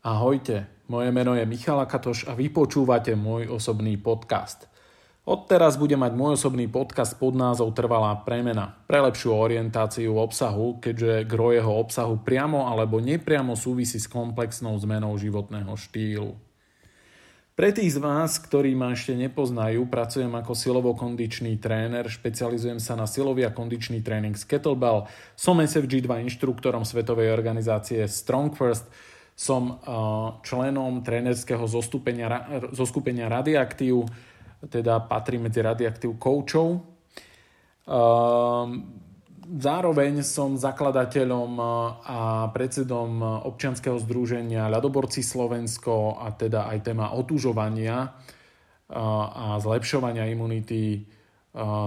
Ahojte, moje meno je Michala Katoš a vy počúvate môj osobný podcast. Odteraz bude mať môj osobný podcast pod názov Trvalá premena pre lepšiu orientáciu obsahu, keďže gro jeho obsahu priamo alebo nepriamo súvisí s komplexnou zmenou životného štýlu. Pre tých z vás, ktorí ma ešte nepoznajú, pracujem ako silovo-kondičný tréner, špecializujem sa na silový a kondičný tréning z kettlebell, som SFG2 inštruktorom svetovej organizácie Strong First, som členom trénerského zoskupenia, zoskupenia Radioaktív, teda patrí medzi Radioaktív koučov. Zároveň som zakladateľom a predsedom občianskeho združenia Ľadoborci Slovensko a teda aj téma otužovania a zlepšovania imunity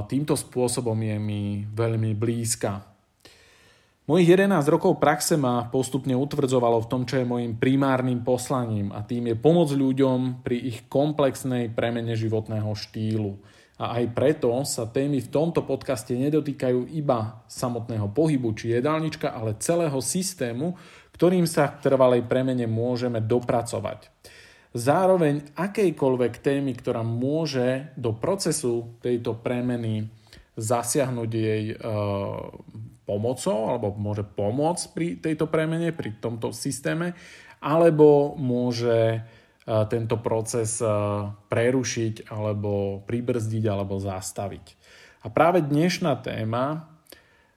týmto spôsobom je mi veľmi blízka. Mojich 11 rokov praxe ma postupne utvrdzovalo v tom, čo je môjim primárnym poslaním a tým je pomôcť ľuďom pri ich komplexnej premene životného štýlu. A aj preto sa témy v tomto podcaste nedotýkajú iba samotného pohybu či jedálnička, ale celého systému, ktorým sa k trvalej premene môžeme dopracovať. Zároveň akejkoľvek témy, ktorá môže do procesu tejto premeny zasiahnuť jej e, pomocou alebo môže pomôcť pri tejto premene, pri tomto systéme, alebo môže e, tento proces e, prerušiť alebo pribrzdiť alebo zastaviť. A práve dnešná téma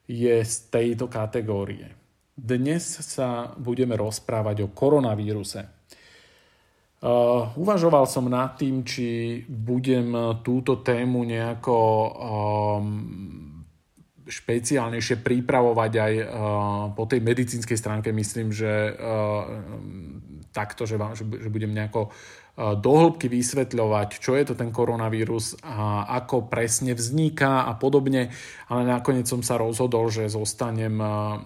je z tejto kategórie. Dnes sa budeme rozprávať o koronavíruse. Uh, uvažoval som nad tým, či budem túto tému nejako um, špeciálnejšie pripravovať aj uh, po tej medicínskej stránke. Myslím, že uh, takto, že, vám, že, budem nejako uh, vysvetľovať, čo je to ten koronavírus a ako presne vzniká a podobne, ale nakoniec som sa rozhodol, že zostanem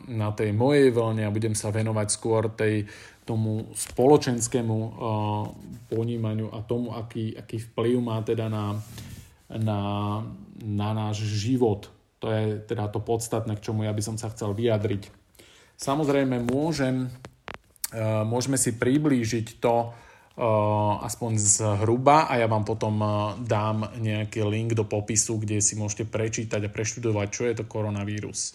na tej mojej vlne a budem sa venovať skôr tej tomu spoločenskému uh, ponímaniu a tomu, aký, aký vplyv má teda na, na, na náš život to je teda to podstatné, k čomu ja by som sa chcel vyjadriť. Samozrejme, môžem, e, môžeme si priblížiť to e, aspoň zhruba a ja vám potom e, dám nejaký link do popisu, kde si môžete prečítať a preštudovať, čo je to koronavírus.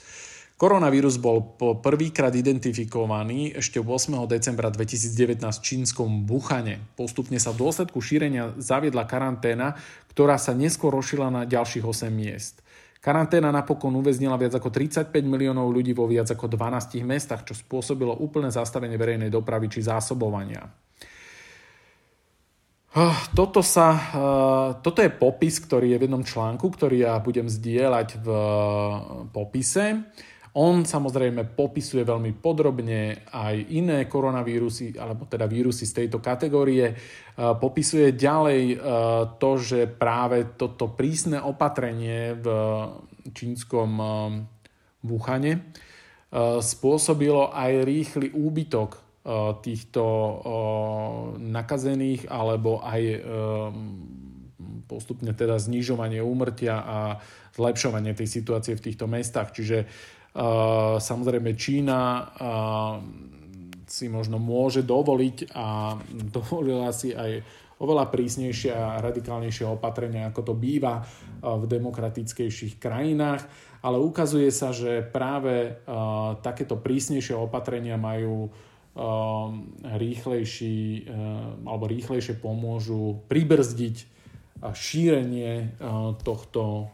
Koronavírus bol prvýkrát identifikovaný ešte 8. decembra 2019 v čínskom Buchane. Postupne sa v dôsledku šírenia zaviedla karanténa, ktorá sa neskôr rozšila na ďalších 8 miest. Karanténa napokon uväznila viac ako 35 miliónov ľudí vo viac ako 12 mestách, čo spôsobilo úplné zastavenie verejnej dopravy či zásobovania. Ah, toto, sa, eh, toto je popis, ktorý je v jednom článku, ktorý ja budem zdieľať v eh, popise. On samozrejme popisuje veľmi podrobne aj iné koronavírusy, alebo teda vírusy z tejto kategórie. E, popisuje ďalej e, to, že práve toto prísne opatrenie v čínskom e, Wuhane spôsobilo aj rýchly úbytok týchto nakazených alebo aj postupne teda znižovanie úmrtia a zlepšovanie tej situácie v týchto mestách. Čiže Samozrejme Čína si možno môže dovoliť a dovolila si aj oveľa prísnejšie a radikálnejšie opatrenia, ako to býva v demokratickejších krajinách, ale ukazuje sa, že práve takéto prísnejšie opatrenia majú rýchlejší alebo rýchlejšie pomôžu pribrzdiť šírenie tohto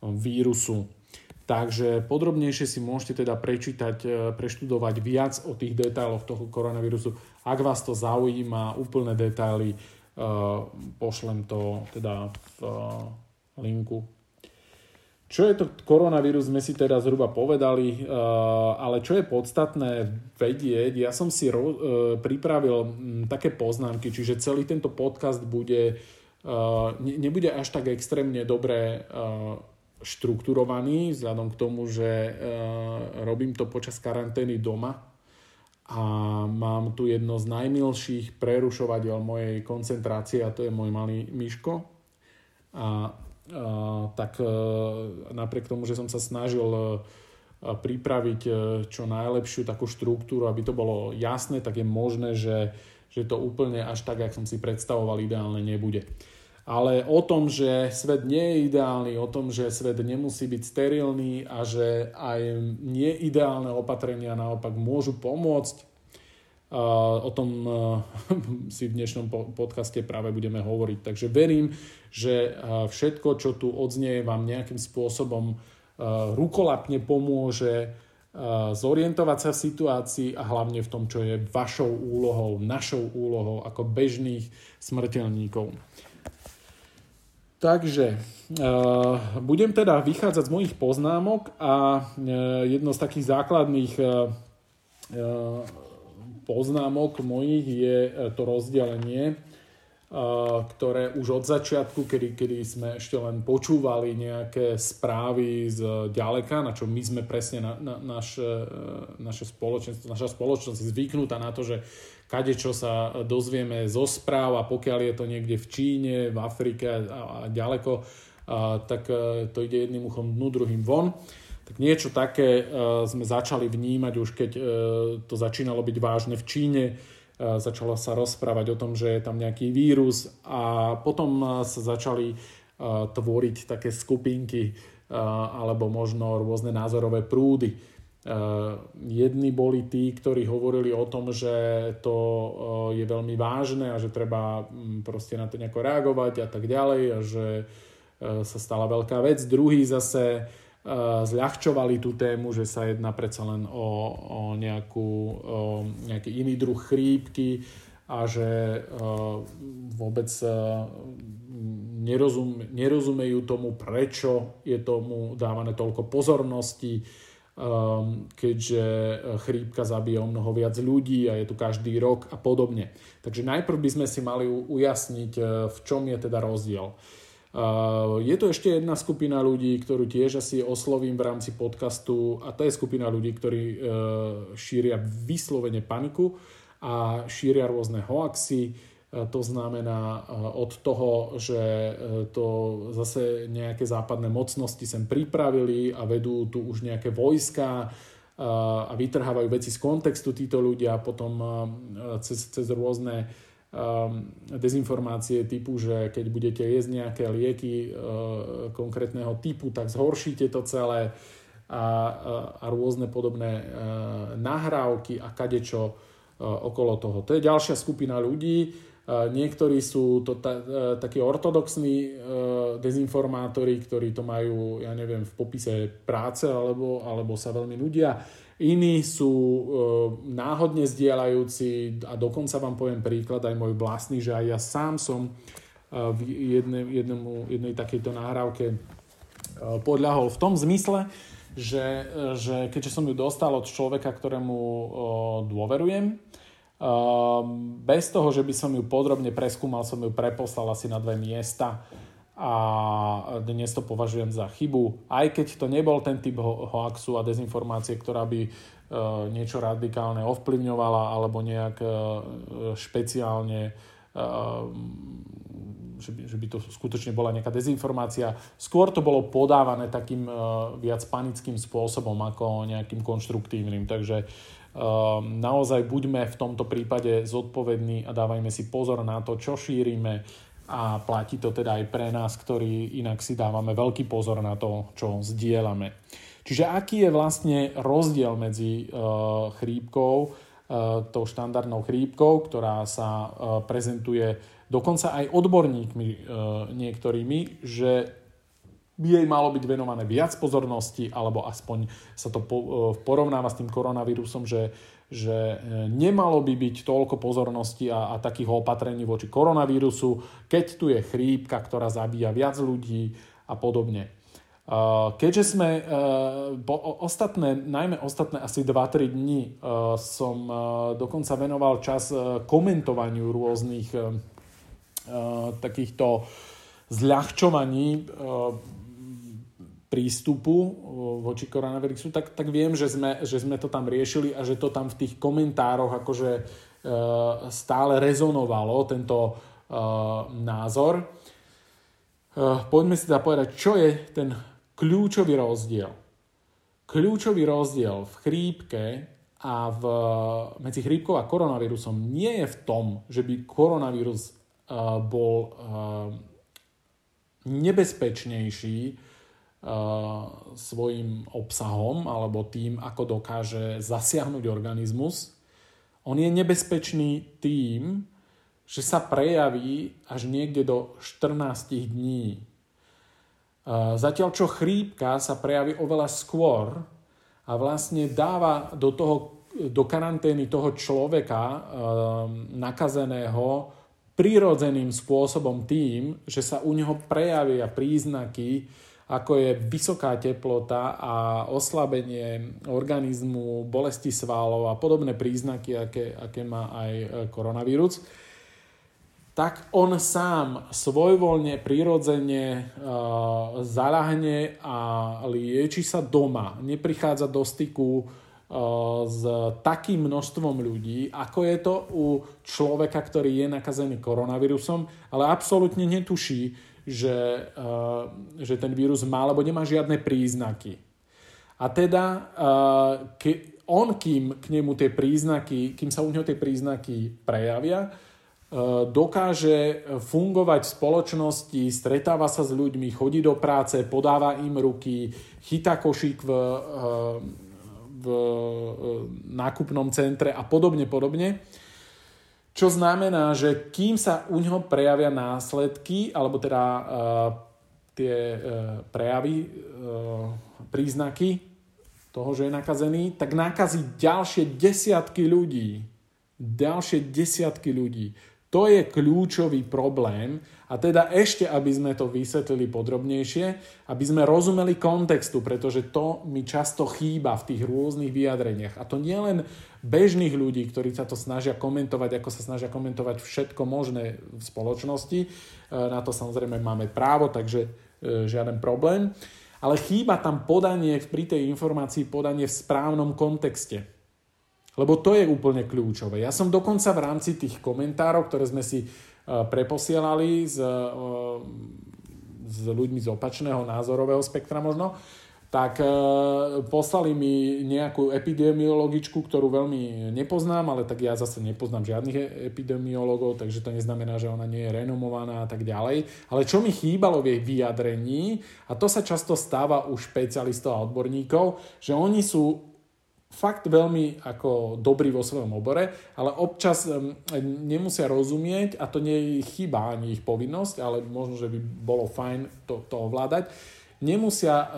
vírusu. Takže podrobnejšie si môžete teda prečítať, e, preštudovať viac o tých detailoch toho koronavírusu. Ak vás to zaujíma, úplné detaily, e, pošlem to teda v e, linku. Čo je to koronavírus, sme si teda zhruba povedali, ale čo je podstatné vedieť, ja som si pripravil také poznámky, čiže celý tento podcast bude, nebude až tak extrémne dobre štrukturovaný, vzhľadom k tomu, že e, robím to počas karantény doma a mám tu jedno z najmilších prerušovateľ mojej koncentrácie a to je môj malý Miško. A, a tak e, napriek tomu, že som sa snažil e, pripraviť čo najlepšiu takú štruktúru, aby to bolo jasné, tak je možné, že, že to úplne až tak, jak som si predstavoval, ideálne nebude. Ale o tom, že svet nie je ideálny, o tom, že svet nemusí byť sterilný a že aj neideálne opatrenia naopak môžu pomôcť, o tom si v dnešnom podcaste práve budeme hovoriť. Takže verím, že všetko, čo tu odznie, vám nejakým spôsobom rukolapne pomôže zorientovať sa v situácii a hlavne v tom, čo je vašou úlohou, našou úlohou ako bežných smrteľníkov. Takže budem teda vychádzať z mojich poznámok a jedno z takých základných poznámok mojich je e, to rozdelenie, e, ktoré už od začiatku, kedy, kedy sme ešte len počúvali nejaké správy z ďaleka, na čo my sme presne na, na, naše, naše spoločnosť, naša spoločnosť zvyknutá na to, že kade čo sa dozvieme zo správ a pokiaľ je to niekde v Číne, v Afrike a, a ďaleko, a, tak e, to ide jedným uchom dnu, druhým von. Tak niečo také uh, sme začali vnímať už keď uh, to začínalo byť vážne v Číne. Začalo sa rozprávať o tom, že je tam nejaký vírus a potom sa začali tvoriť také skupinky alebo možno rôzne názorové prúdy. Uh, jedni boli tí, ktorí hovorili o tom, že to uh, je veľmi vážne a že treba um, proste na to nejako reagovať a tak ďalej a že uh, sa stala veľká vec. Druhý zase zľahčovali tú tému, že sa jedná predsa len o, o, nejakú, o nejaký iný druh chrípky a že vôbec nerozum, nerozumejú tomu, prečo je tomu dávané toľko pozornosti, keďže chrípka zabije o mnoho viac ľudí a je tu každý rok a podobne. Takže najprv by sme si mali ujasniť, v čom je teda rozdiel. Je to ešte jedna skupina ľudí, ktorú tiež asi oslovím v rámci podcastu a to je skupina ľudí, ktorí e, šíria vyslovene paniku a šíria rôzne hoaxy. E, to znamená e, od toho, že to zase nejaké západné mocnosti sem pripravili a vedú tu už nejaké vojska a vytrhávajú veci z kontextu títo ľudia potom cez, cez rôzne um, dezinformácie typu, že keď budete jesť nejaké lieky konkrétneho typu, tak zhoršíte to celé a, a rôzne podobné nahrávky a kadečo okolo toho. To je ďalšia skupina ľudí. Niektorí sú to ta, uh, takí ortodoxní uh, dezinformátori, ktorí to majú, ja neviem, v popise práce alebo, alebo sa veľmi nudia. Iní sú e, náhodne zdieľajúci a dokonca vám poviem príklad aj môj vlastný, že aj ja sám som e, v jednej, jednemu, jednej takejto nahrávke e, podľahol v tom zmysle, že, že keďže som ju dostal od človeka, ktorému e, dôverujem, e, bez toho, že by som ju podrobne preskúmal, som ju preposlal asi na dve miesta a dnes to považujem za chybu. Aj keď to nebol ten typ hoaxu a dezinformácie, ktorá by e, niečo radikálne ovplyvňovala alebo nejak e, špeciálne e, že by, to skutočne bola nejaká dezinformácia. Skôr to bolo podávané takým viac panickým spôsobom ako nejakým konštruktívnym. Takže naozaj buďme v tomto prípade zodpovední a dávajme si pozor na to, čo šírime, a platí to teda aj pre nás, ktorí inak si dávame veľký pozor na to, čo zdieľame. Čiže aký je vlastne rozdiel medzi uh, chrípkou, uh, tou štandardnou chrípkou, ktorá sa uh, prezentuje dokonca aj odborníkmi niektorými, že by jej malo byť venované viac pozornosti, alebo aspoň sa to po, porovnáva s tým koronavírusom, že že e, nemalo by byť toľko pozornosti a, a takých opatrení voči koronavírusu, keď tu je chrípka, ktorá zabíja viac ľudí a podobne. E, keďže sme e, ostatné, najmä ostatné asi 2-3 dní som dokonca venoval čas komentovaniu rôznych takýchto zľahčovaní prístupu voči koronavírusu, tak, tak viem, že sme, že sme to tam riešili a že to tam v tých komentároch akože e, stále rezonovalo, tento e, názor. E, poďme si teda povedať, čo je ten kľúčový rozdiel. kľúčový rozdiel v chrípke a v, medzi chrípkou a koronavírusom nie je v tom, že by koronavírus bol nebezpečnejší svojim obsahom alebo tým, ako dokáže zasiahnuť organizmus. On je nebezpečný tým, že sa prejaví až niekde do 14 dní. Zatiaľ čo chrípka sa prejaví oveľa skôr a vlastne dáva do, toho, do karantény toho človeka nakazeného prirodzeným spôsobom tým, že sa u neho prejavia príznaky, ako je vysoká teplota a oslabenie organizmu, bolesti svalov a podobné príznaky, aké, aké má aj e, koronavírus tak on sám svojvoľne, prirodzene uh, zalahne a lieči sa doma. Neprichádza do styku uh, s takým množstvom ľudí, ako je to u človeka, ktorý je nakazený koronavírusom, ale absolútne netuší, že, uh, že ten vírus má, alebo nemá žiadne príznaky. A teda ke, on, kým k nemu tie príznaky, kým sa u neho tie príznaky prejavia, E, dokáže fungovať v spoločnosti, stretáva sa s ľuďmi, chodí do práce, podáva im ruky, chytá košík v, v nákupnom centre a podobne, podobne. Čo znamená, že kým sa u neho prejavia následky, alebo teda uh, tie uh, prejavy, uh, príznaky toho, že je nakazený, tak nakazí ďalšie desiatky ľudí. Ďalšie desiatky ľudí. To je kľúčový problém a teda ešte, aby sme to vysvetlili podrobnejšie, aby sme rozumeli kontextu, pretože to mi často chýba v tých rôznych vyjadreniach. A to nie len bežných ľudí, ktorí sa to snažia komentovať, ako sa snažia komentovať všetko možné v spoločnosti. E, na to samozrejme máme právo, takže e, žiaden problém. Ale chýba tam podanie pri tej informácii, podanie v správnom kontexte. Lebo to je úplne kľúčové. Ja som dokonca v rámci tých komentárov, ktoré sme si preposielali s, e, s ľuďmi z opačného názorového spektra možno, tak e, poslali mi nejakú epidemiologičku, ktorú veľmi nepoznám, ale tak ja zase nepoznám žiadnych epidemiologov, takže to neznamená, že ona nie je renomovaná a tak ďalej. Ale čo mi chýbalo v jej vyjadrení, a to sa často stáva u špecialistov a odborníkov, že oni sú fakt veľmi ako dobrý vo svojom obore, ale občas nemusia rozumieť, a to nie je chyba ani ich povinnosť, ale možno, že by bolo fajn to, to ovládať, nemusia uh,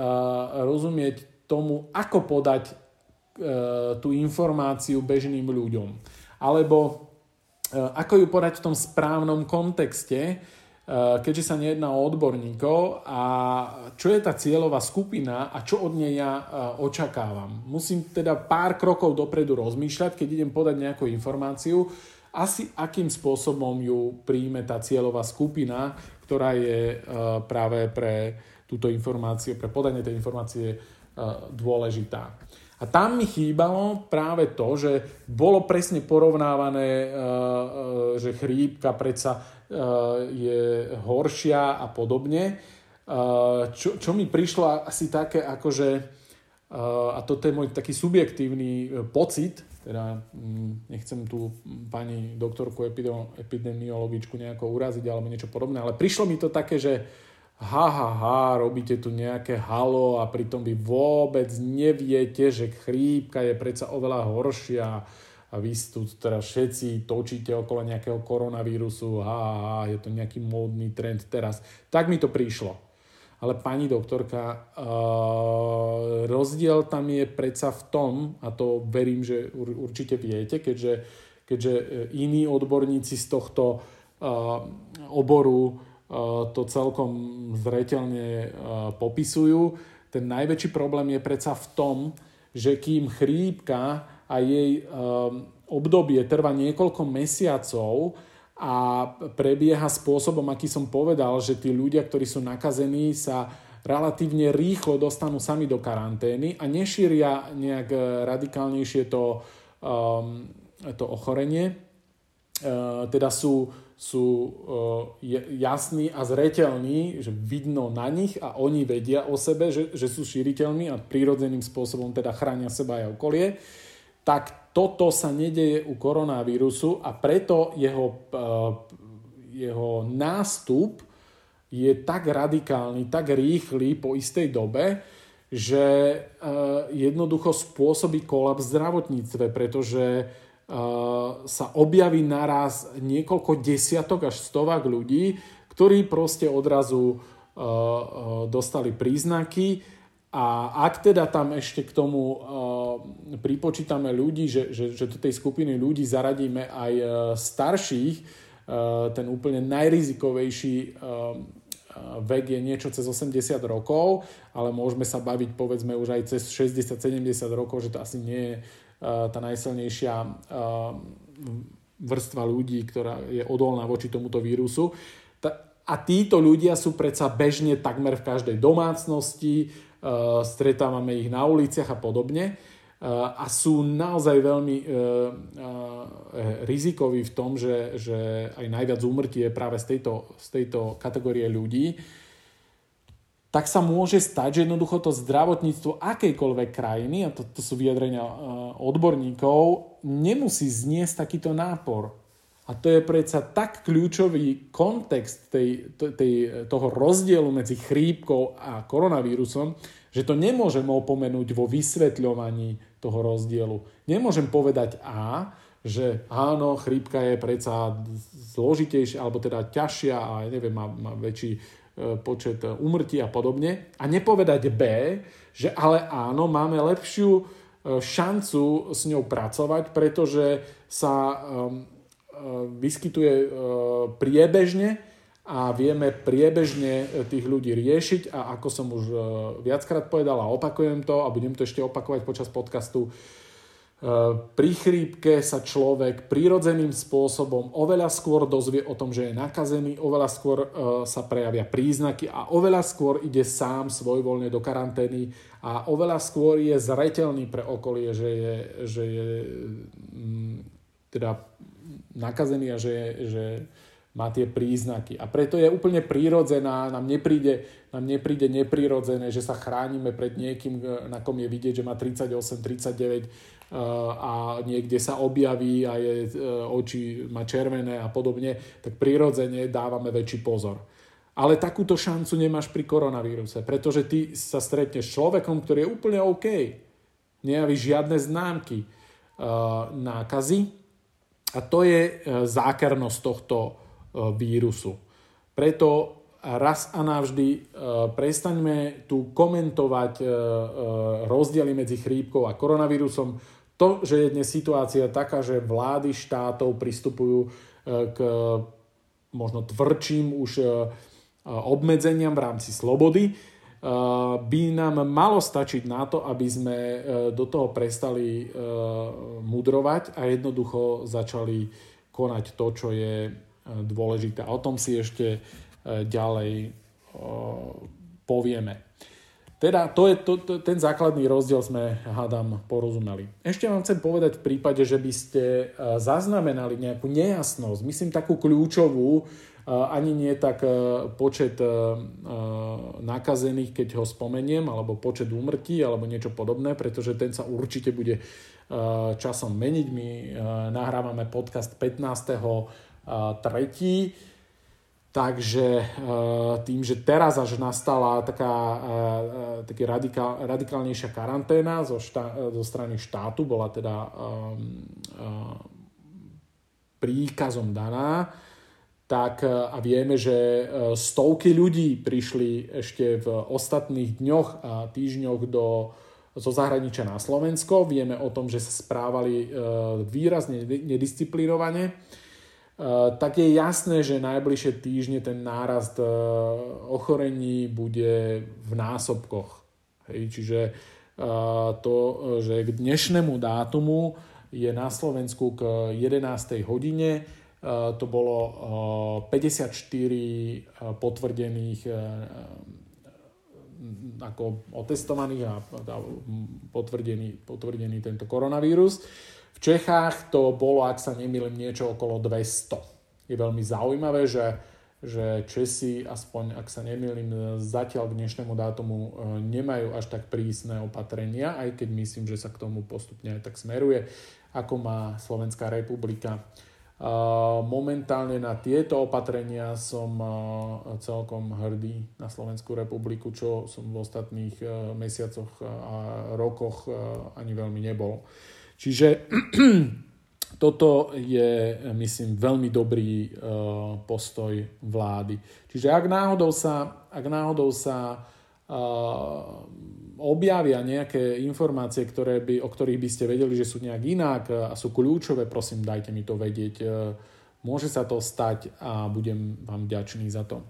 rozumieť tomu, ako podať uh, tú informáciu bežným ľuďom. Alebo uh, ako ju podať v tom správnom kontexte, keďže sa nejedná o odborníkov a čo je tá cieľová skupina a čo od nej ja eh, očakávam. Musím teda pár krokov dopredu rozmýšľať, keď idem podať nejakú informáciu, asi akým spôsobom ju príjme tá cieľová skupina, ktorá je eh, práve pre túto informáciu, pre podanie tej informácie dôležitá. A tam mi chýbalo práve to, že bolo presne porovnávané, že chrípka predsa Eh, je horšia a podobne. Eh, čo, čo mi prišlo asi také, akože, eh, a toto je môj taký subjektívny pocit, teda mm, nechcem tu pani doktorku epidemiologičku nejako uraziť alebo niečo podobné, ale prišlo mi to také, že ha, ha, ha, robíte tu nejaké halo a pritom vy vôbec neviete, že chrípka je predsa oveľa horšia a vy tu teraz všetci točíte okolo nejakého koronavírusu, a, a je to nejaký módny trend teraz. Tak mi to prišlo. Ale pani doktorka, uh, rozdiel tam je predsa v tom, a to verím, že určite viete, keďže, keďže iní odborníci z tohto uh, oboru uh, to celkom zreteľne uh, popisujú, ten najväčší problém je predsa v tom, že kým chrípka a jej um, obdobie trvá niekoľko mesiacov a prebieha spôsobom, aký som povedal, že tí ľudia, ktorí sú nakazení, sa relatívne rýchlo dostanú sami do karantény a nešíria nejak radikálnejšie to, um, to ochorenie, teda sú, sú jasní a zreteľní, že vidno na nich a oni vedia o sebe, že, že sú šíriteľmi a prírodzeným spôsobom teda chránia seba aj okolie, tak toto sa nedeje u koronavírusu a preto jeho, jeho nástup je tak radikálny, tak rýchly po istej dobe, že jednoducho spôsobí kolaps v zdravotníctve, pretože sa objaví naraz niekoľko desiatok až stovák ľudí, ktorí proste odrazu dostali príznaky a ak teda tam ešte k tomu pripočítame ľudí, že, že, že do tej skupiny ľudí zaradíme aj starších, ten úplne najrizikovejší vek je niečo cez 80 rokov, ale môžeme sa baviť povedzme už aj cez 60-70 rokov, že to asi nie je tá najsilnejšia vrstva ľudí, ktorá je odolná voči tomuto vírusu. A títo ľudia sú predsa bežne takmer v každej domácnosti, stretávame ich na uliciach a podobne a sú naozaj veľmi rizikoví v tom, že, že aj najviac úmrtí je práve z tejto, z tejto kategórie ľudí tak sa môže stať, že jednoducho to zdravotníctvo akejkoľvek krajiny, a to, to sú vyjadrenia e, odborníkov, nemusí zniesť takýto nápor. A to je predsa tak kľúčový kontext tej, tej, toho rozdielu medzi chrípkou a koronavírusom, že to nemôžem opomenúť vo vysvetľovaní toho rozdielu. Nemôžem povedať A, že áno, chrípka je predsa zložitejšia, alebo teda ťažšia a neviem, má, má väčší E, počet umrtí a podobne. A nepovedať B, že ale áno, máme lepšiu e, šancu s ňou pracovať, pretože sa e, vyskytuje priebežne a vieme priebežne tých ľudí riešiť a ako som už viackrát povedal a opakujem to a budem to ešte opakovať počas podcastu, pri chrípke sa človek prírodzeným spôsobom oveľa skôr dozvie o tom, že je nakazený, oveľa skôr e, sa prejavia príznaky a oveľa skôr ide sám svojvoľne do karantény a oveľa skôr je zretelný pre okolie, že je, že je teda nakazený a že, že má tie príznaky. A preto je úplne prírodzená, nám nepríde, nám nepríde neprirodzené, že sa chránime pred niekým, na kom je vidieť, že má 38, 39 a niekde sa objaví a je, e, oči má červené a podobne, tak prirodzene dávame väčší pozor. Ale takúto šancu nemáš pri koronavíruse, pretože ty sa stretneš s človekom, ktorý je úplne OK. Nejaví žiadne známky uh, nákazy a to je uh, zákernosť tohto uh, vírusu. Preto raz a navždy prestaňme tu komentovať rozdiely medzi chrípkou a koronavírusom to, že je dnes situácia taká, že vlády štátov pristupujú e, k možno tvrdším už e, obmedzeniam v rámci slobody, e, by nám malo stačiť na to, aby sme do toho prestali mudrovať a jednoducho začali konať to, čo je dôležité. O tom si ešte ďalej povieme. Teda to je, to, to, ten základný rozdiel sme, hádam, porozumeli. Ešte vám chcem povedať v prípade, že by ste zaznamenali nejakú nejasnosť, myslím takú kľúčovú, ani nie tak e, počet nakazených, keď ho spomeniem, alebo počet úmrtí, alebo niečo podobné, pretože ten sa určite bude časom meniť. My nahrávame podcast 15. 3 Takže eh, tým, že teraz až nastala taká, eh, eh, taký radikál, radikálnejšia karanténa zo, štá, zo strany štátu, bola teda príkazom daná, tak a vieme, že stovky ľudí prišli ešte v ostatných dňoch a týždňoch do, zo zahraničia na Slovensko. Vieme o tom, že sa správali výrazne nedisciplinovane tak je jasné, že najbližšie týždne ten nárast ochorení bude v násobkoch. Hej, čiže to, že k dnešnému dátumu je na Slovensku k 11. hodine to bolo 54 potvrdených ako otestovaných a potvrdený, potvrdený tento koronavírus V Čechách to bolo, ak sa nemýlim, niečo okolo 200. Je veľmi zaujímavé, že, že Česi, aspoň ak sa nemýlim, zatiaľ k dnešnému dátumu nemajú až tak prísne opatrenia, aj keď myslím, že sa k tomu postupne aj tak smeruje, ako má Slovenská republika. Momentálne na tieto opatrenia som celkom hrdý na Slovenskú republiku, čo som v ostatných e, mesiacoch a rokoch e, ani veľmi nebol. Čiže toto je, myslím, veľmi dobrý e, postoj vlády. Čiže ak náhodou sa, ak náhodou sa objavia nejaké informácie, ktoré by, o ktorých by ste vedeli, že sú nejak inak a sú kľúčové, prosím, dajte mi to vedieť. E, môže sa to stať a budem vám vďačný za to.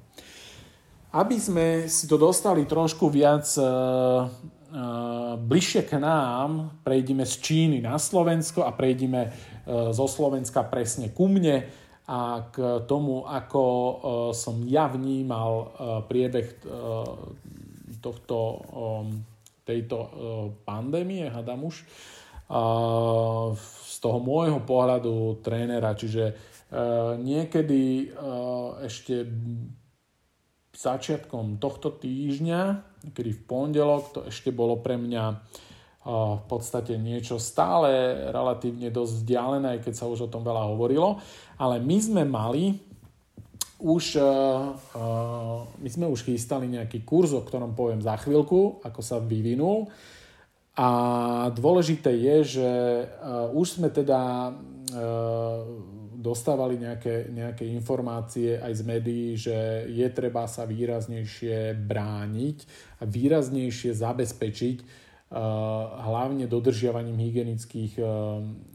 Aby sme si to dostali trošku viac uh, uh, bližšie k nám, prejdime z Číny na Slovensko a prejdime zo Slovenska presne ku mne a k tomu, ako som ja vnímal priebeh tohto tejto e, pandémie, hadam už, z toho môjho pohľadu trénera, čiže e, niekedy e, ešte začiatkom tohto týždňa, kedy v pondelok, to ešte bolo pre mňa v podstate niečo stále relatívne dosť vzdialené, keď sa už o tom veľa hovorilo, ale my sme mali už, uh, uh, my sme už chystali nejaký kurz, o ktorom poviem za chvíľku, ako sa vyvinul. A dôležité je, že uh, už sme teda uh, dostávali nejaké, nejaké informácie aj z médií, že je treba sa výraznejšie brániť a výraznejšie zabezpečiť hlavne dodržiavaním hygienických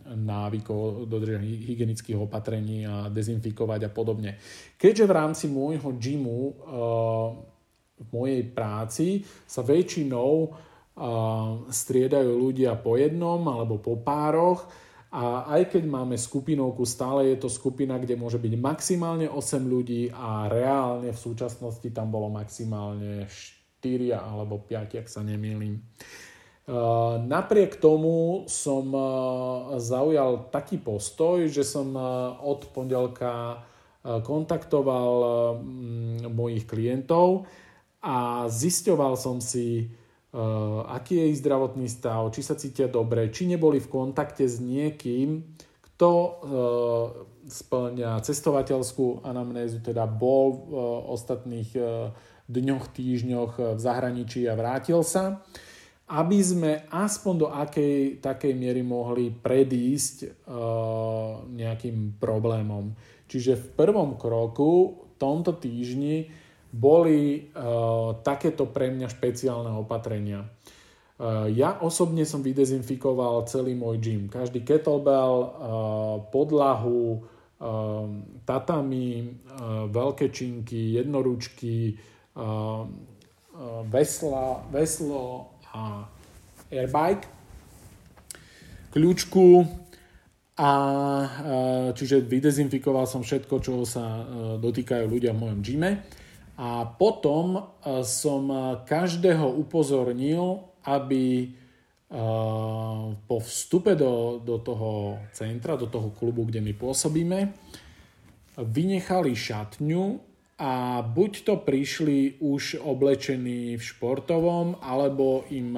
návykov, dodržiavaním hygienických opatrení a dezinfikovať a podobne. Keďže v rámci môjho gymu v mojej práci sa väčšinou striedajú ľudia po jednom alebo po pároch, a aj keď máme skupinovku, stále je to skupina, kde môže byť maximálne 8 ľudí a reálne v súčasnosti tam bolo maximálne 4 alebo 5, ak sa nemýlim. Napriek tomu som zaujal taký postoj, že som od pondelka kontaktoval mojich klientov a zisťoval som si, aký je ich zdravotný stav, či sa cítia dobre, či neboli v kontakte s niekým, kto splňa cestovateľskú anamnézu, teda bol v ostatných dňoch, týždňoch v zahraničí a vrátil sa aby sme aspoň do akej takej miery mohli predísť uh, nejakým problémom. Čiže v prvom kroku, tomto týždni, boli uh, takéto pre mňa špeciálne opatrenia. Uh, ja osobne som vydezinfikoval celý môj gym. Každý kettlebell, podlahu, tatami, veľké činky, jednoručky, vesla, veslo, airbike, kľúčku a čiže vydezinfikoval som všetko, čo sa e, dotýkajú ľudia v mojom gyme. A potom e, som každého upozornil, aby e, po vstupe do, do toho centra, do toho klubu, kde my pôsobíme, vynechali šatňu a buď to prišli už oblečení v športovom, alebo im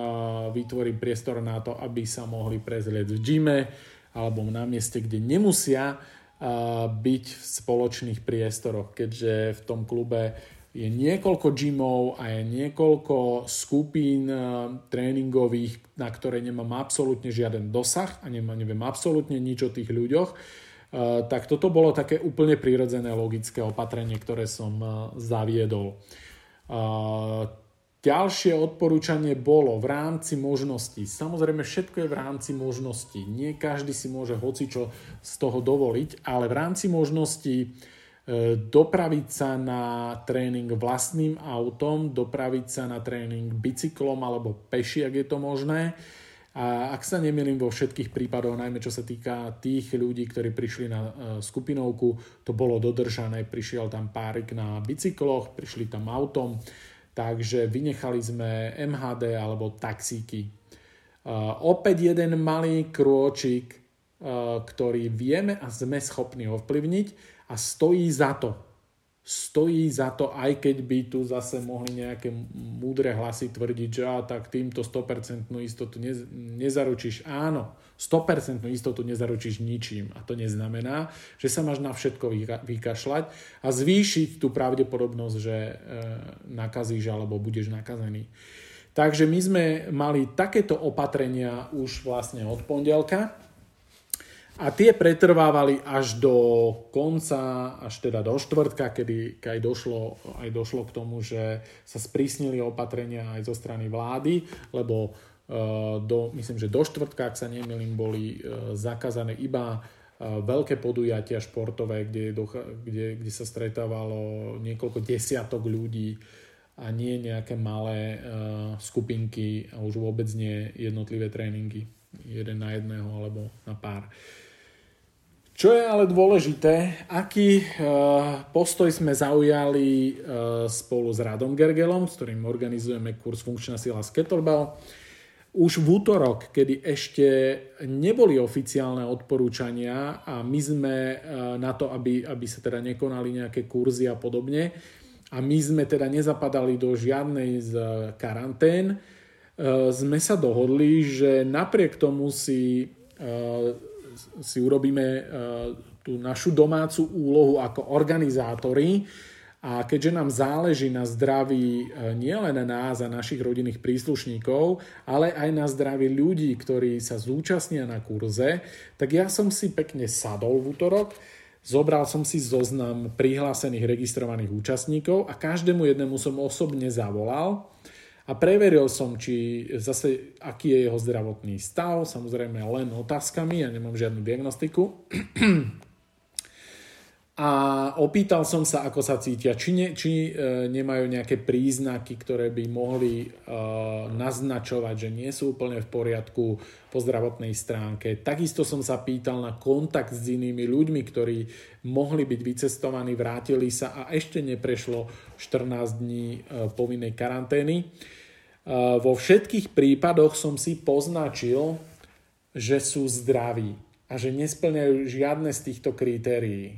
vytvorím priestor na to, aby sa mohli prezrieť v gyme alebo na mieste, kde nemusia byť v spoločných priestoroch, keďže v tom klube je niekoľko gymov a je niekoľko skupín tréningových, na ktoré nemám absolútne žiaden dosah a nemám, neviem absolútne nič o tých ľuďoch tak toto bolo také úplne prirodzené logické opatrenie, ktoré som eh, zaviedol. Eh, ďalšie odporúčanie bolo v rámci možností. Samozrejme, všetko je v rámci možností. Nie každý si môže hocičo z toho dovoliť, ale v rámci možností dopraviť sa na tréning vlastným autom, dopraviť sa na tréning bicyklom alebo peši, ak je to možné a ak sa nemýlim vo všetkých prípadoch, najmä čo sa týka tých ľudí, ktorí prišli na e, skupinovku, to bolo dodržané, prišiel tam párik na bicykloch, prišli tam autom, takže vynechali sme MHD alebo taxíky. Uh, opäť jeden malý krôčik ktorý vieme a sme schopní ovplyvniť a stojí za to stojí za to, aj keď by tu zase mohli nejaké múdre hlasy tvrdiť, že a, tak týmto 100% istotu nez, nezaručíš. Áno, 100% istotu nezaručíš ničím. A to neznamená, že sa máš na všetko vykašľať a zvýšiť tú pravdepodobnosť, že e, nakazíš alebo budeš nakazený. Takže my sme mali takéto opatrenia už vlastne od pondelka a tie pretrvávali až do konca, až teda do štvrtka, kedy aj došlo, aj došlo k tomu, že sa sprísnili opatrenia aj zo strany vlády, lebo uh, do, myslím, že do štvrtka, ak sa nemýlim, boli uh, zakázané iba uh, veľké podujatia športové, kde, kde, kde sa stretávalo niekoľko desiatok ľudí a nie nejaké malé skupinky a už vôbec nie jednotlivé tréningy jeden na jedného alebo na pár. Čo je ale dôležité, aký e, postoj sme zaujali e, spolu s Radom Gergelom, s ktorým organizujeme kurz Funkčná sila Kettlebell. Už v útorok, kedy ešte neboli oficiálne odporúčania a my sme e, na to, aby, aby sa teda nekonali nejaké kurzy a podobne, a my sme teda nezapadali do žiadnej z karantén, sme sa dohodli, že napriek tomu si si urobíme e, tú našu domácu úlohu ako organizátori. A keďže nám záleží na zdraví e, nielen nás a našich rodinných príslušníkov, ale aj na zdraví ľudí, ktorí sa zúčastnia na kurze, tak ja som si pekne sadol v útorok, zobral som si zoznam prihlásených registrovaných účastníkov a každému jednému som osobne zavolal a preveril som, či zase, aký je jeho zdravotný stav, samozrejme len otázkami, ja nemám žiadnu diagnostiku. A opýtal som sa, ako sa cítia, či, ne, či e, nemajú nejaké príznaky, ktoré by mohli e, naznačovať, že nie sú úplne v poriadku po zdravotnej stránke. Takisto som sa pýtal na kontakt s inými ľuďmi, ktorí mohli byť vycestovaní, vrátili sa a ešte neprešlo 14 dní e, povinnej karantény. Vo všetkých prípadoch som si poznačil, že sú zdraví a že nesplňajú žiadne z týchto kritérií.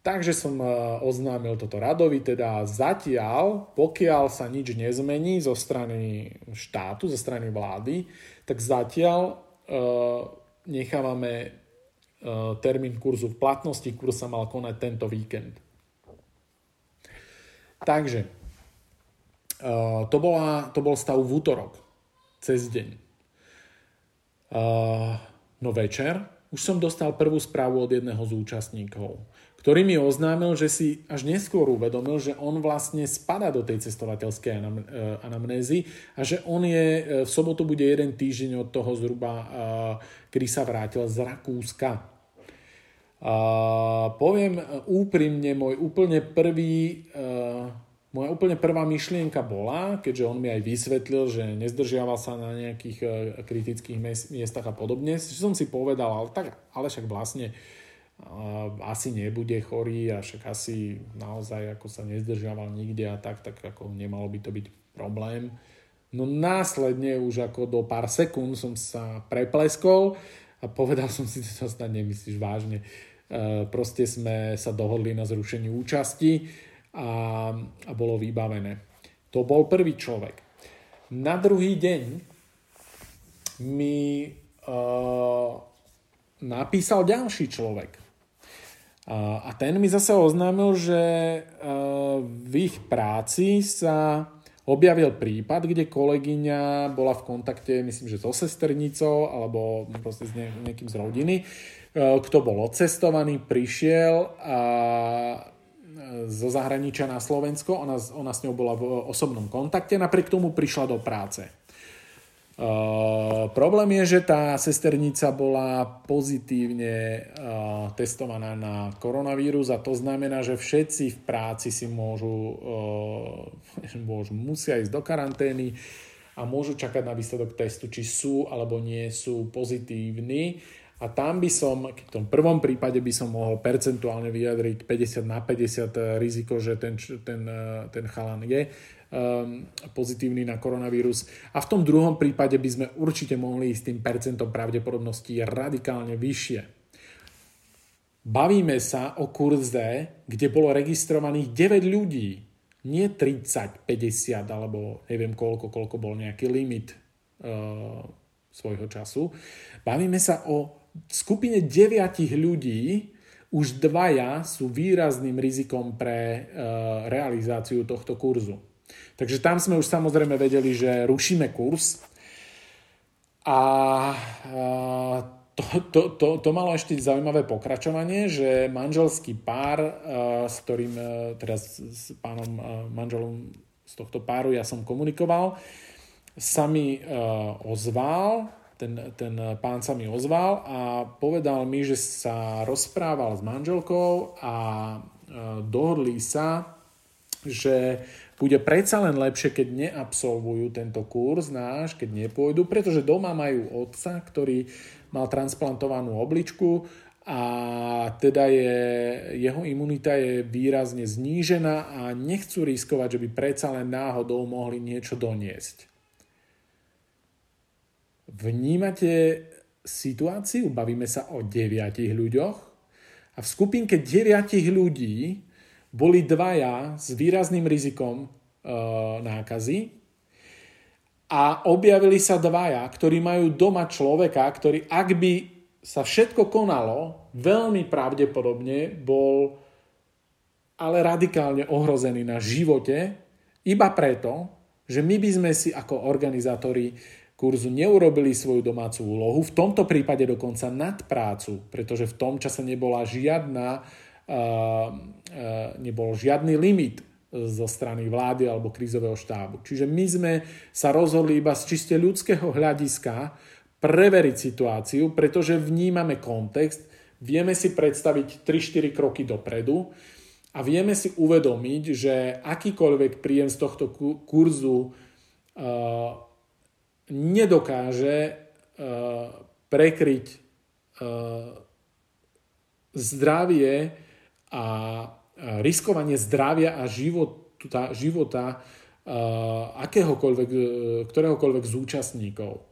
Takže som oznámil toto Radovi, teda zatiaľ, pokiaľ sa nič nezmení zo strany štátu, zo strany vlády, tak zatiaľ uh, nechávame uh, termín kurzu v platnosti, kurz sa mal konať tento víkend. Takže to, bola, to bol stav v útorok, cez deň. Uh, no večer už som dostal prvú správu od jedného z účastníkov, ktorý mi oznámil, že si až neskôr uvedomil, že on vlastne spada do tej cestovateľskej uh, anamnézy a že on je, v sobotu bude jeden týždeň od toho zhruba, kedy sa vrátil z Rakúska. Poviem úprimne, môj úplne prvý moja úplne prvá myšlienka bola, keďže on mi aj vysvetlil, že nezdržiaval sa na nejakých e, kritických miestach a podobne, že som si povedal, ale, tak, ale však vlastne uh, asi nebude chorý a však asi naozaj ako sa nezdržiaval nikde a tak, tak ako nemalo by to byť problém. No následne už ako do pár sekúnd som sa prepleskol a povedal som si, že to snad nemyslíš vážne. Uh, proste sme sa dohodli na zrušení účasti a, a bolo vybavené. To bol prvý človek. Na druhý deň mi uh, napísal ďalší človek. Uh, a ten mi zase oznámil, že uh, v ich práci sa objavil prípad, kde kolegyňa bola v kontakte, myslím, že so sesternicou alebo proste s niekým z rodiny, kto bol odcestovaný, prišiel a zo zahraničia na Slovensko, ona, ona s ňou bola v osobnom kontakte, napriek tomu prišla do práce. Uh, problém je, že tá sesternica bola pozitívne uh, testovaná na koronavírus a to znamená, že všetci v práci si môžu, uh, môžu musia ísť do karantény a môžu čakať na výsledok testu, či sú alebo nie sú pozitívni A tam by som, v tom prvom prípade by som mohol percentuálne vyjadriť 50 na 50 riziko, že ten, ten, ten chalan je um, pozitívny na koronavírus. A v tom druhom prípade by sme určite mohli ísť tým percentom pravdepodobnosti radikálne vyššie. Bavíme sa o kurze, kde bolo registrovaných 9 ľudí. Nie 30, 50 alebo neviem koľko, koľko bol nejaký limit uh, svojho času. Bavíme sa o skupine deviatich ľudí už dvaja sú výrazným rizikom pre e, realizáciu tohto kurzu. Takže tam sme už samozrejme vedeli, že rušíme kurz a e, to, to, to, to malo ešte zaujímavé pokračovanie, že manželský pár, e, s ktorým teraz s pánom manželom z tohto páru ja som komunikoval, sa mi ozval ten, ten pán sa mi ozval a povedal mi, že sa rozprával s manželkou a e, dohodli sa, že bude predsa len lepšie, keď neabsolvujú tento kurz náš, keď nepôjdu, pretože doma majú otca, ktorý mal transplantovanú obličku a teda je, jeho imunita je výrazne znížená a nechcú riskovať, že by predsa len náhodou mohli niečo doniesť. Vnímate situáciu? Bavíme sa o deviatich ľuďoch a v skupinke deviatich ľudí boli dvaja s výrazným rizikom e, nákazy a objavili sa dvaja, ktorí majú doma človeka, ktorý ak by sa všetko konalo, veľmi pravdepodobne bol ale radikálne ohrozený na živote, iba preto, že my by sme si ako organizátori kurzu neurobili svoju domácu úlohu, v tomto prípade dokonca nad prácu, pretože v tom čase nebola žiadna, uh, uh, nebol žiadny limit zo strany vlády alebo krízového štábu. Čiže my sme sa rozhodli iba z čiste ľudského hľadiska preveriť situáciu, pretože vnímame kontext, vieme si predstaviť 3-4 kroky dopredu a vieme si uvedomiť, že akýkoľvek príjem z tohto kurzu uh, nedokáže uh, prekryť uh, zdravie a riskovanie zdravia a života, života akéhokoľvek, ktoréhokoľvek z účastníkov.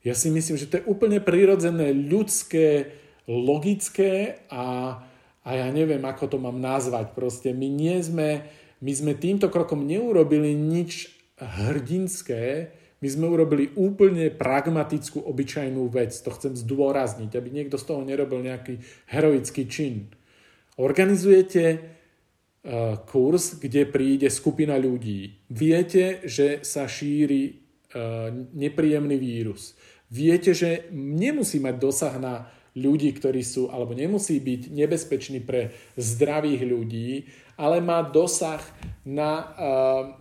Ja si myslím, že to je úplne prirodzené, ľudské, logické a, a ja neviem, ako to mám nazvať. Proste my nie sme, my sme týmto krokom neurobili nič hrdinské, my sme urobili úplne pragmatickú, obyčajnú vec. To chcem zdôrazniť, aby niekto z toho nerobil nejaký heroický čin. Organizujete uh, kurz, kde príde skupina ľudí. Viete, že sa šíri uh, nepríjemný vírus. Viete, že nemusí mať dosah na ľudí, ktorí sú, alebo nemusí byť nebezpečný pre zdravých ľudí, ale má dosah na uh,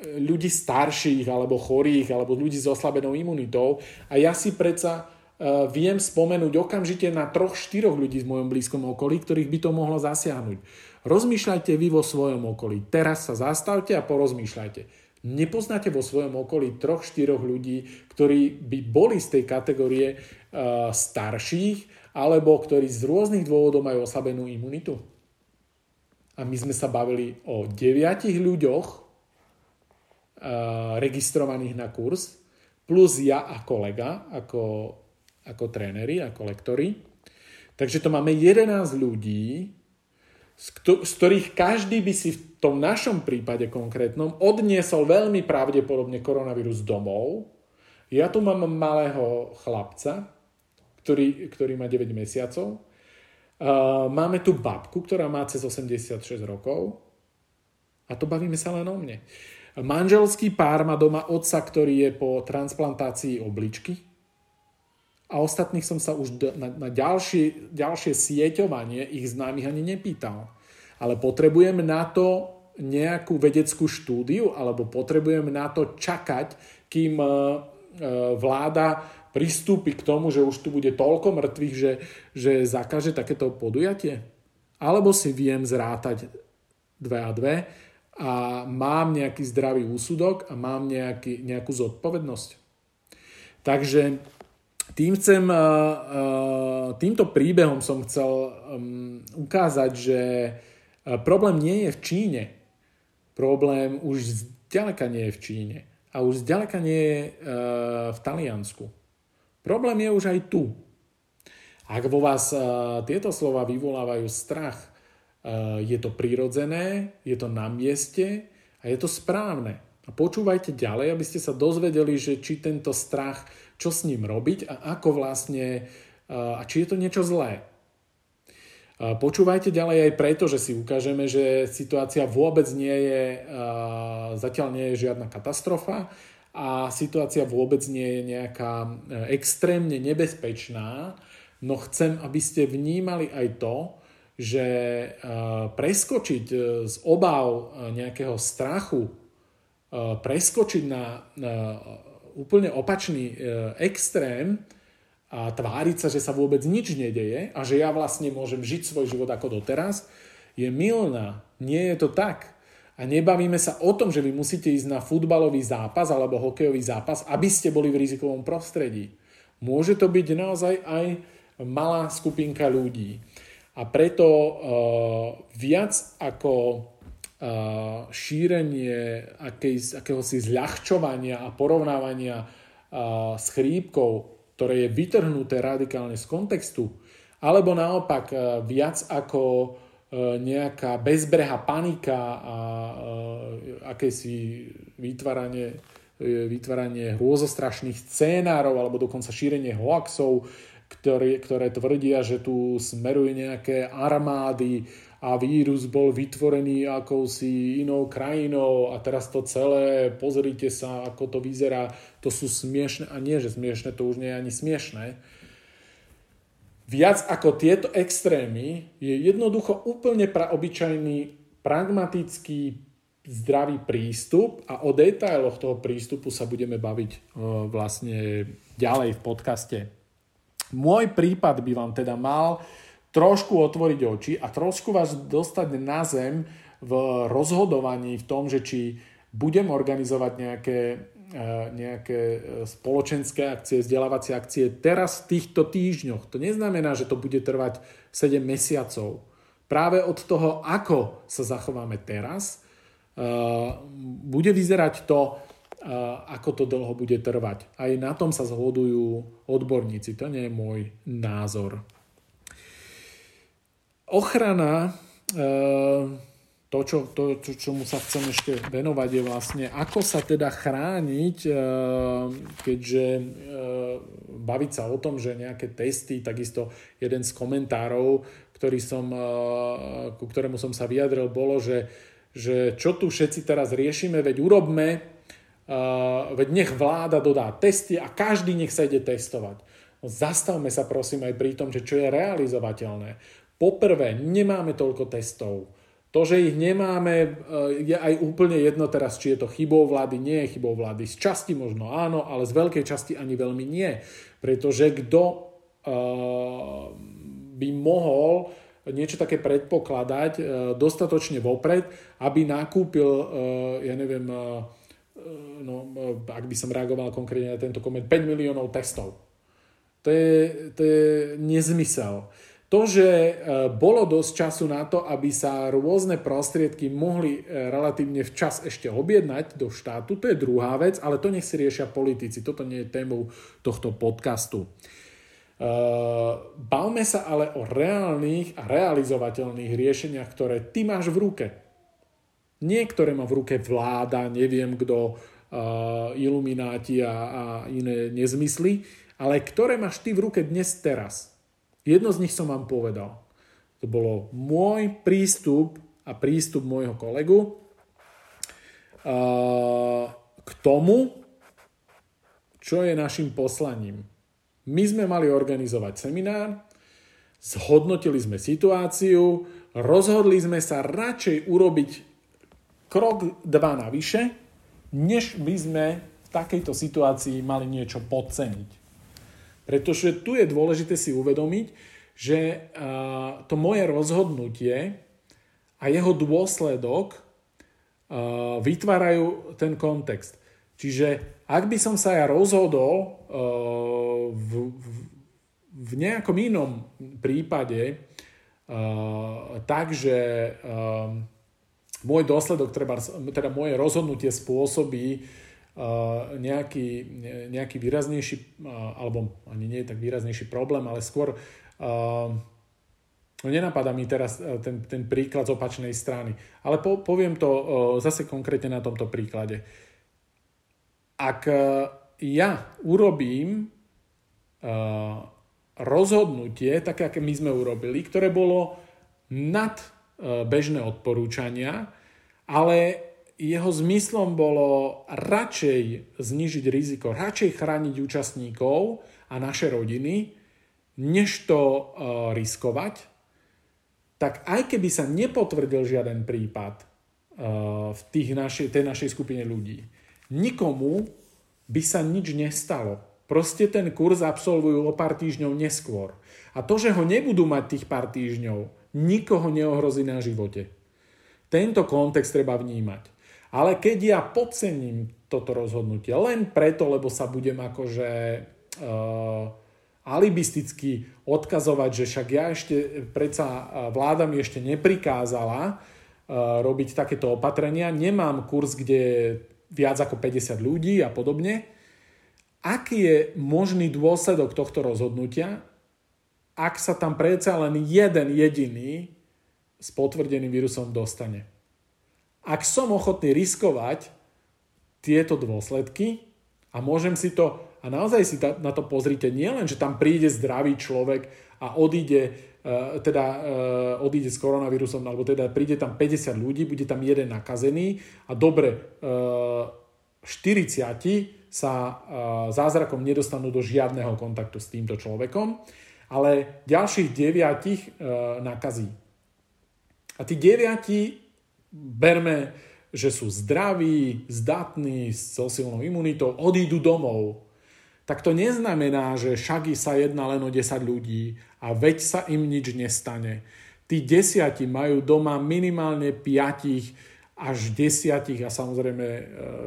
ľudí starších alebo chorých alebo ľudí s oslabenou imunitou a ja si predsa uh, viem spomenúť okamžite na troch, štyroch ľudí v mojom blízkom okolí, ktorých by to mohlo zasiahnuť. Rozmýšľajte vy vo svojom okolí. Teraz sa zastavte a porozmýšľajte. Nepoznáte vo svojom okolí troch, štyroch ľudí, ktorí by boli z tej kategórie uh, starších alebo ktorí z rôznych dôvodov majú oslabenú imunitu? A my sme sa bavili o deviatich ľuďoch, registrovaných na kurz, plus ja a kolega ako, ako tréneri, ako lektori. Takže to máme 11 ľudí, z, ktorých každý by si v tom našom prípade konkrétnom odniesol veľmi pravdepodobne koronavírus domov. Ja tu mám malého chlapca, ktorý, ktorý má 9 mesiacov. Uh, máme tu babku, ktorá má cez 86 rokov. A to bavíme sa len o mne. Manželský pár má doma otca, ktorý je po transplantácii obličky. A ostatných som sa už na, na ďalšie, ďalšie sieťovanie ich známych ani nepýtal. Ale potrebujem na to nejakú vedeckú štúdiu alebo potrebujem na to čakať, kým e, e, vláda pristúpi k tomu, že už tu bude toľko mŕtvych, že, že zakaže takéto podujatie? Alebo si viem zrátať dve a dve a mám nejaký zdravý úsudok a mám nejaký, nejakú zodpovednosť. Takže Tým chcem, týmto príbehom som chcel ukázať, že problém nie je v Číne. Problém už zďaleka nie je v Číne. A už zďaleka nie je v Taliansku. Problém je už aj tu. Ak vo vás tieto slova vyvolávajú strach, je to prirodzené, je to na mieste a je to správne. A počúvajte ďalej, aby ste sa dozvedeli, že či tento strach, čo s ním robiť a ako vlastne, a či je to niečo zlé. Počúvajte ďalej aj preto, že si ukážeme, že situácia vôbec nie je, zatiaľ nie je žiadna katastrofa a situácia vôbec nie je nejaká extrémne nebezpečná, no chcem, aby ste vnímali aj to, že preskočiť e, z obav nejakého strachu E, preskočiť na, úplne opačný e, extrém a tváriť sa, že sa vôbec nič nedeje a že ja vlastne môžem žiť svoj život ako doteraz, je milná. Nie je to tak. A nebavíme sa o tom, že vy musíte ísť na futbalový zápas alebo hokejový zápas, aby ste boli v rizikovom prostredí. Môže to byť naozaj aj malá skupinka ľudí. A preto uh, viac ako šírenie akej, akéhosi zľahčovania a porovnávania s chrípkou, ktoré je vytrhnuté radikálne z kontextu, alebo naopak viac ako nejaká bezbreha panika a akési vytváranie, vytváranie hrôzostrašných scénárov alebo dokonca šírenie hoaxov, ktoré, ktoré tvrdia, že tu smerujú nejaké armády a vírus bol vytvorený akousi inou krajinou a teraz to celé, pozrite sa, ako to vyzerá, to sú smiešne, a nie, že smiešne, to už nie je ani smiešne. Viac ako tieto extrémy je jednoducho úplne pra obyčajný, pragmatický, zdravý prístup a o detailoch toho prístupu sa budeme baviť vlastne ďalej v podcaste. Môj prípad by vám teda mal trošku otvoriť oči a trošku vás dostať na zem v rozhodovaní v tom, že či budem organizovať nejaké, e, nejaké e, spoločenské akcie, vzdelávacie akcie teraz v týchto týždňoch. To neznamená, že to bude trvať 7 mesiacov. Práve od toho, ako sa zachováme teraz, e, bude vyzerať to, ako to dlho bude trvať. Aj na tom sa zhodujú odborníci. To nie je môj názor. Ochrana, eh, to, čo, to, čo, čomu sa chcem ešte venovať, je vlastne, ako sa teda chrániť, eh, keďže eh, baviť sa o tom, že nejaké testy, takisto jeden z komentárov, ktorý som, ku ktorému som sa vyjadril, bolo, že, že čo tu všetci teraz riešime, veď urobme, veď nech vláda dodá testy a každý nech sa ide testovať. No, zastavme sa prosím aj pri tom, že čo je realizovateľné. Poprvé, nemáme toľko testov. To, že ich nemáme, e, je aj úplne jedno teraz, či je to chybou vlády, nie je chybou vlády. Z časti možno áno, ale z veľkej časti ani veľmi nie. Pretože kto uh, by mohol niečo také predpokladať uh, dostatočne vopred, aby nakúpil, uh, ja neviem, uh, no, ak by som reagoval konkrétne na tento koment, 5 miliónov testov. To je, to je nezmysel. To, že e, bolo dosť času na to, aby sa rôzne prostriedky mohli e, relatívne včas ešte objednať do štátu, to je druhá vec, ale to nech si riešia politici. Toto nie je témou tohto podcastu. E, bavme sa ale o reálnych a realizovateľných riešeniach, ktoré ty máš v ruke. Niektoré má v ruke vláda, neviem kto, ilumináti a, a iné nezmysly, ale ktoré máš ty v ruke dnes teraz. Jedno z nich som vám povedal. To bolo môj prístup a prístup môjho kolegu k tomu, čo je našim poslaním. My sme mali organizovať seminár, zhodnotili sme situáciu, rozhodli sme sa radšej urobiť krok dva navyše, než by sme v takejto situácii mali niečo podceniť. Pretože tu je dôležité si uvedomiť, že to moje rozhodnutie a jeho dôsledok vytvárajú ten kontext. Čiže ak by som sa ja rozhodol v, v, v nejakom inom prípade tak, že môj dôsledok, treba, teda moje rozhodnutie spôsobí nejaký, nejaký výraznejší, alebo ani nie je tak výraznejší problém, ale skôr No nenapadá mi teraz ten, ten príklad z opačnej strany, ale po, poviem to zase konkrétne na tomto príklade. Ak ja urobím rozhodnutie, také, aké my sme urobili, ktoré bolo nad bežné odporúčania, ale jeho zmyslom bolo radšej znižiť riziko, radšej chrániť účastníkov a naše rodiny, než to riskovať, tak aj keby sa nepotvrdil žiaden prípad uh, v tých našej, tej našej skupine ľudí, nikomu by sa nič nestalo. Proste ten kurz absolvujú o pár týždňov neskôr. A to, že ho nebudú mať tých pár týždňov, nikoho neohrozí na živote. Tento kontext treba vnímať. Ale keď ja podcením toto rozhodnutie len preto, lebo sa budem akože uh, alibisticky odkazovať, že však ja ešte, predsa vláda mi ešte neprikázala robiť takéto opatrenia, nemám kurz, kde je viac ako 50 ľudí a podobne. Aký je možný dôsledok tohto rozhodnutia, ak sa tam predsa len jeden jediný s potvrdeným vírusom dostane? Ak som ochotný riskovať tieto dôsledky a môžem si to a naozaj si na to pozrite, nie len, že tam príde zdravý človek a odíde, e, teda e, odíde s koronavírusom, alebo teda príde tam 50 ľudí, bude tam jeden nakazený a dobre, 40 e, sa zázrakom nedostanú do žiadneho kontaktu s týmto človekom, ale ďalších 9 nakazí. A tí 9 berme, že sú zdraví, zdatní, so silnou imunitou, odídu domov, tak to neznamená, že však sa jedná len o 10 ľudí a veď sa im nič nestane. Tí desiati majú doma minimálne 5 až 10 a samozrejme e,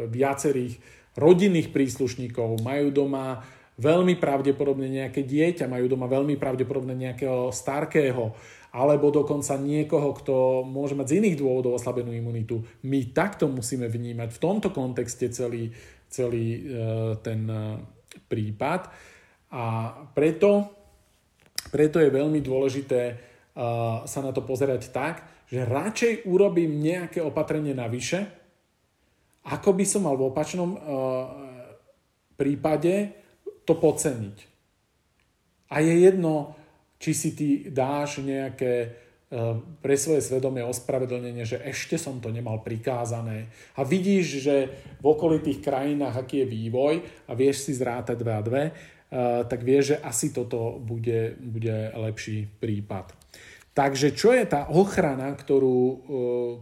viacerých rodinných príslušníkov. Majú doma veľmi pravdepodobne nejaké dieťa, majú doma veľmi pravdepodobne nejakého starkého, alebo dokonca niekoho, kto môže mať z iných dôvodov oslabenú imunitu. My takto musíme vnímať v tomto kontexte celý, celý e, ten prípad a preto, preto je veľmi dôležité uh, sa na to pozerať tak, že radšej urobím nejaké opatrenie navyše, ako by som mal v opačnom prípade to podceniť. A je jedno, či si ty dáš nejaké pre svoje svedomie ospravedlnenie, že ešte som to nemal prikázané. A vidíš, že v okolitých krajinách, aký je vývoj a vieš si zrátať 2 a 2, tak vieš, že asi toto bude, bude lepší prípad. Takže čo je tá ochrana, ktorú, e,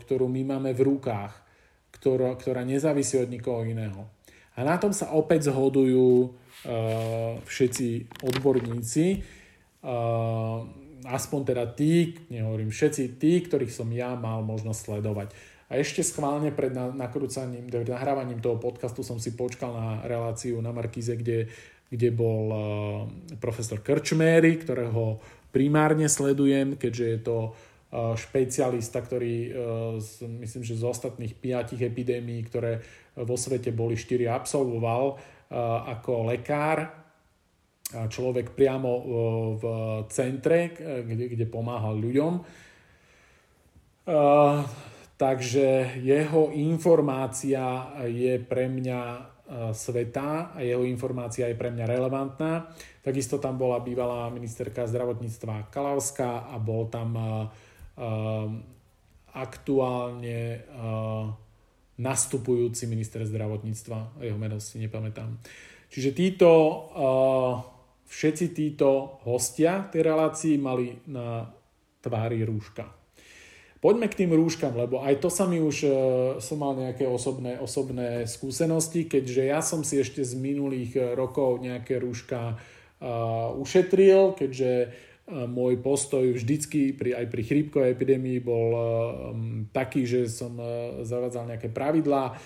ktorú my máme v rukách, ktorá, ktorá nezávisí od nikoho iného? A na tom sa opäť zhodujú všetci odborníci aspoň teda tí, nehovorím všetci, tí, ktorých som ja mal možnosť sledovať. A ešte schválne pred nakrúcaním, nahrávaním toho podcastu som si počkal na reláciu na Markíze, kde, kde bol profesor Krčméry, ktorého primárne sledujem, keďže je to špecialista, ktorý myslím, že z ostatných piatich epidémií, ktoré vo svete boli štyri absolvoval ako lekár, človek priamo e, v centre, kde, kde pomáhal ľuďom. E, takže jeho informácia je pre mňa e, sveta a jeho informácia je pre mňa relevantná. Takisto tam bola bývalá ministerka zdravotníctva Kalavská a bol tam aktuálne nastupujúci minister zdravotníctva, jeho meno si nepamätám. Čiže títo všetci títo hostia tej relácii mali na tvári rúška. Poďme k tým rúškam, lebo aj to sa mi už, uh, som mal nejaké osobné, osobné skúsenosti, keďže ja som si ešte z minulých e, rokov nejaké rúška uh, ušetril, keďže môj postoj vždycky pri, aj pri chrípkovej epidémii bol taký, že som zavádzal nejaké pravidlá.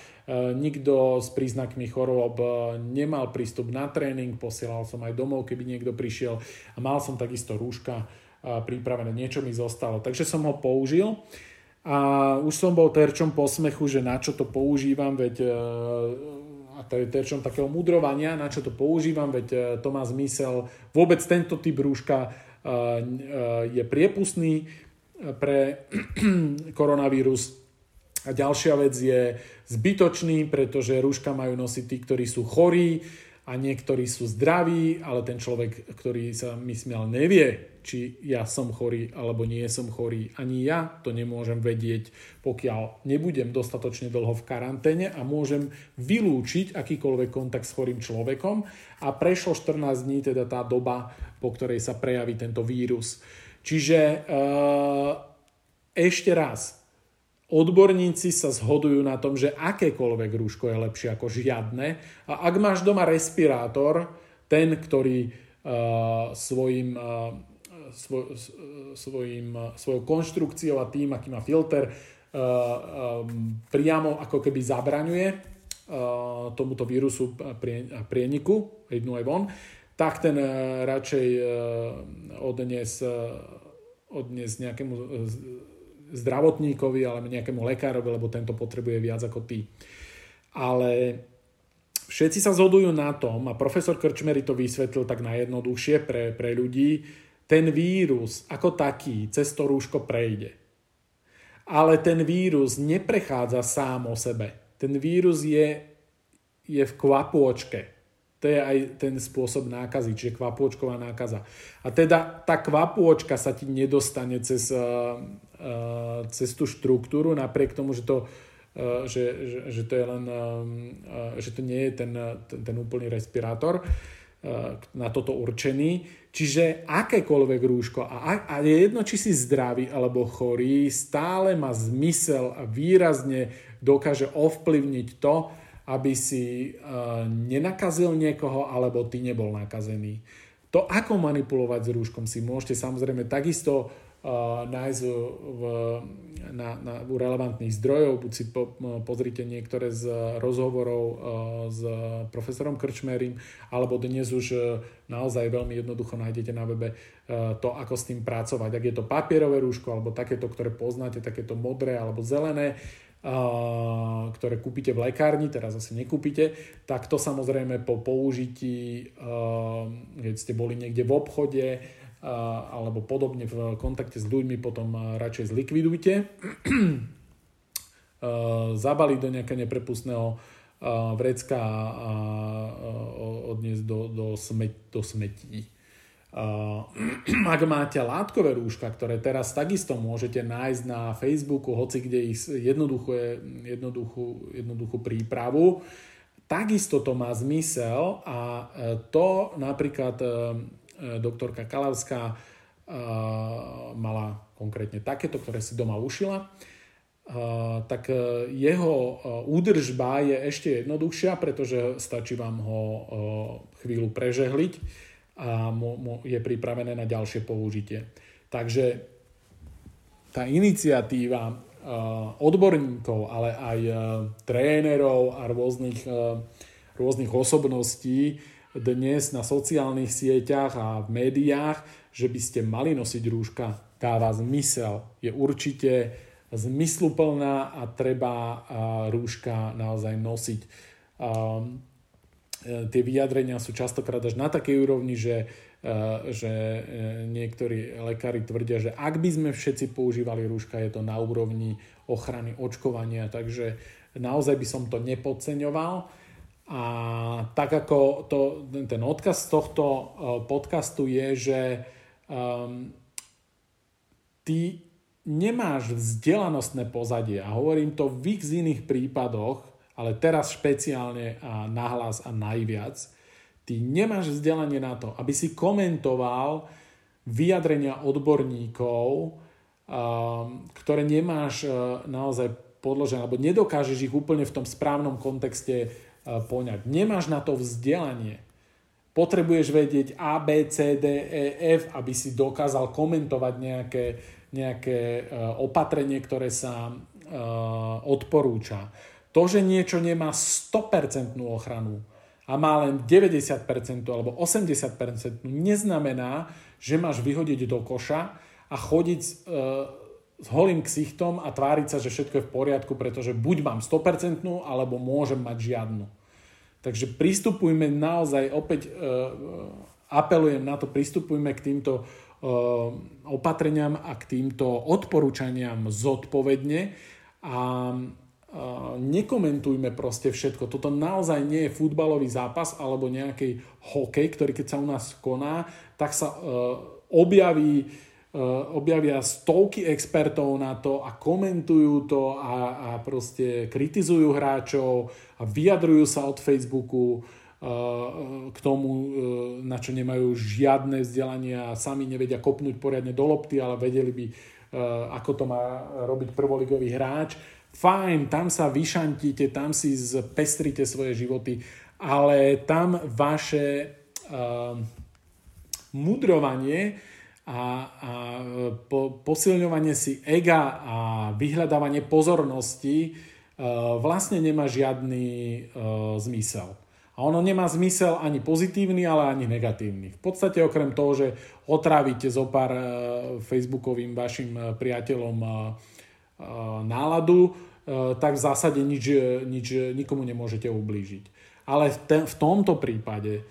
Nikto s príznakmi chorób nemal prístup na tréning, posielal som aj domov, keby niekto prišiel a mal som takisto rúška pripravené, niečo mi zostalo. Takže som ho použil a už som bol terčom posmechu, že na čo to používam, veď a to je terčom takého mudrovania, na čo to používam, veď to má zmysel. Vôbec tento typ rúška je priepustný pre koronavírus. A ďalšia vec je zbytočný, pretože rúška majú nosiť tí, ktorí sú chorí a niektorí sú zdraví, ale ten človek, ktorý sa mi smial, nevie, či ja som chorý alebo nie som chorý. Ani ja to nemôžem vedieť, pokiaľ nebudem dostatočne dlho v karanténe a môžem vylúčiť akýkoľvek kontakt s chorým človekom. A prešlo 14 dní, teda tá doba, po ktorej sa prejaví tento vírus. Čiže uh, ešte raz, odborníci sa zhodujú na tom, že akékoľvek rúško je lepšie ako žiadne. A ak máš doma respirátor, ten, ktorý uh, svojim, uh, svoj, svojim, svojou konštrukciou a tým, aký má filter, priamo ako keby zabraňuje tomuto vírusu prie, prieniku, jednu aj von, tak ten eh, radšej eh, odnes, eh, odnes nejakému zdravotníkovi alebo nejakému lekárovi, lebo tento potrebuje viac ako ty. Ale všetci sa zhodujú na tom, a profesor Krčmery to vysvetlil tak najjednoduchšie pre, pre ľudí, ten vírus ako taký cez to rúško prejde. Ale ten vírus neprechádza sám o sebe. Ten vírus je, je v kvapôčke to je aj ten spôsob nákazy, čiže kvapôčková nákaza. A teda tá kvapôčka sa ti nedostane cez, uh, uh, cez tú štruktúru, napriek tomu, že to, uh, že, že, že to je len, že to nie je ten, ten, ten úplný respirátor na toto určený. Čiže akékoľvek rúško, a, a je jedno, či si zdravý alebo chorý, stále má zmysel a výrazne dokáže ovplyvniť to, aby si uh, nenakazil niekoho, alebo ty nebol nakazený. To, ako manipulovať s rúškom, si môžete samozrejme takisto uh, nájsť v, na, na, u relevantných zdrojov. Buď si po, pozrite niektoré z rozhovorov uh, s profesorom Krčmerim, alebo dnes už naozaj veľmi jednoducho nájdete na webe to, ako s tým pracovať. Ak je to papierové rúško, alebo takéto, ktoré poznáte, takéto modré alebo zelené, ktoré kúpite v lekárni, teraz asi nekúpite, tak to samozrejme po použití, keď ste boli niekde v obchode alebo podobne v kontakte s ľuďmi, potom radšej zlikvidujte. Zabaliť do nejakého neprepustného vrecka a odniesť do, do, smet, do smetí. Uh, ak máte látkové rúška, ktoré teraz takisto môžete nájsť na Facebooku, hoci kde ich jednoduchú, jednoduchú, jednoduchú prípravu, takisto to má zmysel a e, to napríklad e, e, doktorka Kalavská mala konkrétne takéto, ktoré si doma ušila, tak jeho údržba je ešte jednoduchšia, pretože stačí vám ho chvíľu prežehliť a je pripravené na ďalšie použitie. Takže tá iniciatíva uh, odborníkov, ale aj uh, trénerov a rôznych, uh, rôznych osobností dnes na sociálnych sieťach a v médiách, že by ste mali nosiť rúška, dáva zmysel. Je určite zmysluplná a treba rúška naozaj nosiť. E, tie vyjadrenia sú častokrát až na takej úrovni, že, e, že e, niektorí lekári tvrdia, že ak by sme všetci používali rúška, je to na úrovni ochrany očkovania, takže naozaj by som to nepodceňoval. A tak ako to, ten odkaz z tohto podcastu je, že um, ty nemáš vzdelanostné pozadie a hovorím to v x iných prípadoch, ale teraz špeciálne a nahlas a najviac, ty nemáš vzdelanie na to, aby si komentoval vyjadrenia odborníkov, um, ktoré nemáš uh, naozaj podložené, alebo nedokážeš ich úplne v tom správnom kontexte uh, poňať. Nemáš na to vzdelanie. potrebuješ vedieť A, B, C, D, E, F, aby si dokázal komentovať nejaké, nejaké e, opatrenie, ktoré sa e, odporúča. To, že niečo nemá 100% ochranu a má len 90% alebo 80%, neznamená, že máš vyhodiť do koša a chodiť s holým ksichtom a tváriť sa, že všetko je v poriadku, pretože buď mám 100% alebo môžem mať žiadnu. Takže pristupujme naozaj, opäť uh, apelujem na to, pristupujme k týmto uh, opatreniam a k týmto odporúčaniam zodpovedne a nekomentujme proste všetko. Toto naozaj nie je futbalový zápas alebo nejaký hokej, ktorý keď sa u nás koná, tak sa uh, objaví Eh, objavia stovky expertov na to a komentujú to a, a proste kritizujú hráčov a vyjadrujú sa od Facebooku eh, k tomu, na čo nemajú žiadne vzdelanie a sami nevedia kopnúť poriadne do lopty, ale vedeli by, ako to má robiť prvoligový hráč. Fajn, tam sa vyšantíte, tam si zpestrite svoje životy, ale tam vaše uh, mudrovanie a, a po, posilňovanie si ega a vyhľadávanie pozornosti uh, vlastne nemá žiadny uh, zmysel. A ono nemá zmysel ani pozitívny, ale ani negatívny. V podstate okrem toho, že otrávite zo pár uh, facebookovým vašim priateľom náladu, tak v zásade nič, nič nikomu nemôžete ublížiť. Ale v, te, v tomto prípade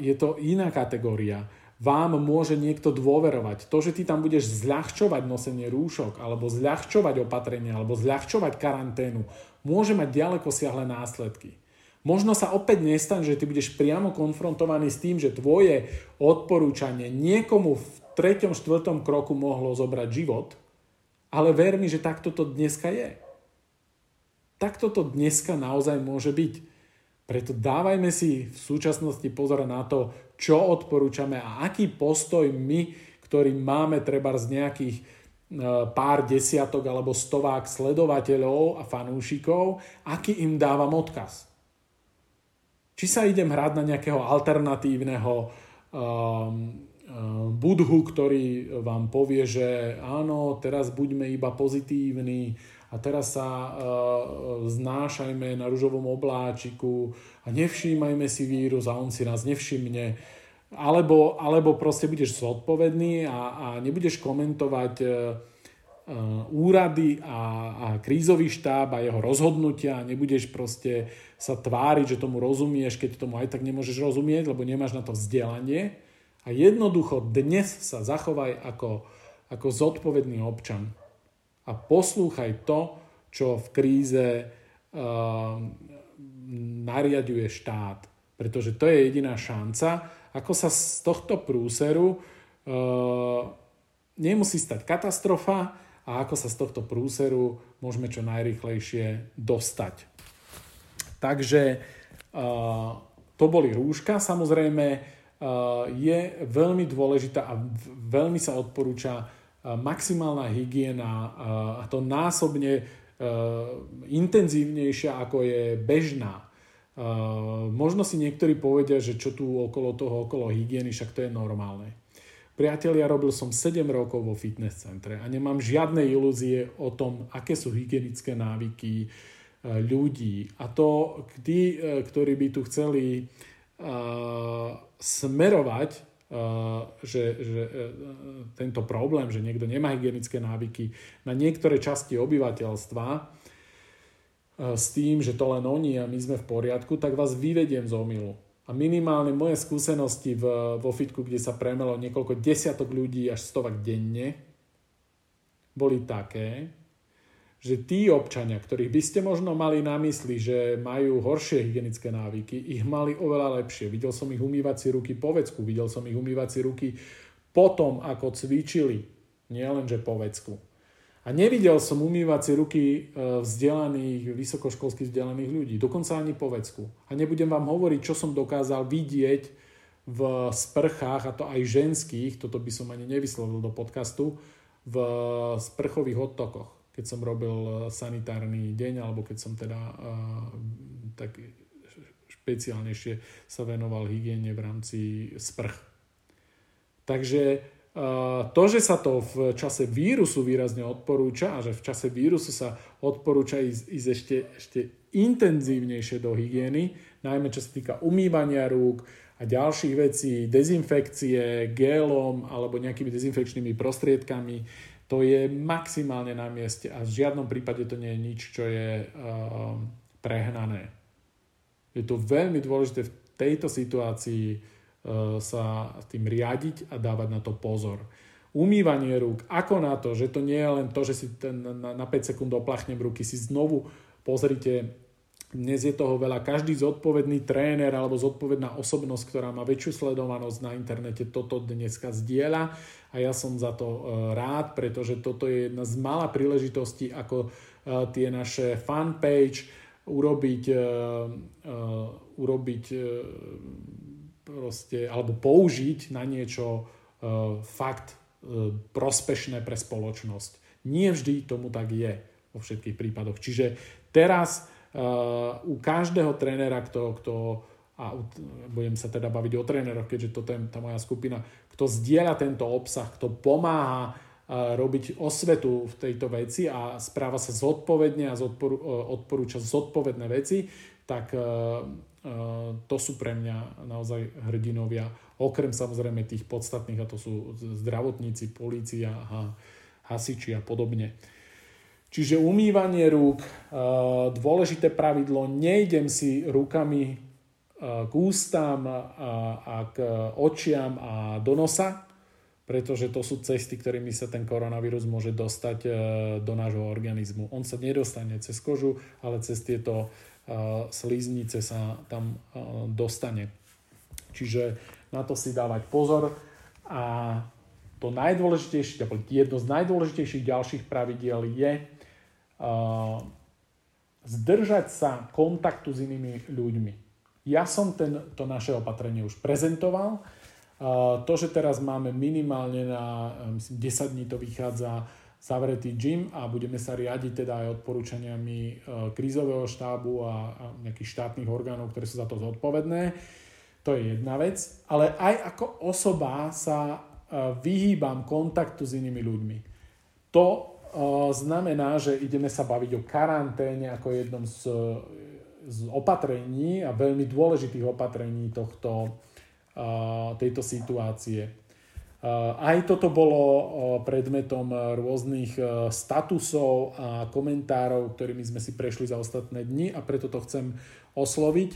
je to iná kategória vám môže niekto dôverovať. To, že ty tam budeš zľahčovať nosenie rúšok, alebo zľahčovať opatrenia, alebo zľahčovať karanténu, môže mať ďaleko siahle následky. Možno sa opäť nestane, že ty budeš priamo konfrontovaný s tým, že tvoje odporúčanie niekomu v treťom, štvrtom kroku mohlo zobrať život, ale ver mi, že takto to dneska je. Takto to dneska naozaj môže byť. Preto dávajme si v súčasnosti pozor na to, čo odporúčame a aký postoj my, ktorý máme treba z nejakých e, pár desiatok alebo stovák sledovateľov a fanúšikov, aký im dávam odkaz. Či sa idem hrať na nejakého alternatívneho um, budhu, ktorý vám povie, že áno, teraz buďme iba pozitívni, a teraz sa uh, znášajme na ružovom obláčiku a nevšímajme si vírus a on si nás nevšimne. Alebo, alebo proste budeš zodpovedný a, a nebudeš komentovať uh, úrady a, a krízový štáb a jeho rozhodnutia a nebudeš proste sa tváriť, že tomu rozumieš, keď tomu aj tak nemôžeš rozumieť, lebo nemáš na to vzdelanie. A jednoducho dnes sa zachovaj ako, ako zodpovedný občan a poslúchaj to, čo v kríze uh, nariaduje štát. Pretože to je jediná šanca, ako sa z tohto prúseru uh, nemusí stať katastrofa a ako sa z tohto prúseru môžeme čo najrychlejšie dostať. Takže uh, to boli rúška. Samozrejme je veľmi dôležitá a veľmi sa odporúča maximálna hygiena a to násobne intenzívnejšia ako je bežná. Možno si niektorí povedia, že čo tu okolo toho, okolo hygieny, však to je normálne. Priatelia, robil som 7 rokov vo fitness centre a nemám žiadne ilúzie o tom, aké sú hygienické návyky ľudí. A to tí, ktorí by tu chceli smerovať že, že e, tento problém, že niekto nemá hygienické návyky na niektoré časti obyvateľstva s tým, že to len oni a my sme v poriadku, tak vás vyvediem z omilu. A minimálne moje skúsenosti v, vo fitku, kde sa premelo niekoľko desiatok ľudí až stovak denne, boli také, že tí občania, ktorých by ste možno mali na mysli, že majú horšie hygienické návyky, ich mali oveľa lepšie. Videl som ich umývať si ruky po vecku, videl som ich umývať si ruky potom, ako cvičili, nielen že po vecku. A nevidel som umývať si ruky e, vzdelaných, vysokoškolských vzdelaných ľudí, dokonca ani po vecku. A nebudem vám hovoriť, čo som dokázal vidieť v sprchách, a to aj ženských, toto by som ani nevyslovil do podcastu, v sprchových odtokoch keď som robil eh, sanitárny deň, alebo keď som teda uh, tak špeciálnejšie sa venoval hygiene v rámci sprch. Takže to, že sa to v čase vírusu výrazne odporúča a že v čase vírusu sa odporúča ísť, ísť ešte, ešte intenzívnejšie do hygieny, najmä čo sa týka umývania rúk a ďalších vecí, dezinfekcie, gélom alebo nejakými dezinfekčnými prostriedkami, to je maximálne na mieste a v žiadnom prípade to nie je nič, čo je uh, prehnané. Je to veľmi dôležité v tejto situácii E, sa tým riadiť a dávať na to pozor. Umývanie rúk, ako na to, že to nie je len to, že si ten, na, na 5 sekúnd oplachnem ruky, si znovu pozrite, dnes je toho veľa, každý zodpovedný tréner alebo zodpovedná osobnosť, ktorá má väčšiu sledovanosť na internete, toto dneska zdieľa a ja som za to e, rád, pretože toto je jedna z malá príležitostí, ako e, tie naše fanpage urobiť, urobiť proste, alebo použiť na niečo fakt prospešné pre spoločnosť. Nie vždy tomu tak je vo všetkých prípadoch. Čiže teraz u každého trénera, kto, kto a budem sa teda baviť o tréneroch, keďže toto je tá moja skupina, kto zdieľa tento obsah, kto pomáha robiť osvetu v tejto veci a správa sa zodpovedne a odporúča zodpovedné veci, tak to sú pre mňa naozaj hrdinovia, okrem samozrejme tých podstatných, a to sú zdravotníci, polícia, hasiči a podobne. Čiže umývanie rúk, dôležité pravidlo, nejdem si rukami k ústam a k očiam a do nosa, pretože to sú cesty, ktorými sa ten koronavírus môže dostať do nášho organizmu. On sa nedostane cez kožu, ale cez tieto sliznice sa tam dostane. Čiže na to si dávať pozor a to najdôležitejšie, jedno z najdôležitejších ďalších pravidiel je zdržať sa kontaktu s inými ľuďmi. Ja som ten, to naše opatrenie už prezentoval. To, že teraz máme minimálne na myslím, 10 dní to vychádza zavretý gym a budeme sa riadiť teda aj odporúčaniami krízového štábu a, nejakých štátnych orgánov, ktoré sú za to zodpovedné. To je jedna vec. Ale aj ako osoba sa vyhýbam kontaktu s inými ľuďmi. To znamená, že ideme sa baviť o karanténe ako jednom z, z opatrení a veľmi dôležitých opatrení tohto, tejto situácie. Aj toto bolo predmetom rôznych statusov a komentárov, ktorými sme si prešli za ostatné dni a preto to chcem osloviť.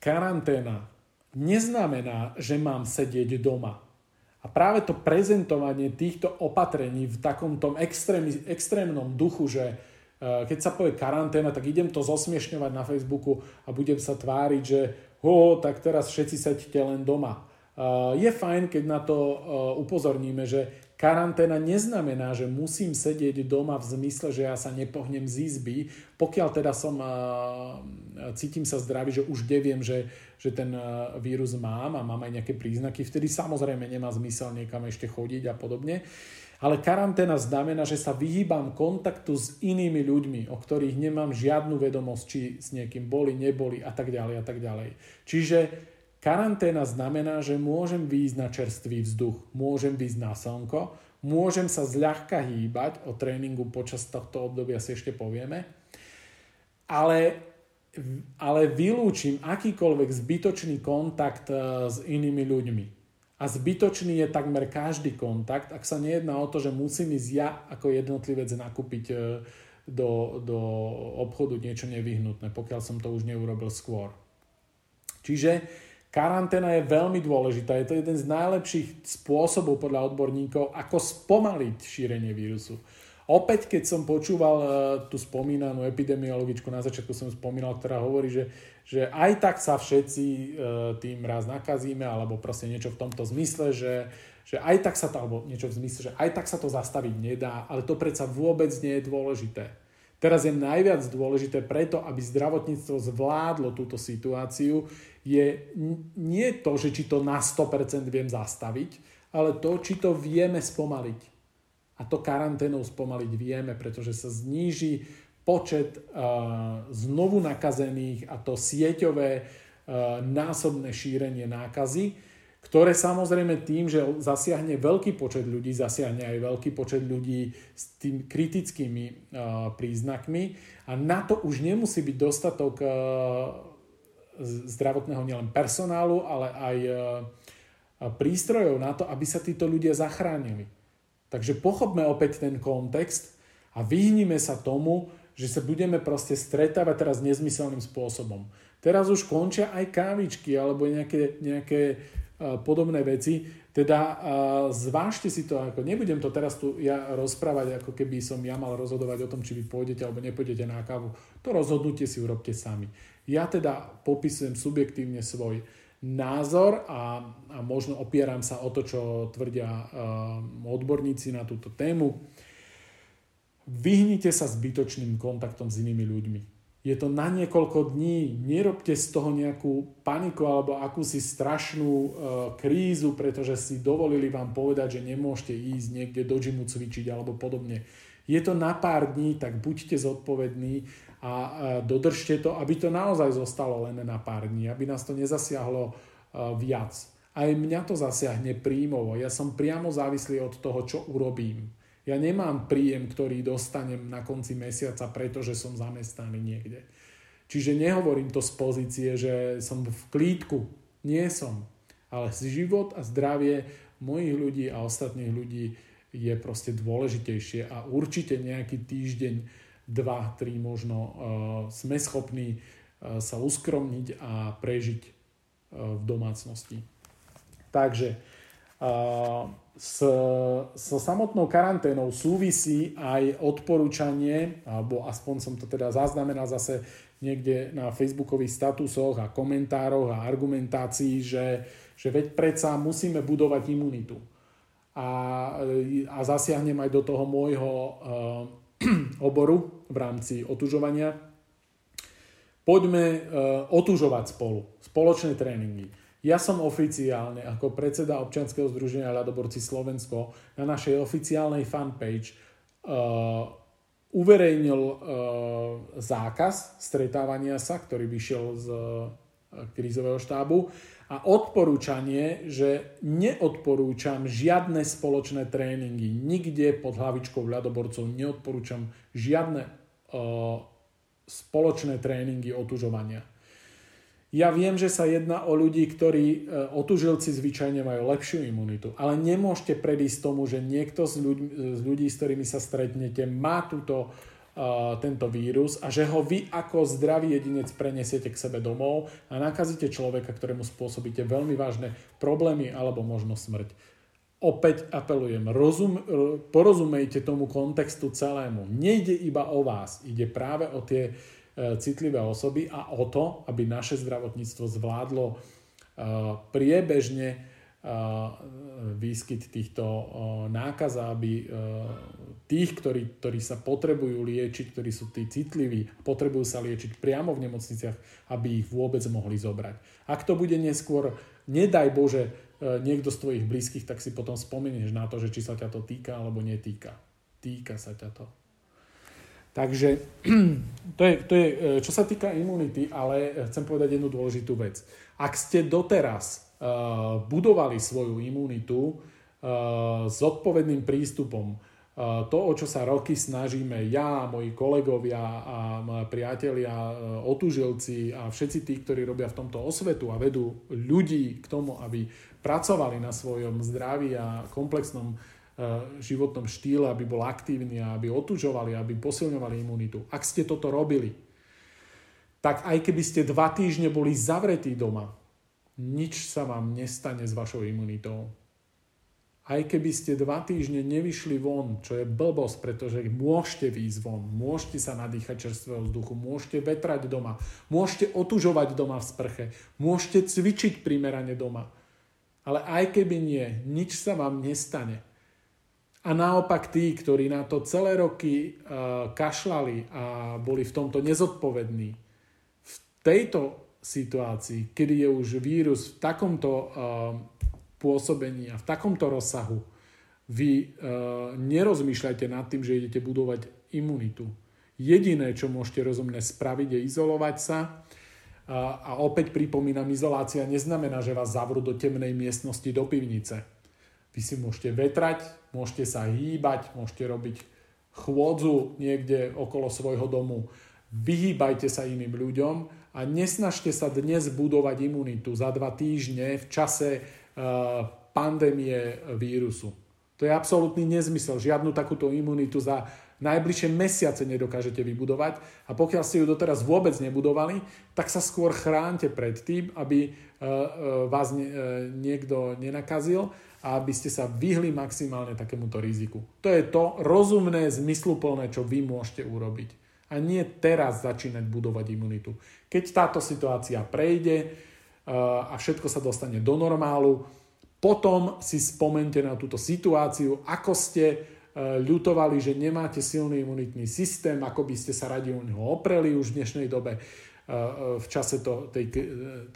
Karanténa neznamená, že mám sedieť doma. A práve to prezentovanie týchto opatrení v takom tom extrémnom duchu, že keď sa povie karanténa, tak idem to zosmiešňovať na Facebooku a budem sa tváriť, že ho, tak teraz všetci sedíte len doma. Je fajn, keď na to upozorníme, že karanténa neznamená, že musím sedieť doma v zmysle, že ja sa nepohnem z izby, pokiaľ teda som, cítim sa zdravý, že už neviem, že, že ten vírus mám a mám aj nejaké príznaky, vtedy samozrejme nemá zmysel niekam ešte chodiť a podobne. Ale karanténa znamená, že sa vyhýbam kontaktu s inými ľuďmi, o ktorých nemám žiadnu vedomosť, či s niekým boli, neboli a tak ďalej a tak ďalej. Čiže Karanténa znamená, že môžem výjsť na čerstvý vzduch, môžem výjsť na slnko, môžem sa zľahka hýbať, o tréningu počas tohto obdobia si ešte povieme, ale, ale vylúčim akýkoľvek zbytočný kontakt e, s inými ľuďmi. A zbytočný je takmer každý kontakt, ak sa nejedná o to, že musím ísť ja ako jednotlivec nakúpiť e, do, do obchodu niečo nevyhnutné, pokiaľ som to už neurobil skôr. Čiže Karanténa je veľmi dôležitá. Je to jeden z najlepších spôsobov podľa odborníkov, ako spomaliť šírenie vírusu. Opäť, keď som počúval uh, tú spomínanú epidemiologičku, na začiatku som spomínal, ktorá hovorí, že, že aj tak sa všetci uh, tým raz nakazíme, alebo proste niečo v tomto zmysle, že, že aj tak sa to, alebo niečo v zmysle, že aj tak sa to zastaviť nedá, ale to predsa vôbec nie je dôležité. Teraz je najviac dôležité preto, aby zdravotníctvo zvládlo túto situáciu, je nie to, že či to na 100% viem zastaviť, ale to, či to vieme spomaliť. A to karanténou spomaliť vieme, pretože sa zníži počet znovu nakazených a to sieťové násobné šírenie nákazy, ktoré samozrejme tým, že zasiahne veľký počet ľudí, zasiahne aj veľký počet ľudí s tým kritickými príznakmi a na to už nemusí byť dostatok zdravotného nielen personálu, ale aj prístrojov na to, aby sa títo ľudia zachránili. Takže pochopme opäť ten kontext a vyhnime sa tomu, že sa budeme proste stretávať teraz nezmyselným spôsobom. Teraz už končia aj kávičky alebo nejaké, nejaké uh, podobné veci. Teda uh, zvážte si to, ako nebudem to teraz tu ja rozprávať, ako keby som ja mal rozhodovať o tom, či vy pôjdete alebo nepôjdete na kávu. To rozhodnutie si urobte sami. Ja teda popisujem subjektívne svoj názor a, a možno opieram sa o to, čo tvrdia uh, odborníci na túto tému. Vyhnite sa zbytočným kontaktom s inými ľuďmi. Je to na niekoľko dní, nerobte z toho nejakú paniku alebo akúsi strašnú uh, krízu, pretože si dovolili vám povedať, že nemôžete ísť niekde do gymu cvičiť alebo podobne. Je to na pár dní, tak buďte zodpovední a dodržte to, aby to naozaj zostalo len na pár dní, aby nás to nezasiahlo viac. Aj mňa to zasiahne príjmovo. Ja som priamo závislý od toho, čo urobím. Ja nemám príjem, ktorý dostanem na konci mesiaca, pretože som zamestnaný niekde. Čiže nehovorím to z pozície, že som v klídku. Nie som. Ale život a zdravie mojich ľudí a ostatných ľudí je proste dôležitejšie a určite nejaký týždeň dva, tri možno uh, sme schopní uh, sa uskromniť a prežiť uh, v domácnosti. Takže s, so samotnou karanténou súvisí aj odporúčanie, alebo aspoň som to teda zaznamenal zase niekde na facebookových statusoch a komentároch a argumentácii, že, že veď predsa musíme budovať imunitu. A, a zasiahnem aj do toho môjho oboru v rámci otužovania. Poďme uh, otužovať spolu, spoločné tréningy. Ja som oficiálne ako predseda občianskeho združenia Ľadoborci Slovensko na našej oficiálnej fanpage uh, uverejnil uh, zákaz stretávania sa, ktorý vyšiel z uh, krízového štábu a odporúčanie, že neodporúčam žiadne spoločné tréningy. Nikde pod hlavičkou ľadoborcov neodporúčam žiadne uh, spoločné tréningy otužovania. Ja viem, že sa jedná o ľudí, ktorí uh, otužilci zvyčajne majú lepšiu imunitu, ale nemôžete predísť tomu, že niekto z ľudí, z ľudí, s ktorými sa stretnete, má túto tento vírus a že ho vy ako zdravý jedinec prenesiete k sebe domov a nakazíte človeka, ktorému spôsobíte veľmi vážne problémy alebo možno smrť. Opäť apelujem, rozum, porozumejte tomu kontextu celému. Nejde iba o vás, ide práve o tie e, citlivé osoby a o to, aby naše zdravotníctvo zvládlo e, priebežne výskyt týchto nákaz, aby tých, ktorí, ktorí sa potrebujú liečiť, ktorí sú tí citliví, potrebujú sa liečiť priamo v nemocniciach, aby ich vôbec mohli zobrať. Ak to bude neskôr, nedaj Bože, e, niekto z tvojich blízkych, tak si potom spomenieš na to, že či sa ťa to týka alebo netýka. Týka sa ťa to. Takže to je, to je, e, čo sa týka imunity, ale chcem povedať jednu dôležitú vec. Ak ste doteraz uh, budovali svoju imunitu uh, s odpovedným prístupom, uh, to, o čo sa roky snažíme ja, moji kolegovia a priatelia, otužilci a všetci tí, ktorí robia v tomto osvetu a vedú ľudí k tomu, aby pracovali na svojom zdraví a komplexnom životnom štýle, aby bol aktívny aby otužovali, aby posilňovali imunitu. Ak ste toto robili, tak aj keby ste dva týždne boli zavretí doma, nič sa vám nestane s vašou imunitou. Aj keby ste dva týždne nevyšli von, čo je blbosť, pretože môžete výjsť von, môžete sa nadýchať čerstvého vzduchu, môžete vetrať doma, môžete otužovať doma v sprche, môžete cvičiť primerane doma. Ale aj keby nie, nič sa vám nestane. A naopak tí, ktorí na to celé roky uh, kašľali a boli v tomto nezodpovední, v tejto situácii, kedy je už vírus v takomto uh, pôsobení a v takomto rozsahu, vy uh, nerozmýšľajte nad tým, že idete budovať imunitu. Jediné, čo môžete rozumne spraviť, je izolovať sa. A opäť pripomínam, izolácia neznamená, že vás zavrú do temnej miestnosti do pivnice. Vy si môžete vetrať, môžete sa hýbať, môžete robiť chôdzu niekde okolo svojho domu. Vyhýbajte sa iným ľuďom a nesnažte sa dnes budovať imunitu za dva týždne v čase uh, pandémie vírusu. To je absolútny nezmysel. Žiadnu takúto imunitu za najbližšie mesiace nedokážete vybudovať a pokiaľ ste ju doteraz vôbec nebudovali, tak sa skôr chránte pred tým, aby e, e, vás niekto nenakazil a aby ste sa vyhli maximálne takémuto riziku. To je to rozumné, zmysluplné, čo vy môžete urobiť. A nie teraz začínať budovať imunitu. Keď táto situácia prejde a všetko sa dostane do normálu, potom si spomente na túto situáciu, ako ste E, ľutovali, že nemáte silný imunitný systém, ako by ste sa radi o neho opreli už v dnešnej dobe v čase to, tej,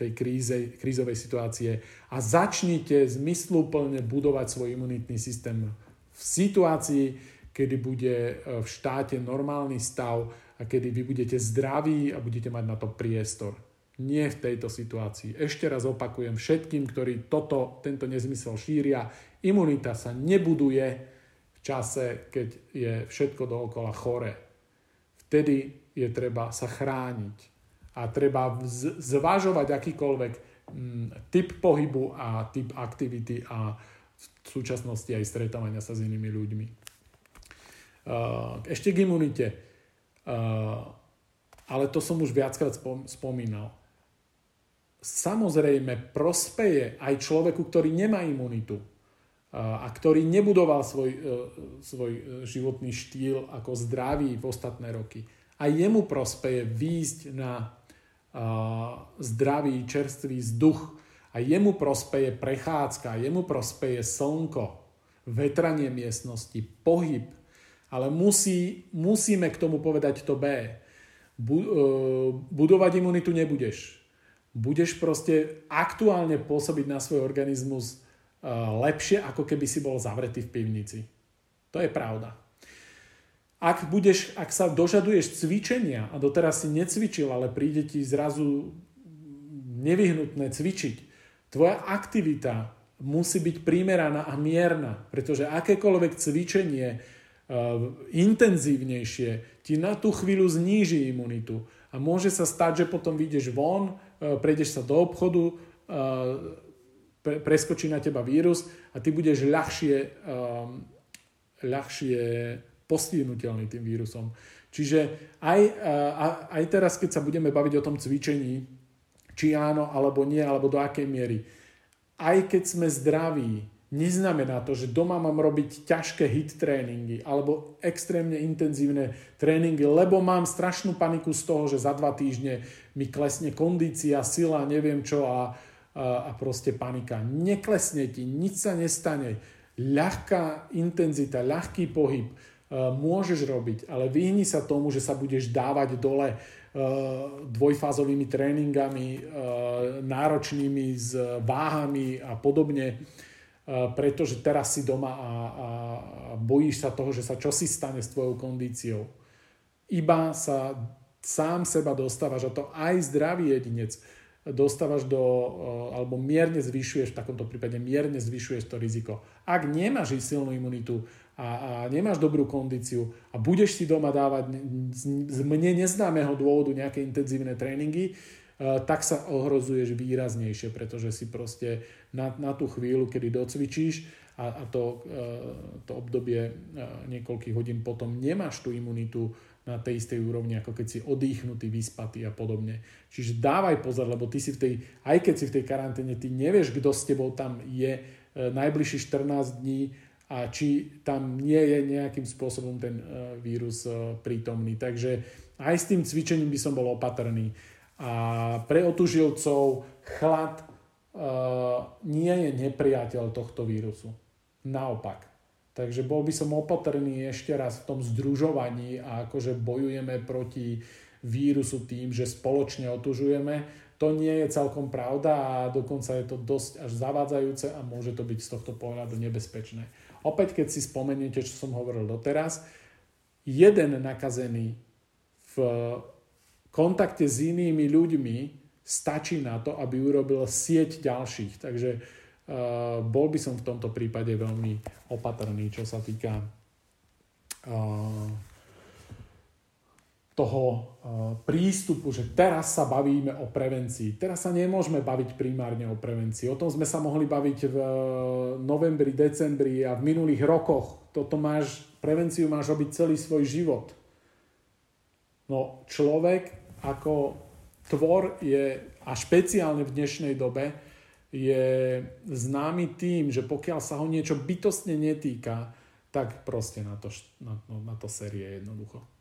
tej kríze, krízovej situácie a začnite zmysluplne budovať svoj imunitný systém v situácii, kedy bude v štáte normálny stav a kedy vy budete zdraví a budete mať na to priestor. Nie v tejto situácii. Ešte raz opakujem všetkým, ktorí toto, tento nezmysel šíria, imunita sa nebuduje, čase, keď je všetko dookola chore. Vtedy je treba sa chrániť a treba zvažovať akýkoľvek mm, typ pohybu a typ aktivity a v súčasnosti aj stretávania sa s inými ľuďmi. Ešte k imunite. Ale to som už viackrát spomínal. Samozrejme, prospeje aj človeku, ktorý nemá imunitu a ktorý nebudoval svoj, svoj životný štýl ako zdravý v ostatné roky. A jemu prospeje výjsť na zdravý, čerstvý vzduch a jemu prospeje prechádzka, jemu prospeje slnko, vetranie miestnosti, pohyb. Ale musí, musíme k tomu povedať to B. Bu, e, budovať imunitu nebudeš. Budeš proste aktuálne pôsobiť na svoj organizmus Eh, lepšie, ako keby si bol zavretý v pivnici. To je pravda. Ak, budeš, ak sa dožaduješ cvičenia a doteraz si necvičil, ale príde ti zrazu nevyhnutné cvičiť, tvoja aktivita musí byť primeraná a mierna, pretože akékoľvek cvičenie uh, intenzívnejšie ti na tú chvíľu zníži imunitu. A môže sa stať, že potom vyjdeš von, uh, prejdeš sa do obchodu, pre, preskočí na teba vírus a ty budeš ľahšie, um, ľahšie postihnutelný tým vírusom. Čiže aj, aj teraz, keď sa budeme baviť o tom cvičení, či áno alebo nie, alebo do akej miery, aj keď sme zdraví, neznamená to, že doma mám robiť ťažké hit tréningy alebo extrémne intenzívne tréningy, lebo mám strašnú paniku z toho, že za dva týždne mi klesne kondícia, sila, neviem čo a, a proste panika. Neklesne ti, nič sa nestane. Ľahká intenzita, ľahký pohyb môžeš robiť, ale vyhni sa tomu, že sa budeš dávať dole dvojfázovými tréningami, náročnými s váhami a podobne, pretože teraz si doma a, a bojíš sa toho, že sa čosi stane s tvojou kondíciou. Iba sa sám seba dostávaš, a to aj zdravý jedinec, dostávaš do, eh, alebo mierne zvyšuješ, v takomto prípade mierne zvyšuješ to riziko. Ak nemáš silnú imunitu a, a nemáš dobrú kondíciu a budeš si doma dávať z mne neznámeho dôvodu nejaké intenzívne tréningy, eh, tak sa ohrozuješ výraznejšie, pretože si proste na, na tú chvíľu, kedy docvičíš a, a to, eh, to obdobie niekoľkých hodín potom nemáš tú imunitu na tej istej úrovni, ako keď si odýchnutý, vyspatý a podobne. Čiže dávaj pozor, lebo ty si v tej, aj keď si v tej karanténe, ty nevieš, kto s tebou tam je e, najbližších 14 dní a či tam nie je nejakým spôsobom ten e, vírus e, prítomný. Takže aj s tým cvičením by som bol opatrný. A pre otužilcov chlad nie je nepriateľ tohto vírusu. Naopak Takže bol by som opatrný ešte raz v tom združovaní a akože bojujeme proti vírusu tým, že spoločne otužujeme. To nie je celkom pravda a dokonca je to dosť až zavádzajúce a môže to byť z tohto pohľadu nebezpečné. Opäť, keď si spomeniete, čo som hovoril doteraz, jeden nakazený v kontakte s inými ľuďmi stačí na to, aby urobil sieť ďalších. Takže uh, bol by som v tomto prípade veľmi opatrný, čo sa týka uh, toho uh, prístupu, že teraz sa bavíme o prevencii. Teraz sa nemôžeme baviť primárne o prevencii. O tom sme sa mohli baviť v novembri, decembri a v minulých rokoch. Toto máš, prevenciu máš robiť celý svoj život. No človek ako tvor je, a špeciálne v dnešnej dobe, je známy tým, že pokiaľ sa ho niečo bytostne netýka, tak proste na to, na, no, na to série jednoducho.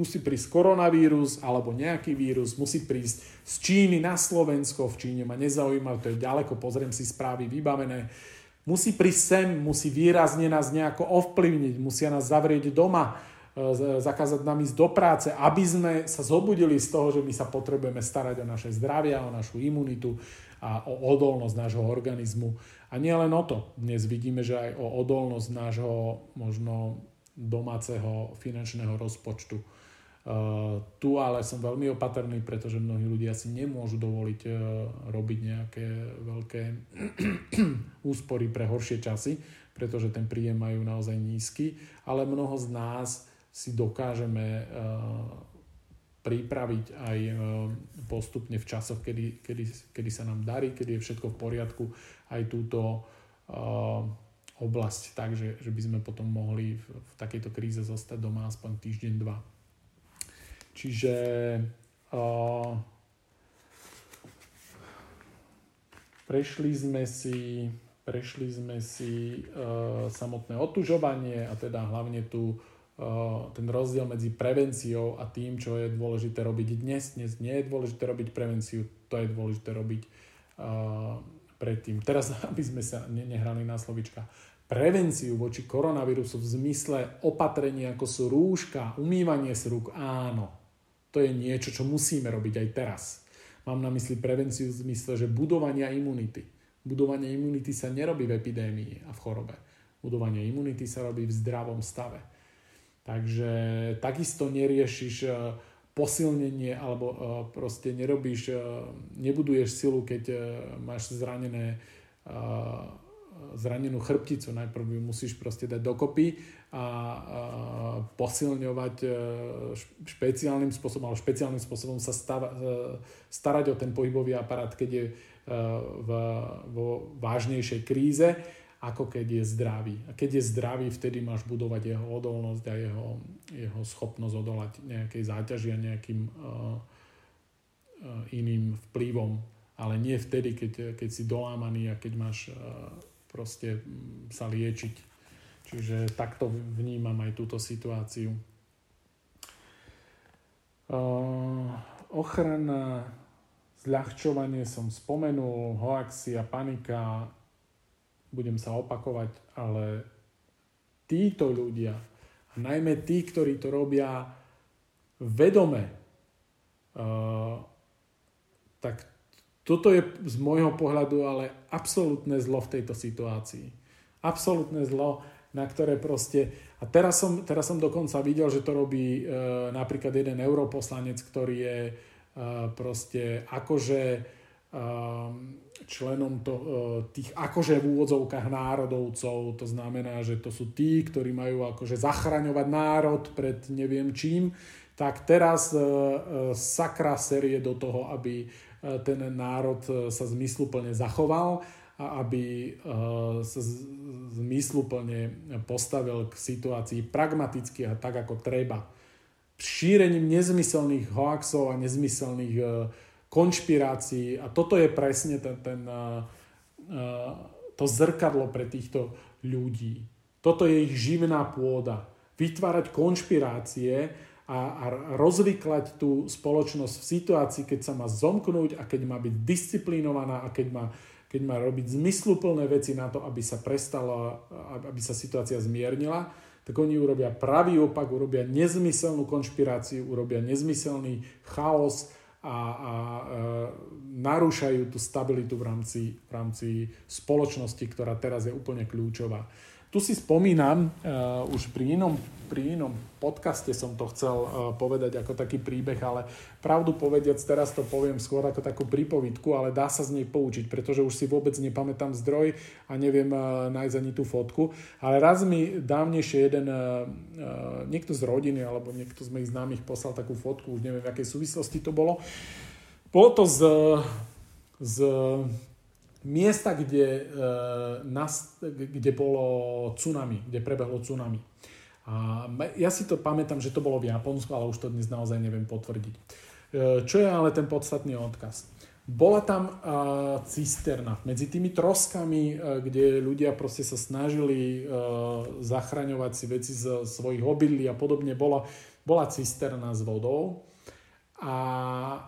Musí prísť koronavírus alebo nejaký vírus, musí prísť z Číny na Slovensko, v Číne ma nezaujíma, to je ďaleko, pozriem si správy vybavené. Musí prísť sem, musí výrazne nás nejako ovplyvniť, musia nás zavrieť doma, E, zakázať nám ísť do práce, aby sme sa zobudili z toho, že my sa potrebujeme starať o naše zdravie, o našu imunitu a o odolnosť nášho organizmu. A nie len o to. Dnes vidíme, že aj o odolnosť nášho možno domáceho finančného rozpočtu. Uh, tu ale som veľmi opatrný, pretože mnohí ľudia si nemôžu dovoliť uh, robiť nejaké veľké úspory pre horšie časy, pretože ten príjem majú naozaj nízky, ale mnoho z nás si dokážeme eh, pripraviť aj eh, postupne v časoch, kedy, kedy, kedy sa nám darí, kedy je všetko v poriadku, aj túto eh, oblasť tak, že, že by sme potom mohli v, v takejto kríze zostať doma aspoň týždeň, dva. Čiže uh, prešli sme si, prešli sme si uh, samotné otužovanie a teda hlavne tú ten rozdiel medzi prevenciou a tým, čo je dôležité robiť dnes. Dnes nie je dôležité robiť prevenciu, to je dôležité robiť uh, predtým. Teraz, aby sme sa nehrali na slovička, prevenciu voči koronavírusu v zmysle opatrenia, ako sú rúška, umývanie z rúk, áno. To je niečo, čo musíme robiť aj teraz. Mám na mysli prevenciu v zmysle, že budovania imunity. Budovanie imunity sa nerobí v epidémii a v chorobe. Budovanie imunity sa robí v zdravom stave. Takže takisto neriešiš e, posilnenie alebo e, proste nerobíš, e, nebuduješ silu, keď máš zranené zranenú chrbticu. Najprv ju musíš proste dať dokopy a posilňovať špeciálnym spôsobom, ale špeciálnym spôsobom sa starať o ten pohybový aparát, keď je v, vo vážnejšej kríze ako keď je zdravý. A keď je zdravý, vtedy máš budovať jeho odolnosť a jeho, jeho schopnosť odolať nejakej záťaži a nejakým iným vplyvom. Ale nie vtedy, keď, keď si dolámaný a keď máš proste sa liečiť. Čiže takto vnímam aj túto situáciu. Uh, ochrana, zľahčovanie som spomenul, hoaxi a panika, budem sa opakovať, ale títo ľudia, a najmä tí, ktorí to robia vedome, uh, tak toto je z môjho pohľadu ale absolútne zlo v tejto situácii. Absolútne zlo, na ktoré proste... A teraz som, teraz som dokonca videl, že to robí uh, napríklad jeden europoslanec, ktorý je uh, proste akože uh, členom to, e, tých akože v úvodzovkách národovcov, to znamená, že to sú tí, ktorí majú akože zachraňovať národ pred neviem čím, tak teraz e, e, sakra série do toho, aby ten národ sa zmysluplne zachoval a aby sa zmysluplne postavil k situácii pragmaticky a tak, ako treba. Šírením nezmyselných hoaxov a nezmyselných konšpirácií a toto je presne ten, ten, to zrkadlo pre týchto ľudí. Toto je ich živná pôda. Vytvárať konšpirácie a, a rozvyklať tú spoločnosť v situácii, keď sa má zomknúť a keď má byť disciplinovaná a keď má, keď má robiť zmysluplné veci na to, aby sa prestala, aby sa situácia zmiernila, tak oni urobia pravý opak, urobia nezmyselnú konšpiráciu, urobia nezmyselný chaos, a, a, a narúšajú tú stabilitu v rámci, v rámci spoločnosti, ktorá teraz je úplne kľúčová. Tu si spomínam, uh, už pri inom, pri inom podcaste som to chcel uh, povedať ako taký príbeh, ale pravdu povediac, teraz to poviem skôr ako takú prípovitku, ale dá sa z nej poučiť, pretože už si vôbec nepamätám zdroj a neviem uh, nájsť ani tú fotku. Ale raz mi dávnejšie jeden, uh, niekto z rodiny alebo niekto z mojich známych poslal takú fotku, už neviem v akej súvislosti to bolo. Bolo to z, z miesta, kde, e, nas, kde bolo tsunami, kde prebehlo tsunami. A ja si to pamätám, že to bolo v Japonsku, ale už to dnes naozaj neviem potvrdiť. E, čo je ale ten podstatný odkaz? Bola tam e, cisterna medzi tými troskami, kde ľudia proste sa snažili zachraňovať si veci z svojich obydlí a podobne. Bola, bola cisterna s vodou a e,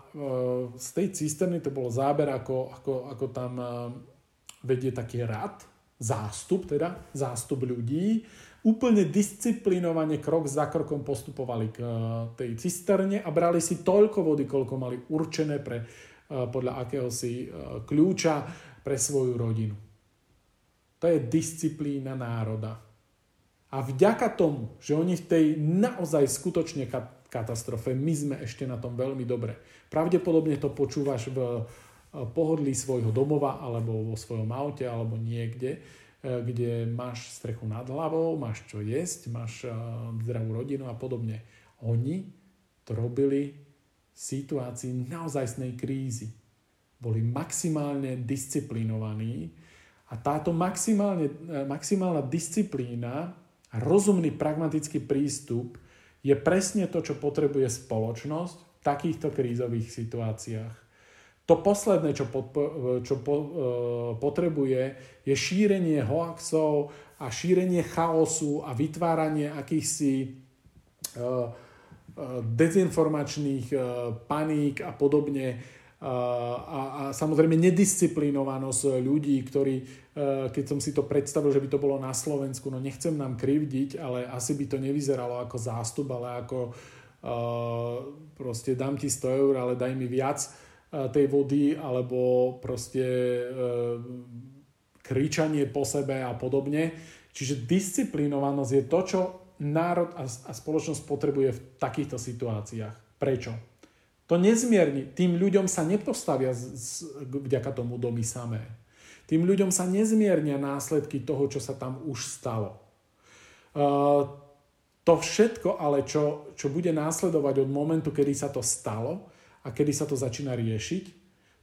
z tej cisterny to bol záber, ako, ako, ako tam e, vedie taký rad, zástup teda, zástup ľudí. Úplne disciplinovane krok za krokom postupovali k e, tej cisterne a brali si toľko vody, koľko mali určené pre, podľa akéhosi kľúča pre svoju rodinu. To je disciplína národa. A vďaka tomu, že oni v tej naozaj skutočne katastrofe. My sme ešte na tom veľmi dobre. Pravdepodobne to počúvaš v eh, pohodlí svojho domova alebo vo svojom aute alebo niekde, eh, kde máš strechu nad hlavou, máš čo jesť, máš eh, zdravú rodinu a podobne. Oni to robili v situácii naozajstnej krízy. Boli maximálne disciplinovaní a táto maximálne, maximálna disciplína a rozumný pragmatický prístup je presne to, čo potrebuje spoločnosť v takýchto krízových situáciách. To posledné, čo, podpo- čo po, e, potrebuje, je šírenie hoaxov a šírenie chaosu a vytváranie akýchsi e, e, dezinformačných e, paník a podobne, a, a samozrejme nedisciplinovanosť ľudí, ktorí, e, keď som si to predstavil, že by to bolo na Slovensku, no nechcem nám krivdiť, ale asi by to nevyzeralo ako zástup, ale ako uh, proste dám ti 100 eur, ale daj mi viac uh, tej vody, alebo proste kričanie po sebe a podobne. Čiže disciplinovanosť je to, čo národ a spoločnosť potrebuje v takýchto situáciách. Prečo? To nezmierni. Tým ľuďom sa nepostavia z, z, vďaka tomu domy samé. Tým ľuďom sa nezmiernia následky toho, čo sa tam už stalo. Uh, to všetko ale, čo, čo bude následovať od momentu, kedy sa to stalo a kedy sa to začína riešiť,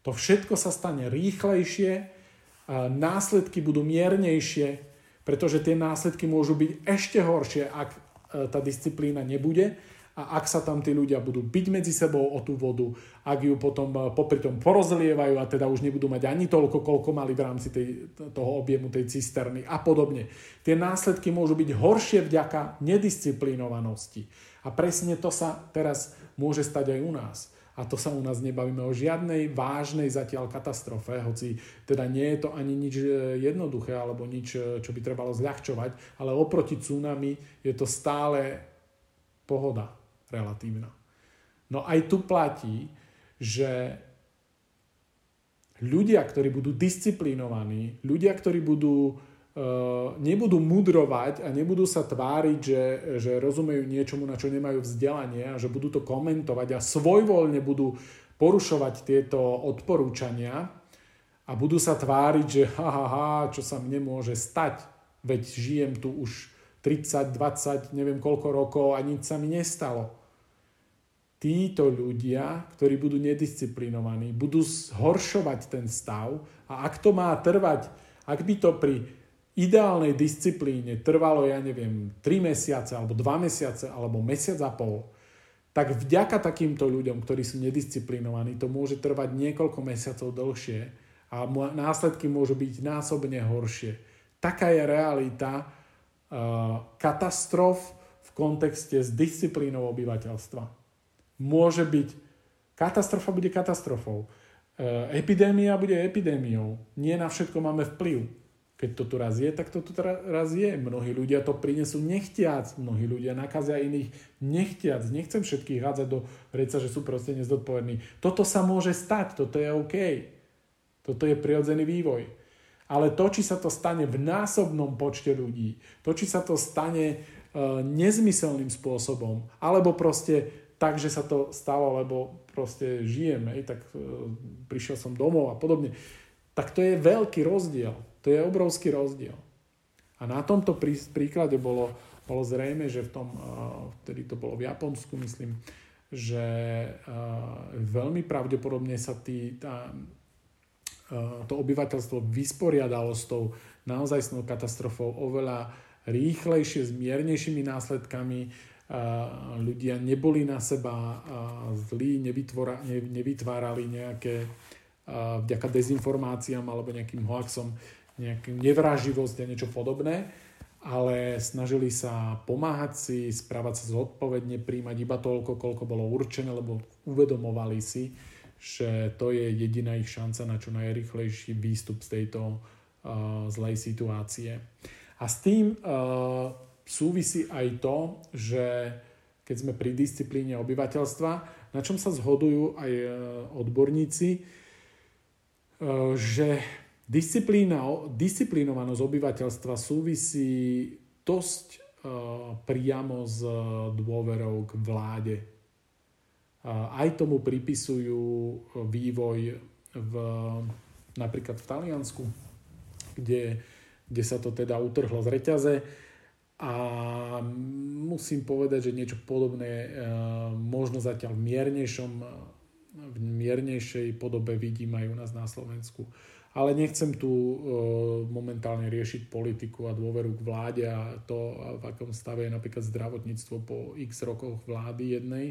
to všetko sa stane rýchlejšie, uh, následky budú miernejšie, pretože tie následky môžu byť ešte horšie, ak uh, tá disciplína nebude a ak sa tam tí ľudia budú byť medzi sebou o tú vodu, ak ju potom eh, popri tom porozlievajú a teda už nebudú mať ani toľko, koľko mali v rámci tej, toho objemu tej cisterny a podobne. Tie následky môžu byť horšie vďaka nedisciplinovanosti. A presne to sa teraz môže stať aj u nás. A to sa u nás nebavíme o žiadnej vážnej zatiaľ katastrofe, hoci teda nie je to ani nič eh, jednoduché alebo nič, eh, čo by trebalo zľahčovať, ale oproti tsunami je to stále pohoda relatívna. No aj tu platí, že ľudia, ktorí budú disciplinovaní, ľudia, ktorí budú, uh, nebudú mudrovať a nebudú sa tváriť, že, že rozumejú niečomu, na čo nemajú vzdelanie a že budú to komentovať a svojvoľne budú porušovať tieto odporúčania a budú sa tváriť, že ha, ha, ha, čo sa mne môže stať, veď žijem tu už 30, 20, neviem koľko rokov a nič sa mi nestalo títo ľudia, ktorí budú nedisciplinovaní, budú zhoršovať ten stav a ak to má trvať, ak by to pri ideálnej disciplíne trvalo, ja neviem, 3 mesiace alebo 2 mesiace alebo mesiac a pol, tak vďaka takýmto ľuďom, ktorí sú nedisciplinovaní, to môže trvať niekoľko mesiacov dlhšie a následky môžu byť násobne horšie. Taká je realita uh, katastrof v kontexte s disciplínou obyvateľstva môže byť, katastrofa bude katastrofou, e, epidémia bude epidémiou. Nie na všetko máme vplyv. Keď to tu raz je, tak to tu raz je. Mnohí ľudia to prinesú nechtiac, mnohí ľudia nakazia iných nechtiac. Nechcem všetkých hádzať do reca, že sú proste nezodpovední. Toto sa môže stať, toto je OK. Toto je prirodzený vývoj. Ale to, či sa to stane v násobnom počte ľudí, to, či sa to stane e, nezmyselným spôsobom, alebo proste tak, že sa to stalo, lebo proste žijeme, tak e, prišiel som domov a podobne, tak to je veľký rozdiel. To je obrovský rozdiel. A na tomto prí, príklade bolo, bolo zrejme, že v tom, e, vtedy to bolo v Japonsku, myslím, že veľmi pravdepodobne sa tí, tá, to obyvateľstvo vysporiadalo s tou naozajstnou katastrofou oveľa rýchlejšie, s miernejšími následkami. Ľudia neboli na seba zlí, nevytvárali nejaké vďaka dezinformáciám alebo nejakým hoaxom nejakú nevraživosť a niečo podobné, ale snažili sa pomáhať si, správať sa zodpovedne, príjmať iba toľko, koľko bolo určené, lebo uvedomovali si, že to je jediná ich šanca na čo najrychlejší výstup z tejto uh, zlej situácie. A s tým uh, súvisí aj to, že keď sme pri disciplíne obyvateľstva, na čom sa zhodujú aj uh, odborníci, uh, že disciplína, disciplinovanosť obyvateľstva súvisí dosť uh, priamo s dôverou k vláde. Aj tomu pripisujú vývoj v, napríklad v Taliansku, kde, kde sa to teda utrhlo z reťaze a musím povedať, že niečo podobné e, možno zatiaľ v miernejšom v miernejšej podobe vidím aj u nás na Slovensku. Ale nechcem tu e, momentálne riešiť politiku a dôveru k vláde a to, v akom stave je napríklad zdravotníctvo po x rokoch vlády jednej.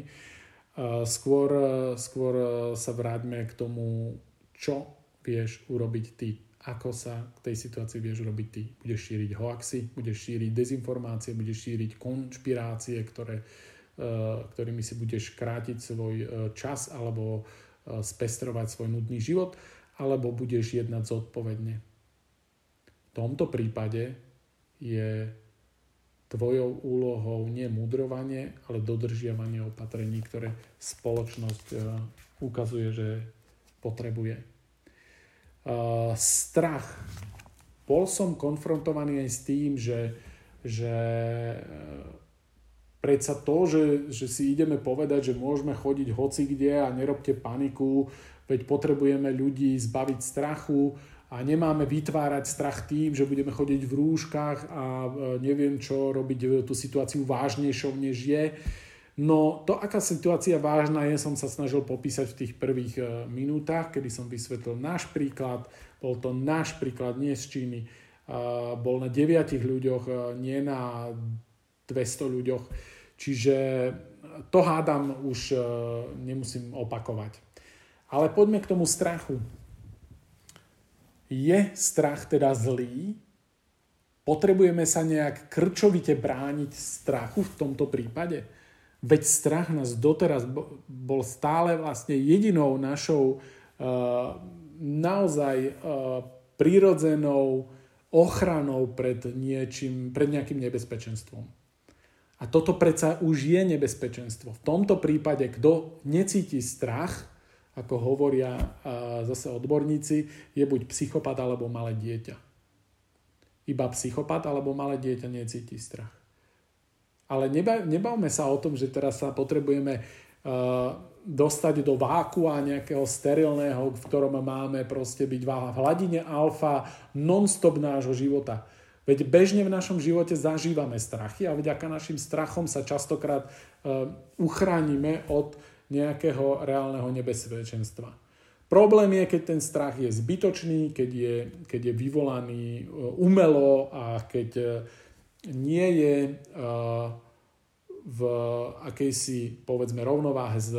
Skôr, skôr sa vráťme k tomu, čo vieš urobiť ty. Ako sa k tej situácii vieš urobiť ty. Budeš šíriť hoaxy, budeš šíriť dezinformácie, budeš šíriť konšpirácie, ktoré, e, ktorými si budeš krátiť svoj e, čas alebo e, spestrovať svoj nudný život, alebo budeš jednať zodpovedne. V tomto prípade je tvojou úlohou nie mudrovanie, ale dodržiavanie opatrení, ktoré spoločnosť ukazuje, že potrebuje. Strach. Bol som konfrontovaný aj s tým, že, že e, predsa to, že, že si ideme povedať, že môžeme chodiť hoci kde a nerobte paniku, veď potrebujeme ľudí zbaviť strachu, a nemáme vytvárať strach tým, že budeme chodiť v rúškach a e, neviem čo, robiť e, tú situáciu vážnejšou, než je. No to, aká situácia vážna je, som sa snažil popísať v tých prvých e, minútach, kedy som vysvetlil náš príklad. Bol to náš príklad, nie z Číny. Bol na deviatich ľuďoch, nie na 200 ľuďoch. Čiže to hádam už nemusím opakovať. Ale poďme k tomu strachu. Je strach teda zlý? Potrebujeme sa nejak krčovite brániť strachu v tomto prípade? Veď strach nás doteraz bol stále vlastne jedinou našou uh, naozaj uh, prírodzenou ochranou pred, niečím, pred nejakým nebezpečenstvom. A toto predsa už je nebezpečenstvo. V tomto prípade, kto necíti strach, ako hovoria zase odborníci, je buď psychopat alebo malé dieťa. Iba psychopat alebo malé dieťa necíti strach. Ale nebavme sa o tom, že teraz sa potrebujeme dostať do vákua nejakého sterilného, v ktorom máme proste byť v hladine alfa non-stop nášho života. Veď bežne v našom živote zažívame strachy a vďaka našim strachom sa častokrát uh, uchránime od nejakého reálneho nebezpečenstva. Problém je, keď ten strach je zbytočný, keď je, keď je vyvolaný e, umelo a keď e, nie je e, v akejsi, povedzme, rovnováhe s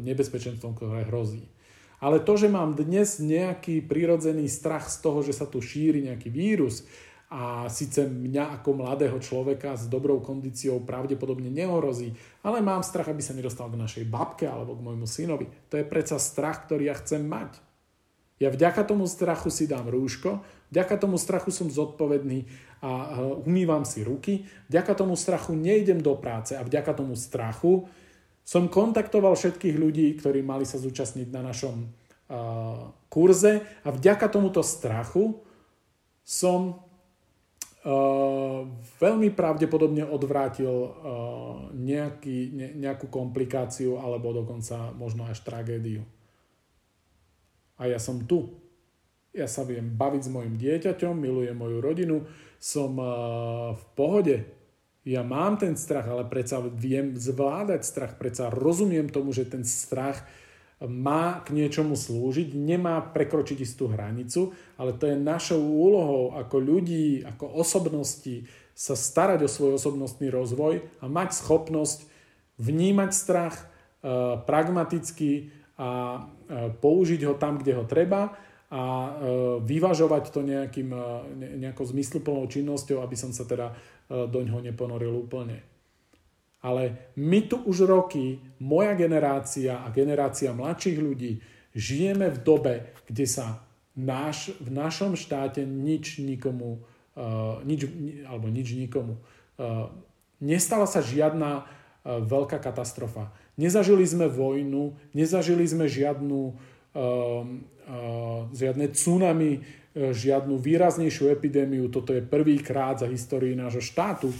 nebezpečenstvom, ktoré hrozí. Ale to, že mám dnes nejaký prirodzený strach z toho, že sa tu šíri nejaký vírus, a síce mňa ako mladého človeka s dobrou kondíciou pravdepodobne neohrozí, ale mám strach, aby sa nedostal k našej babke alebo k môjmu synovi. To je predsa strach, ktorý ja chcem mať. Ja vďaka tomu strachu si dám rúško, vďaka tomu strachu som zodpovedný a umývam si ruky, vďaka tomu strachu nejdem do práce a vďaka tomu strachu som kontaktoval všetkých ľudí, ktorí mali sa zúčastniť na našom uh, kurze a vďaka tomuto strachu som uh, veľmi pravdepodobne odvrátil uh, nejaký, ne, nejakú komplikáciu alebo dokonca možno až tragédiu. A ja som tu. Ja sa viem baviť s mojim dieťaťom, milujem moju rodinu, som uh, v pohode. Ja mám ten strach, ale predsa viem zvládať strach, predsa rozumiem tomu, že ten strach má k niečomu slúžiť, nemá prekročiť istú hranicu, ale to je našou úlohou ako ľudí, ako osobnosti sa starať o svoj osobnostný rozvoj a mať schopnosť vnímať strach e, pragmaticky a použiť ho tam, kde ho treba a e, vyvažovať to nejakým, nejakou zmysluplnou činnosťou, aby som sa teda do ňoho neponoril úplne. Ale my tu už roky, moja generácia a generácia mladších ľudí, žijeme v dobe, kde sa náš, v našom štáte nič nikomu, nič, alebo nič nikomu, nestala sa žiadna veľká katastrofa. Nezažili sme vojnu, nezažili sme žiadnu, uh, žiadne tsunami, uh, žiadnu výraznejšiu epidémiu. Toto je prvýkrát za histórii nášho štátu.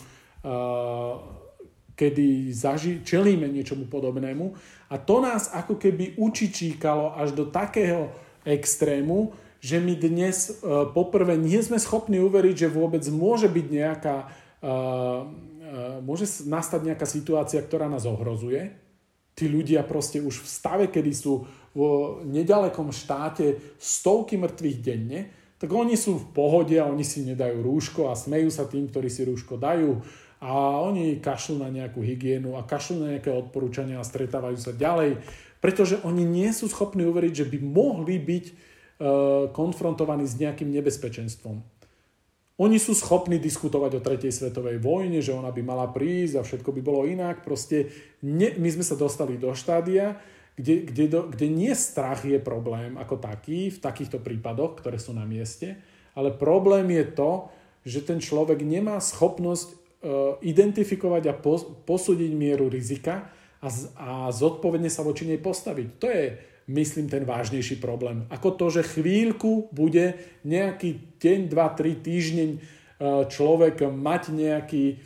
Kedy zaži- čelíme niečomu podobnému a to nás ako keby učičíkalo až do takého extrému, že my dnes uh, poprvé nie sme schopní uveriť, že vôbec môže byť nejaká, uh, môže nastať nejaká situácia, ktorá nás ohrozuje. Tí ľudia proste už v stave, kedy sú v nedalekom štáte stovky mŕtvych denne, tak oni sú v pohode a oni si nedajú rúško a smejú sa tým, ktorí si rúško dajú a oni kašľú na nejakú hygienu a kašľú na nejaké odporúčania a stretávajú sa ďalej, pretože oni nie sú schopní uveriť, že by mohli byť e, konfrontovaní s nejakým nebezpečenstvom. Oni sú schopní diskutovať o tretej svetovej vojne, že ona by mala prísť a všetko by bolo inak. Proste ne, my sme sa dostali do štádia, kde, kde, do, kde nie strach je problém ako taký v takýchto prípadoch, ktoré sú na mieste, ale problém je to, že ten človek nemá schopnosť Eh, identifikovať a posúdiť mieru rizika a, a zodpovedne sa voči nej postaviť. To je, myslím, ten vážnejší problém. Ako to, že chvíľku bude nejaký deň, dva, tri týždeň eh, človek mať nejaký eh,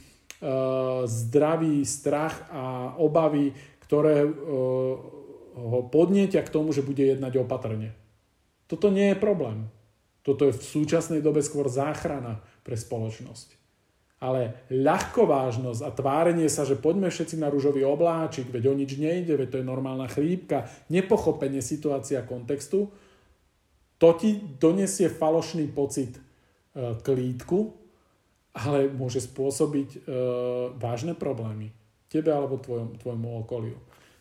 zdravý strach a obavy, ktoré ho podnietia k tomu, že bude jednať opatrne. Toto nie je problém. Toto je v súčasnej dobe skôr záchrana pre spoločnosť. Ale ľahkovážnosť a tvárenie sa, že poďme všetci na rúžový obláčik, veď o nič nejde, veď to je normálna chrípka, nepochopenie situácia kontextu, to ti donesie falošný pocit e, klídku, ale môže spôsobiť e, vážne problémy tebe alebo tvojom, tvojmu okoliu.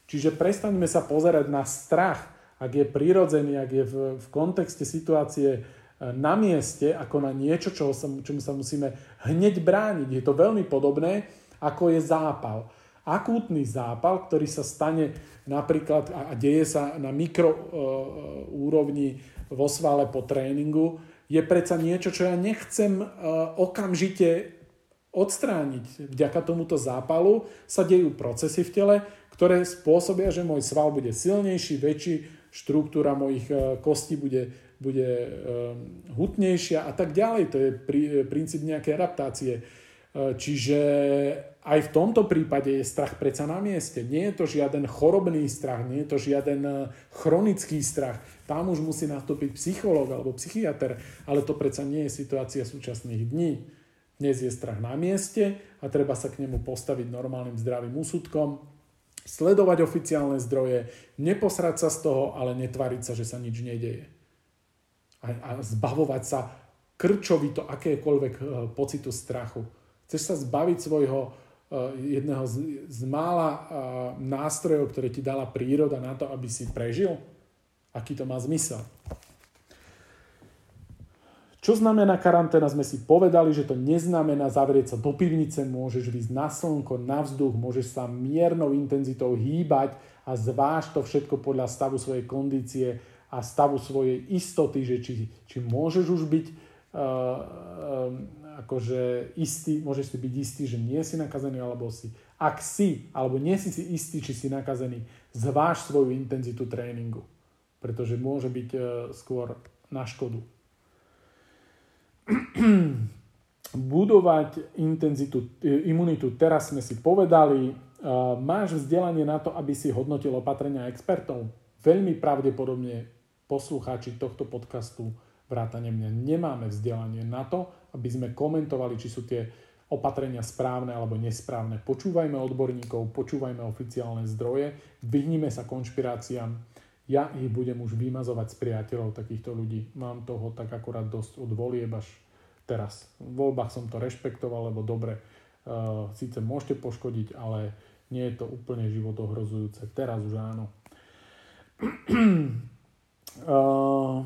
Čiže prestaňme sa pozerať na strach, ak je prirodzený, ak je v, v kontexte situácie na mieste ako na niečo, čo sa, čomu sa musíme hneď brániť. Je to veľmi podobné, ako je zápal. Akútny zápal, ktorý sa stane napríklad a deje sa na mikroúrovni uh, vo svale po tréningu, je predsa niečo, čo ja nechcem uh, okamžite odstrániť. Vďaka tomuto zápalu sa dejú procesy v tele, ktoré spôsobia, že môj sval bude silnejší, väčší, štruktúra mojich uh, kostí bude bude ehm, hutnejšia a tak ďalej. To je princíp nejakej adaptácie. Čiže aj v tomto prípade je strach predsa na mieste. Nie je to žiaden chorobný strach, nie je to žiaden e, chronický strach. Tam už musí nastúpiť psychológ alebo psychiatr, ale to predsa nie je situácia súčasných dní. Dnes je strach na mieste a treba sa k nemu postaviť normálnym zdravým úsudkom, sledovať oficiálne zdroje, neposrať sa z toho, ale netvariť sa, že sa nič nedeje a, a zbavovať sa krčovito akékoľvek uh, pocitu strachu. Chceš sa zbaviť svojho uh, jedného z, z mála uh, nástrojov, ktoré ti dala príroda na to, aby si prežil? Aký to má zmysel? Čo znamená karanténa? Sme si povedali, že to neznamená zavrieť sa do pivnice, môžeš ísť na slnko, na vzduch, môžeš sa miernou intenzitou hýbať a zváž to všetko podľa stavu svojej kondície a stavu svojej istoty, že či, či môžeš už byť uh, uh, akože istý, môžeš si byť istý, že nie si nakazený, alebo si. Ak si, alebo nie si si istý, či si nakazený, zváž svoju intenzitu tréningu, pretože môže byť uh, skôr na škodu. budovať intenzitu, e, imunitu. Teraz sme si povedali, máš vzdelanie na to, aby si hodnotil opatrenia expertov. Veľmi pravdepodobne poslucháči tohto podcastu vrátane mňa nemáme vzdelanie na to, aby sme komentovali, či sú tie opatrenia správne alebo nesprávne. Počúvajme odborníkov, počúvajme oficiálne zdroje, vyhnime sa konšpiráciám. Ja ich budem už vymazovať z priateľov takýchto ľudí. Mám toho tak akurát dosť od volieb až teraz. V voľbách som to rešpektoval, lebo dobre, uh, síce môžete poškodiť, ale nie je to úplne život ohrozujúce. Teraz už áno. uh,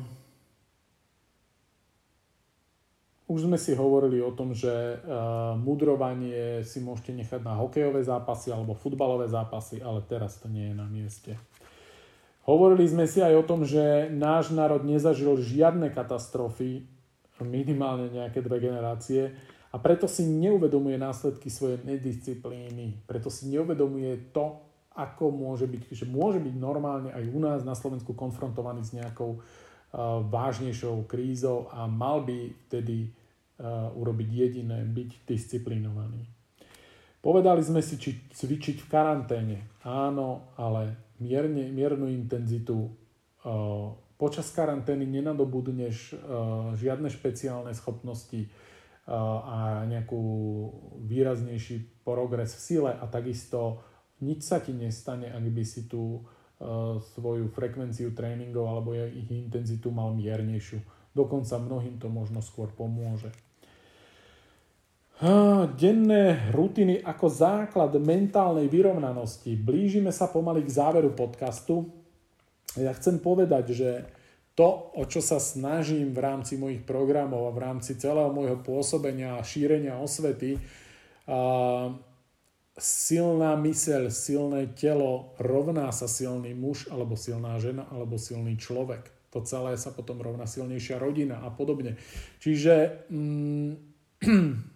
už sme si hovorili o tom, že uh, mudrovanie si môžete nechať na hokejové zápasy alebo futbalové zápasy, ale teraz to nie je na mieste. Hovorili sme si aj o tom, že náš národ nezažil žiadne katastrofy minimálne nejaké dve generácie a preto si neuvedomuje následky svojej nedisciplíny, preto si neuvedomuje to, ako môže byť, že môže byť normálne aj u nás na Slovensku konfrontovaný s nejakou uh, vážnejšou krízou a mal by vtedy uh, urobiť jediné, byť disciplinovaný. Povedali sme si, či cvičiť v karanténe. Áno, ale mierne, miernu intenzitu uh, Počas karantény nenadobudneš uh, žiadne špeciálne schopnosti uh, a nejakú výraznejší progres v sile a takisto nič sa ti nestane, ak by si tú svoju frekvenciu tréningov alebo ich intenzitu mal miernejšiu. Dokonca mnohým to možno skôr pomôže. Denné rutiny ako základ mentálnej vyrovnanosti. Blížime sa pomaly k záveru podcastu. Ja chcem povedať, že to, o čo sa snažím v rámci mojich programov a v rámci celého môjho pôsobenia a šírenia osvety, silná myseľ, silné telo rovná sa silný muž alebo silná žena alebo silný človek. To celé sa potom rovná silnejšia rodina a podobne. Čiže mm,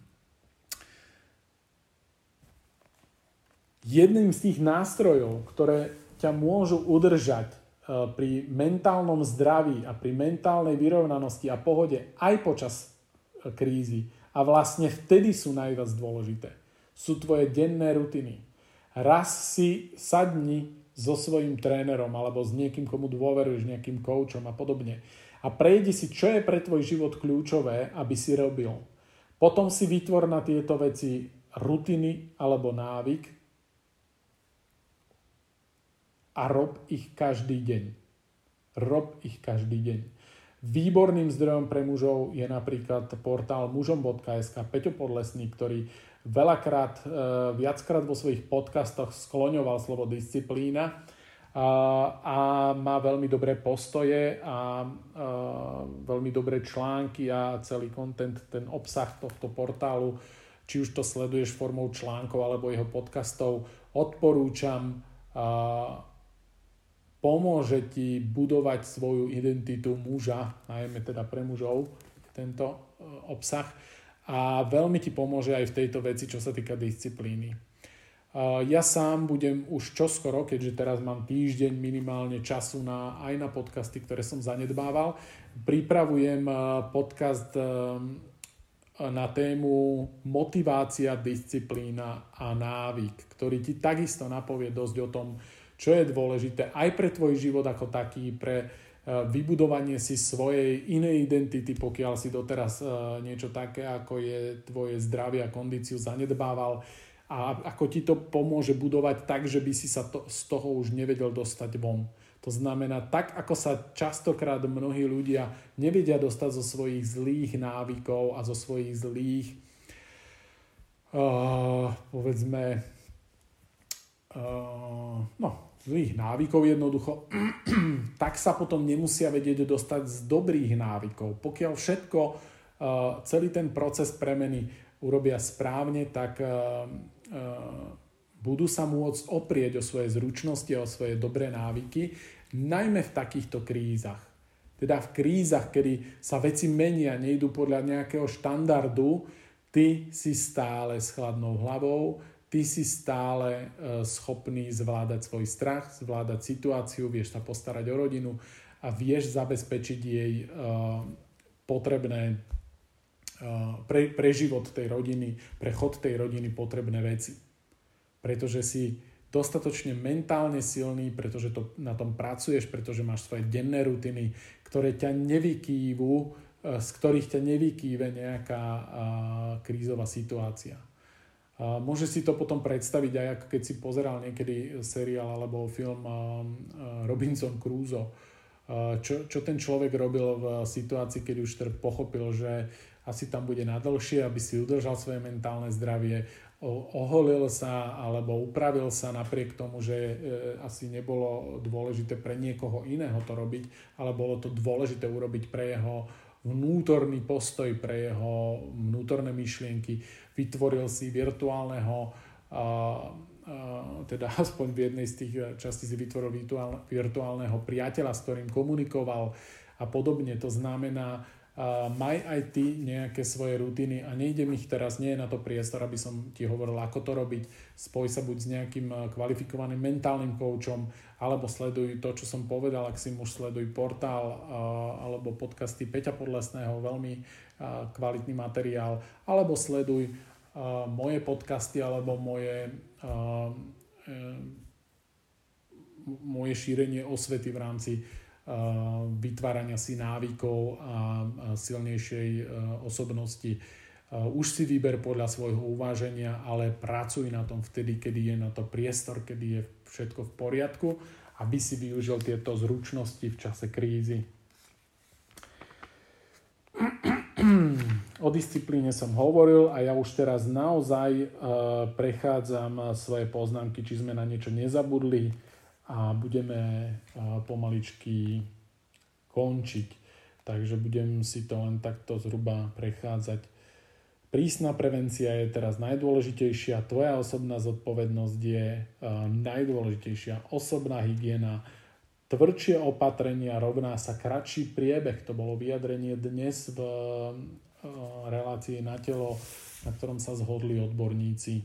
jedným z tých nástrojov, ktoré ťa môžu udržať Eh, pri mentálnom zdraví a pri mentálnej vyrovnanosti a pohode aj počas eh, krízy a vlastne vtedy sú najviac dôležité. Sú tvoje denné rutiny. Raz si sadni so svojím trénerom alebo s niekým, komu dôveruješ, nejakým koučom a podobne a prejdi si, čo je pre tvoj život kľúčové, aby si robil. Potom si vytvor na tieto veci rutiny alebo návyk a rob ich každý deň. Rob ich každý deň. Výborným zdrojom pre mužov je napríklad portál mužom.sk Peťo Podlesný, ktorý veľakrát, e, viackrát vo svojich podcastoch skloňoval slovo disciplína a, a má veľmi dobré postoje a, a veľmi dobré články a celý content, ten obsah tohto portálu, či už to sleduješ formou článkov alebo jeho podcastov, odporúčam. Pomôže ti budovať svoju identitu muža, najmä teda pre mužov, tento e, obsah a veľmi ti pomôže aj v tejto veci, čo sa týka disciplíny. E, ja sám budem už čoskoro, keďže teraz mám týždeň minimálne času na, aj na podcasty, ktoré som zanedbával, pripravujem e, podcast na tému motivácia, disciplína a návyk, ktorý ti takisto napovie dosť o tom, čo je dôležité aj pre tvoj život ako taký, pre e, vybudovanie si svojej inej identity, pokiaľ si doteraz e, niečo také, ako je tvoje zdravie a kondíciu zanedbával a ako ti to pomôže budovať tak, že by si sa to, z toho už nevedel dostať von. To znamená, tak ako sa častokrát mnohí ľudia nevedia dostať zo svojich zlých návykov a zo svojich zlých, uh, povedzme, no, zlých návykov jednoducho, tak sa potom nemusia vedieť dostať z dobrých návykov. Pokiaľ všetko, uh, celý ten proces premeny urobia správne, tak uh, budú sa môcť oprieť o svoje zručnosti a o svoje dobré návyky, najmä v takýchto krízach. Teda v krízach, kedy sa veci menia, nejdu podľa nejakého štandardu, ty si stále s chladnou hlavou, ty si stále e, schopný zvládať svoj strach, zvládať situáciu, vieš sa postarať o rodinu a vieš zabezpečiť jej e, potrebné pre, pre život tej rodiny, pre chod tej rodiny potrebné veci. Pretože si dostatočne mentálne silný, pretože to, na tom pracuješ, pretože máš svoje denné rutiny, ktoré ťa nevykývu, e, z ktorých ťa nevykýve nejaká krízová situácia. Môže si to potom predstaviť aj ako keď si pozeral niekedy seriál alebo film Robinson Crusoe, čo, čo ten človek robil v situácii, keď už pochopil, že asi tam bude nadlhšie, aby si udržal svoje mentálne zdravie, oholil sa alebo upravil sa napriek tomu, že e, asi nebolo dôležité pre niekoho iného to robiť, ale bolo to dôležité urobiť pre jeho vnútorný postoj, pre jeho vnútorné myšlienky. Vytvoril si virtuálneho, teda aspoň v jednej z tých častí si vytvoril virtuálneho priateľa, s ktorým komunikoval a podobne. To znamená, maj aj ty nejaké svoje rutiny a nejde mi ich teraz, nie je na to priestor, aby som ti hovoril, ako to robiť. Spoj sa buď s nejakým kvalifikovaným mentálnym koučom, alebo sleduj to, čo som povedal, ak si muž sleduj portál alebo podcasty Peťa Podlesného, veľmi kvalitný materiál, alebo sleduj moje podcasty alebo moje moje šírenie osvety v rámci vytvárania si návykov a silnejšej e, osobnosti. Už si vyber podľa svojho uváženia, ale pracuj na tom vtedy, kedy je na to priestor, kedy je všetko v poriadku, aby si využil tieto zručnosti v čase krízy. O disciplíne som hovoril a ja už teraz naozaj prechádzam svoje poznámky, či sme na niečo nezabudli a budeme pomaličky končiť. Takže budem si to len takto zhruba prechádzať. Prísna prevencia je teraz najdôležitejšia, tvoja osobná zodpovednosť je najdôležitejšia, osobná hygiena, tvrdšie opatrenia rovná sa kratší priebeh. To bolo vyjadrenie dnes v relácii na telo, na ktorom sa zhodli odborníci.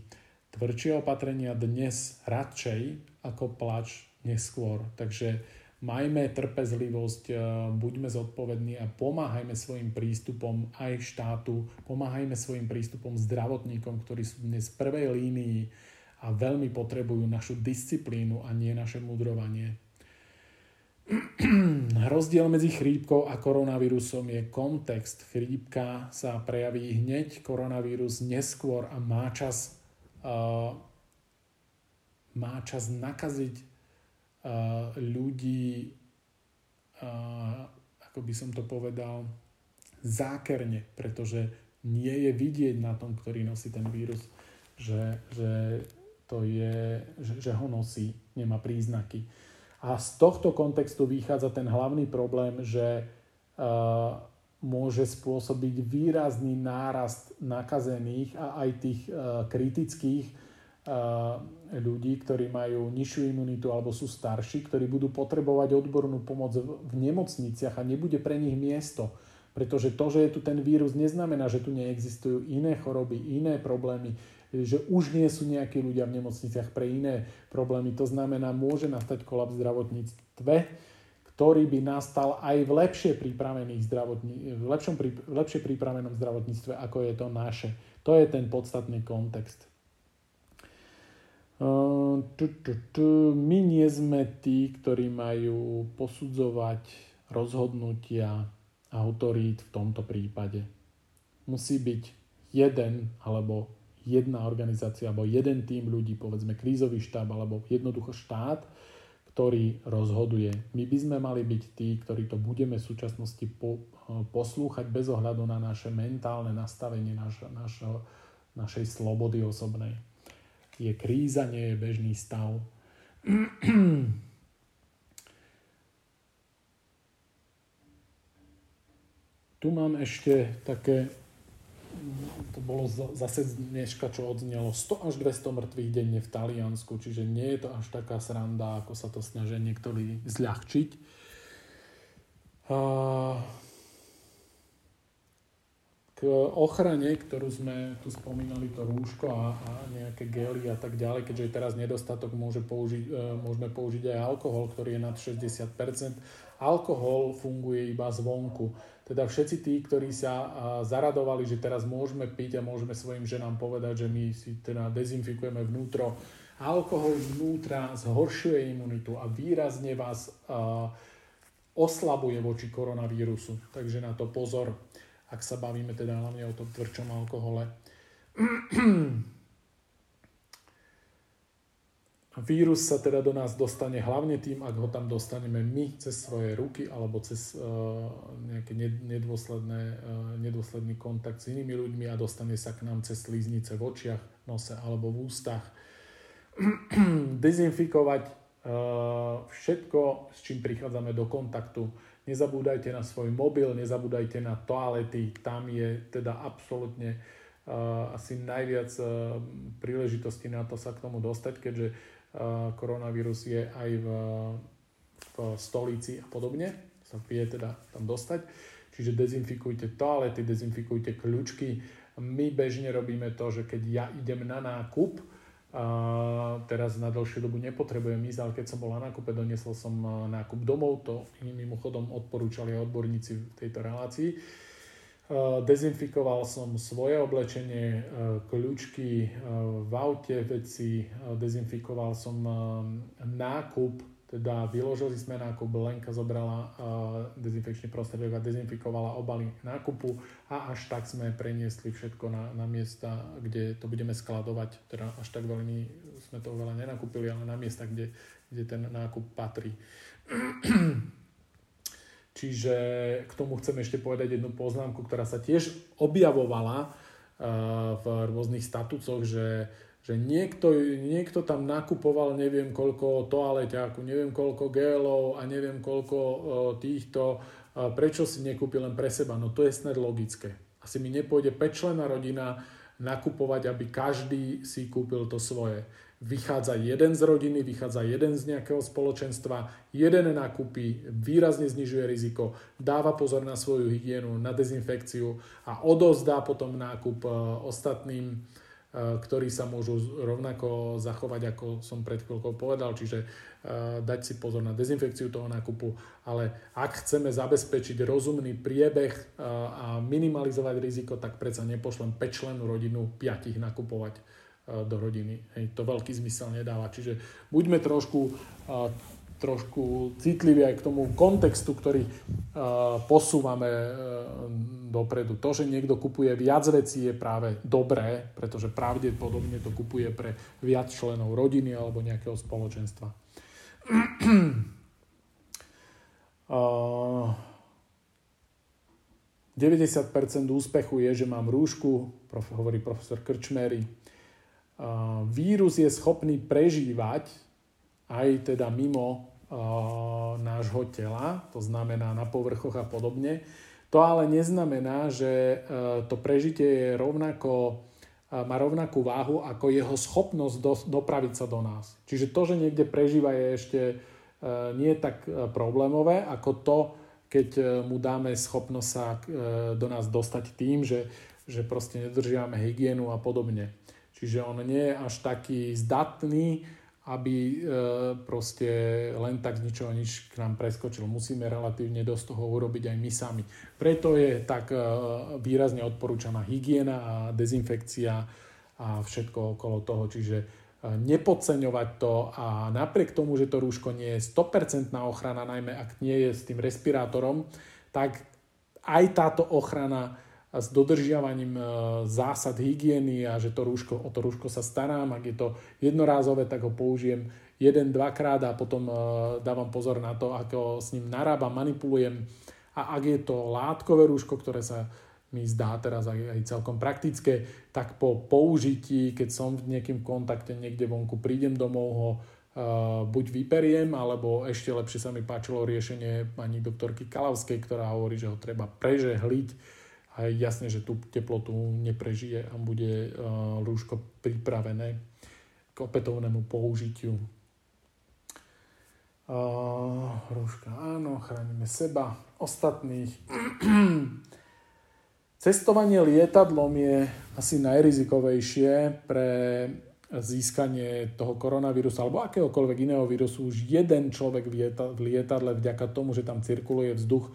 Tvrdšie opatrenia dnes radšej ako plač neskôr. Takže majme trpezlivosť, e, buďme zodpovední a pomáhajme svojim prístupom aj štátu, pomáhajme svojim prístupom zdravotníkom, ktorí sú dnes v prvej línii a veľmi potrebujú našu disciplínu a nie naše mudrovanie. Rozdiel medzi chrípkou a koronavírusom je kontext. Chrípka sa prejaví hneď, koronavírus neskôr a má čas, uh, má čas nakaziť ľudí, ako by som to povedal, zákerne, pretože nie je vidieť na tom, ktorý nosí ten vírus, že, že, to je, že, že ho nosí, nemá príznaky. A z tohto kontextu vychádza ten hlavný problém, že uh, môže spôsobiť výrazný nárast nakazených a aj tých uh, kritických ľudí, ktorí majú nižšiu imunitu alebo sú starší, ktorí budú potrebovať odbornú pomoc v nemocniciach a nebude pre nich miesto. Pretože to, že je tu ten vírus, neznamená, že tu neexistujú iné choroby, iné problémy, že už nie sú nejakí ľudia v nemocniciach pre iné problémy. To znamená, môže nastať kolaps v zdravotníctve, ktorý by nastal aj v lepšie, pripravených zdravotní, v, lepšom, v lepšie pripravenom zdravotníctve, ako je to naše. To je ten podstatný kontext. My nie sme tí, ktorí majú posudzovať rozhodnutia autorít v tomto prípade. Musí byť jeden alebo jedna organizácia alebo jeden tým ľudí, povedzme krízový štáb alebo jednoducho štát, ktorý rozhoduje. My by sme mali byť tí, ktorí to budeme v súčasnosti po, poslúchať bez ohľadu na naše mentálne nastavenie naš, naš, našej slobody osobnej je kríza, nie je bežný stav. Tu mám ešte také, to bolo zase dneška, čo odznelo, 100 až 200 mŕtvych denne v Taliansku, čiže nie je to až taká sranda, ako sa to snažia niektorí zľahčiť. K ochrane, ktorú sme tu spomínali, to rúško a, a nejaké gely a tak ďalej, keďže je teraz nedostatok, môže použiť, e, môžeme použiť aj alkohol, ktorý je nad 60%. Alkohol funguje iba zvonku. Teda všetci tí, ktorí sa zaradovali, že teraz môžeme piť a môžeme svojim ženám povedať, že my si teda dezinfikujeme vnútro, alkohol zvnútra zhoršuje imunitu a výrazne vás oslabuje voči koronavírusu. Takže na to pozor ak sa bavíme teda hlavne o tom tvrdšom alkohole. Vírus sa teda do nás dostane hlavne tým, ak ho tam dostaneme my cez svoje ruky alebo cez uh, nejaký nedôsledné, uh, nedôsledný kontakt s inými ľuďmi a dostane sa k nám cez slíznice v očiach, nose alebo v ústach. Dezinfikovať uh, všetko, s čím prichádzame do kontaktu Nezabúdajte na svoj mobil, nezabúdajte na toalety, tam je teda absolútne uh, asi najviac uh, príležitostí na to sa k tomu dostať, keďže uh, koronavírus je aj v, v stolici a podobne, sa vie teda tam dostať. Čiže dezinfikujte toalety, dezinfikujte kľúčky. My bežne robíme to, že keď ja idem na nákup, a teraz na dlhšiu dobu nepotrebujem ísť, ale keď som bol na nákupe, doniesol som nákup domov, to mimochodom odporúčali odborníci v tejto relácii. Dezinfikoval som svoje oblečenie, kľúčky v aute, veci, dezinfikoval som nákup teda vyložili sme nákup, Lenka zobrala dezinfekčný prostriedok a dezinfikovala obaly nákupu a až tak sme preniesli všetko na, na miesta, kde to budeme skladovať. Teda až tak veľmi sme to veľa nenakúpili, ale na miesta, kde, kde ten nákup patrí. Čiže k tomu chcem ešte povedať jednu poznámku, ktorá sa tiež objavovala v rôznych statucoch, že že niekto, niekto tam nakupoval neviem koľko toaleťáku, neviem koľko gelov a neviem koľko týchto, prečo si nekúpi len pre seba. No to je snad logické. Asi mi nepôjde pečlená rodina nakupovať, aby každý si kúpil to svoje. Vychádza jeden z rodiny, vychádza jeden z nejakého spoločenstva, jeden nakúpi, výrazne znižuje riziko, dáva pozor na svoju hygienu, na dezinfekciu a odozdá potom nákup ostatným Eh, ktorí sa môžu rovnako zachovať, ako som pred chvíľkou povedal, čiže eh, dať si pozor na dezinfekciu toho nákupu, ale ak chceme zabezpečiť rozumný priebeh eh, a minimalizovať riziko, tak predsa nepošlem 5 členú rodinu 5 nakupovať do rodiny. Hej, to veľký zmysel nedáva. Čiže buďme trošku trošku citlivý aj k tomu kontextu, ktorý uh, posúvame uh, dopredu. To, že niekto kupuje viac vecí je práve dobré, pretože pravdepodobne to kupuje pre viac členov rodiny alebo nejakého spoločenstva. uh, 90% úspechu je, že mám rúšku, prof, hovorí profesor Krčmery. Vírus je schopný prežívať aj teda mimo nášho tela, to znamená na povrchoch a podobne. To ale neznamená, že e, to prežitie je rovnako, má rovnakú váhu ako jeho schopnosť do, dopraviť sa do nás. Čiže to, že niekde prežíva je ešte nie tak problémové ako to, keď mu dáme schopnosť sa do nás dostať tým, že, že proste nedržiame hygienu a podobne. Čiže on nie je až taký zdatný, aby e, proste len tak z ničoho nič k nám preskočil. Musíme relatívne dosť toho urobiť aj my sami. Preto je tak e, výrazne odporúčaná hygiena a dezinfekcia a všetko okolo toho. Čiže e, nepodceňovať to a napriek tomu, že to rúško nie je 100% ochrana, najmä ak nie je s tým respirátorom, tak aj táto ochrana s dodržiavaním e, zásad hygieny a že to rúško, o to rúško sa starám. Ak je to jednorázové, tak ho použijem jeden, dvakrát a potom e, dávam pozor na to, ako s ním narábam, manipulujem. A ak je to látkové rúško, ktoré sa mi zdá teraz aj, celkom praktické, tak po použití, keď som v nejakým kontakte niekde vonku, prídem domov, ho uh, buď vyperiem, alebo ešte lepšie sa mi páčilo riešenie pani doktorky Kalavskej, ktorá hovorí, že ho treba prežehliť a je jasné, že tú teplotu neprežije a bude rúško pripravené k opätovnému použitiu. Rúška áno, chránime seba, ostatných. Cestovanie lietadlom je asi najrizikovejšie pre získanie toho koronavírusu alebo akéhokoľvek iného vírusu. Už jeden človek v lietadle vďaka tomu, že tam cirkuluje vzduch,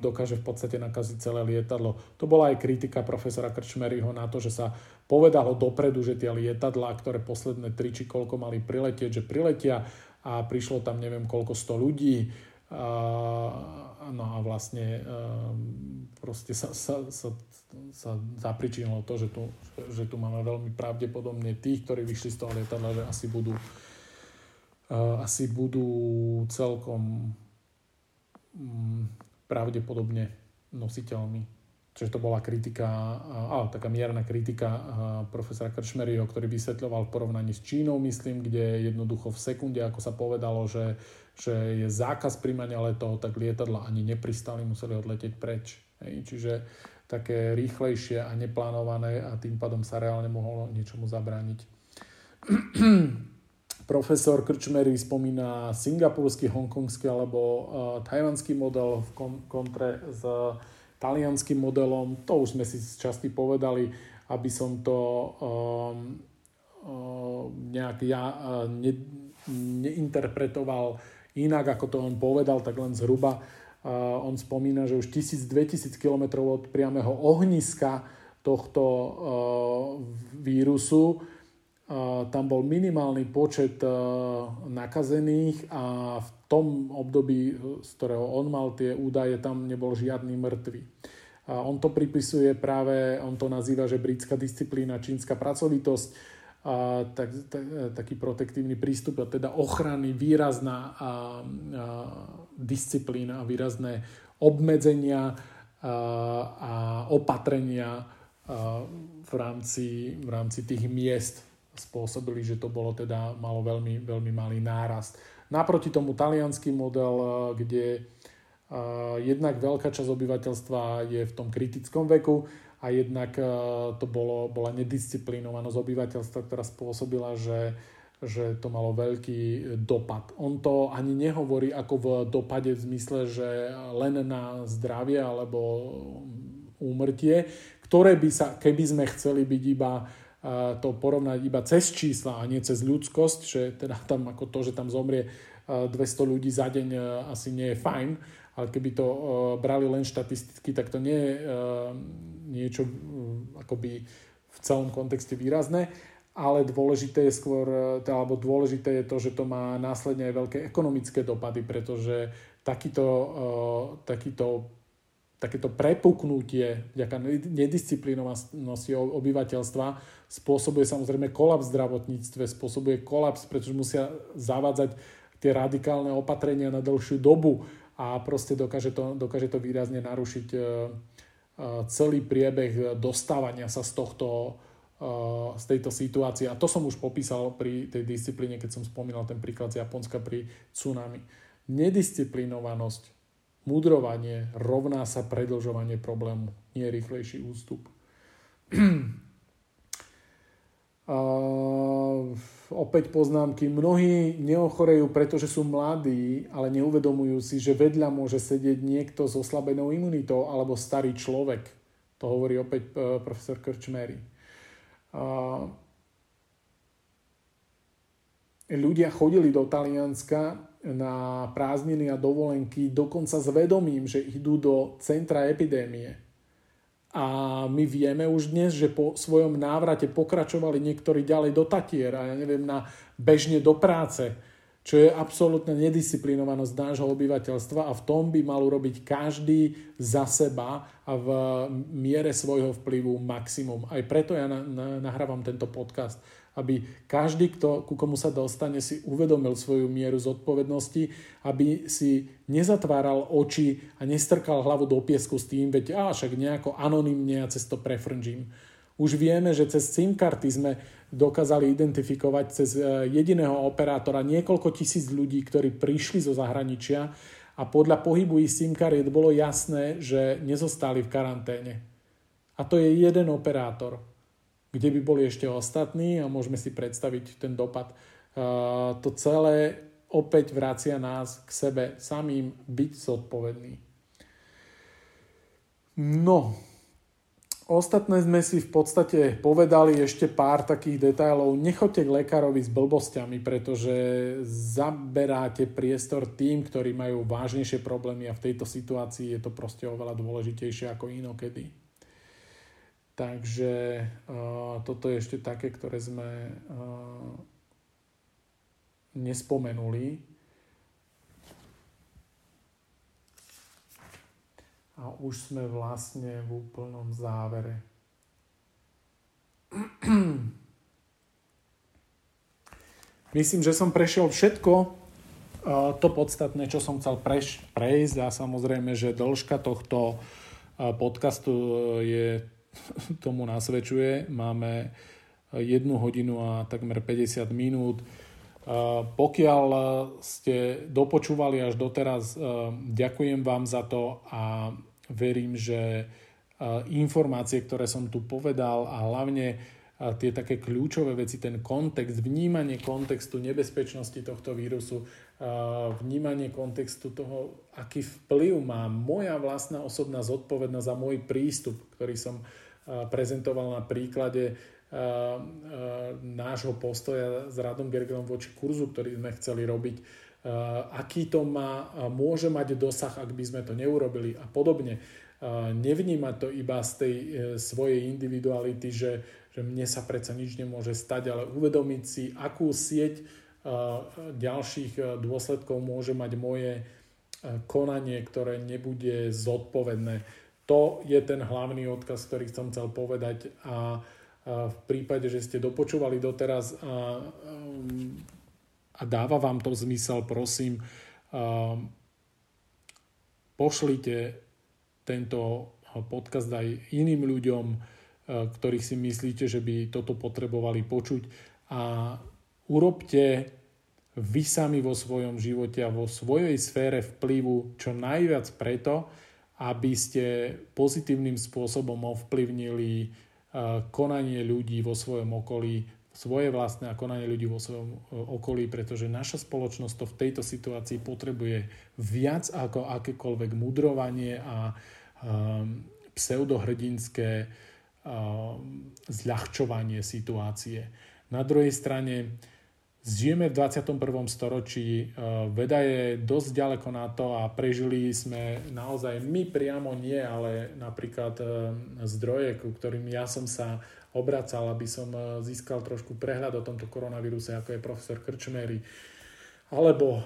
dokáže v podstate nakaziť celé lietadlo. To bola aj kritika profesora Krčmeryho na to, že sa povedalo dopredu, že tie lietadlá, ktoré posledné tri či koľko mali priletieť, že priletia a prišlo tam neviem koľko sto ľudí. No a vlastne um, proste sa, sa, sa sa zapričinilo to, že tu, že tu máme veľmi pravdepodobne tých, ktorí vyšli z toho lietadla, že asi budú, asi budú celkom um, pravdepodobne nositeľmi. Čiže to bola kritika, uh, taká mierna kritika profesora Kršmeryho, ktorý vysvetľoval v porovnaní s Čínou, myslím, kde jednoducho v sekunde, ako sa povedalo, že, že je zákaz príjmania letov, tak lietadla ani nepristali, museli odletieť preč. Hej. Čiže také rýchlejšie a neplánované a tým pádom sa reálne mohlo niečomu zabrániť. Profesor Krčmery spomína singapurský, hongkongský alebo uh, tajvanský model v kon- kontre s talianským modelom. To už sme si časti povedali, aby som to um, uh, nejak ja uh, ne, neinterpretoval inak, ako to on povedal, tak len zhruba on spomína, že už 1000-2000 km od priamého ohniska tohto vírusu tam bol minimálny počet nakazených a v tom období, z ktorého on mal tie údaje, tam nebol žiadny mŕtvy. On to pripisuje práve, on to nazýva, že britská disciplína, čínska pracovitosť, a, tak, tak, taký protektívny prístup a teda ochrany, výrazná a, a, disciplína a výrazné obmedzenia a, a opatrenia a, v, rámci, v rámci tých miest spôsobili, že to bolo teda, malo veľmi, veľmi malý nárast. Naproti tomu talianský model, kde jednak veľká časť obyvateľstva je v tom kritickom veku a jednak e, to bolo, bola nedisciplinovanosť obyvateľstva, ktorá spôsobila, že, že to malo veľký dopad. On to ani nehovorí ako v dopade v zmysle, že len na zdravie alebo úmrtie, ktoré by sa, keby sme chceli byť iba e, to porovnať iba cez čísla a nie cez ľudskosť, že teda tam ako to, že tam zomrie 200 e, ľudí za deň asi nie je fajn, ale keby to brali len štatisticky, tak to nie je niečo akoby v celom kontexte výrazné, ale dôležité je skôr, e, alebo dôležité je to, že to má následne aj veľké ekonomické dopady, pretože takýto, e, takýto, takéto prepuknutie vďaka nedisciplinovanosti obyvateľstva spôsobuje samozrejme kolaps v zdravotníctve, spôsobuje kolaps, pretože musia zavádzať tie radikálne opatrenia na dlhšiu dobu a proste dokáže to, dokáže to výrazne narušiť e, celý priebeh dostávania sa z tohto z tejto situácie. A to som už popísal pri tej disciplíne, keď som spomínal ten príklad z Japonska pri tsunami. Nedisciplinovanosť, mudrovanie rovná sa predlžovanie problému, nie rýchlejší ústup. Uh, opäť poznámky. Mnohí neochorejú, pretože sú mladí, ale neuvedomujú si, že vedľa môže sedieť niekto s oslabenou imunitou alebo starý človek. To hovorí opäť uh, profesor Krčmery. Uh, ľudia chodili do Talianska na prázdniny a dovolenky dokonca s vedomím, že idú do centra epidémie a my vieme už dnes, že po svojom návrate pokračovali niektorí ďalej do Tatier a ja neviem, na bežne do práce, čo je absolútna nedisciplinovanosť nášho obyvateľstva a v tom by mal urobiť každý za seba a v miere svojho vplyvu maximum. Aj preto ja nahrávam tento podcast aby každý, kto, ku komu sa dostane, si uvedomil svoju mieru zodpovednosti, aby si nezatváral oči a nestrkal hlavu do piesku s tým, veď á, však nejako anonymne ja cez to prefržím. Už vieme, že cez SIM karty sme dokázali identifikovať cez e, jediného operátora niekoľko tisíc ľudí, ktorí prišli zo zahraničia a podľa pohybu ich SIM kariet bolo jasné, že nezostali v karanténe. A to je jeden operátor kde by boli ešte ostatní a môžeme si predstaviť ten dopad. To celé opäť vracia nás k sebe samým byť zodpovedný. No, Ostatné sme si v podstate povedali ešte pár takých detailov. Nechoďte k lekárovi s blbosťami, pretože zaberáte priestor tým, ktorí majú vážnejšie problémy a v tejto situácii je to proste oveľa dôležitejšie ako inokedy. Takže toto je ešte také, ktoré sme nespomenuli. A už sme vlastne v úplnom závere. Myslím, že som prešiel všetko to podstatné, čo som chcel prejsť a samozrejme, že dĺžka tohto podcastu je tomu nasvedčuje. Máme jednu hodinu a takmer 50 minút. Pokiaľ ste dopočúvali až doteraz, ďakujem vám za to a verím, že informácie, ktoré som tu povedal a hlavne tie také kľúčové veci, ten kontext, vnímanie kontextu nebezpečnosti tohto vírusu, vnímanie kontextu toho, aký vplyv má moja vlastná osobná zodpovednosť za môj prístup, ktorý som prezentoval na príklade nášho postoja s Radom Gergelom voči kurzu, ktorý sme chceli robiť, aký to má, môže mať dosah, ak by sme to neurobili a podobne nevnímať to iba z tej e, svojej individuality, že, že mne sa predsa nič nemôže stať, ale uvedomiť si, akú sieť ďalších e, dôsledkov môže mať moje e, konanie, ktoré nebude zodpovedné. To je ten hlavný odkaz, ktorý som chcel povedať a v prípade, že ste dopočúvali doteraz a, a dáva vám to zmysel, prosím, pošlite tento podcast aj iným ľuďom, ktorých si myslíte, že by toto potrebovali počuť. A urobte vy sami vo svojom živote a vo svojej sfére vplyvu čo najviac preto, aby ste pozitívnym spôsobom ovplyvnili e, konanie ľudí vo svojom okolí, svoje vlastné a konanie ľudí vo svojom e, okolí, pretože naša spoločnosť to v tejto situácii potrebuje viac ako akékoľvek mudrovanie a Um, pseudohrdinské um, zľahčovanie situácie. Na druhej strane žijeme v 21. storočí, uh, veda je dosť ďaleko na to a prežili sme naozaj my priamo nie, ale napríklad um, zdroje, ku ktorým ja som sa obracal, aby som uh, získal trošku prehľad o tomto koronavíruse, ako je profesor Krčmery, alebo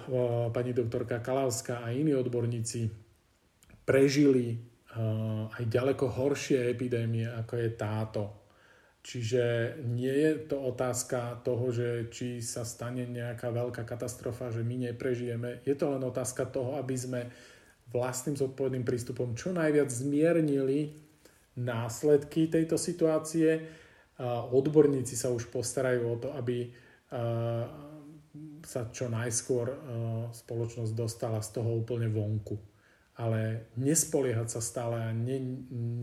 pani doktorka Kalavská a iní odborníci prežili aj ďaleko horšie epidémie, ako je táto. Čiže nie je to otázka toho, že či sa stane nejaká veľká katastrofa, že my neprežijeme. Je to len otázka toho, aby sme vlastným zodpovedným prístupom čo najviac zmiernili následky tejto situácie. Odborníci sa už postarajú o to, aby sa čo najskôr spoločnosť dostala z toho úplne vonku ale nespoliehať sa stále a ne,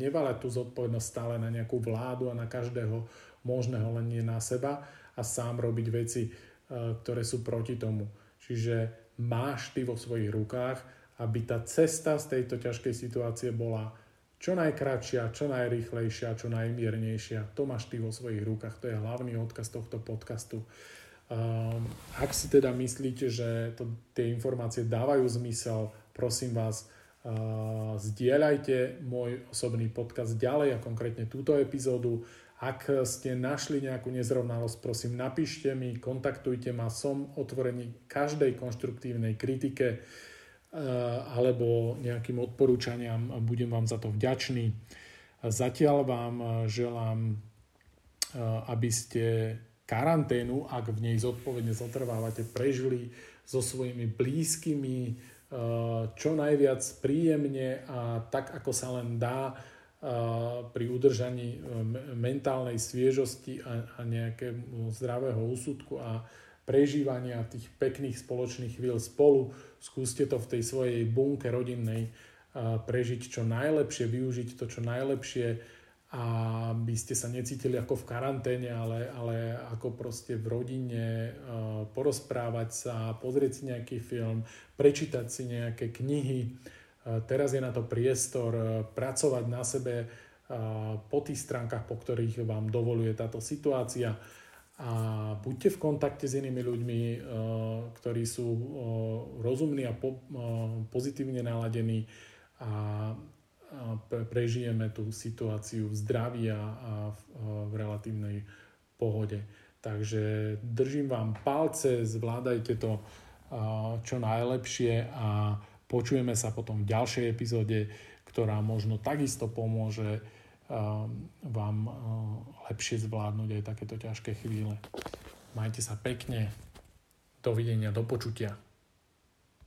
nevalať tú zodpovednosť stále na nejakú vládu a na každého možného, len nie na seba a sám robiť veci, e, ktoré sú proti tomu. Čiže máš ty vo svojich rukách, aby tá cesta z tejto ťažkej situácie bola čo najkračšia, čo najrychlejšia, čo najmiernejšia. To máš ty vo svojich rukách. To je hlavný odkaz tohto podcastu. Um, ak si teda myslíte, že to, tie informácie dávajú zmysel, prosím vás, zdieľajte môj osobný podcast ďalej a konkrétne túto epizódu. Ak ste našli nejakú nezrovnalosť, prosím napíšte mi, kontaktujte ma, som otvorený každej konštruktívnej kritike alebo nejakým odporúčaniam, budem vám za to vďačný. Zatiaľ vám želám, aby ste karanténu, ak v nej zodpovedne zotrvávate, prežili so svojimi blízkymi, Eh, čo najviac príjemne a tak, ako sa len dá eh, pri udržaní eh, mentálnej sviežosti a nejakého zdravého úsudku a prežívania tých pekných spoločných chvíľ spolu. Skúste to v tej svojej bunke rodinnej prežiť čo najlepšie, využiť to čo najlepšie a by ste sa necítili ako v karanténe, ale, ale ako proste v rodine, porozprávať sa, pozrieť si nejaký film, prečítať si nejaké knihy. Teraz je na to priestor pracovať na sebe po tých stránkach, po ktorých vám dovoluje táto situácia a buďte v kontakte s inými ľuďmi, ktorí sú rozumní a pozitívne naladení a prežijeme tú situáciu v zdraví a v relatívnej pohode. Takže držím vám palce, zvládajte to čo najlepšie a počujeme sa potom v ďalšej epizóde, ktorá možno takisto pomôže vám lepšie zvládnuť aj takéto ťažké chvíle. Majte sa pekne. Dovidenia, do počutia.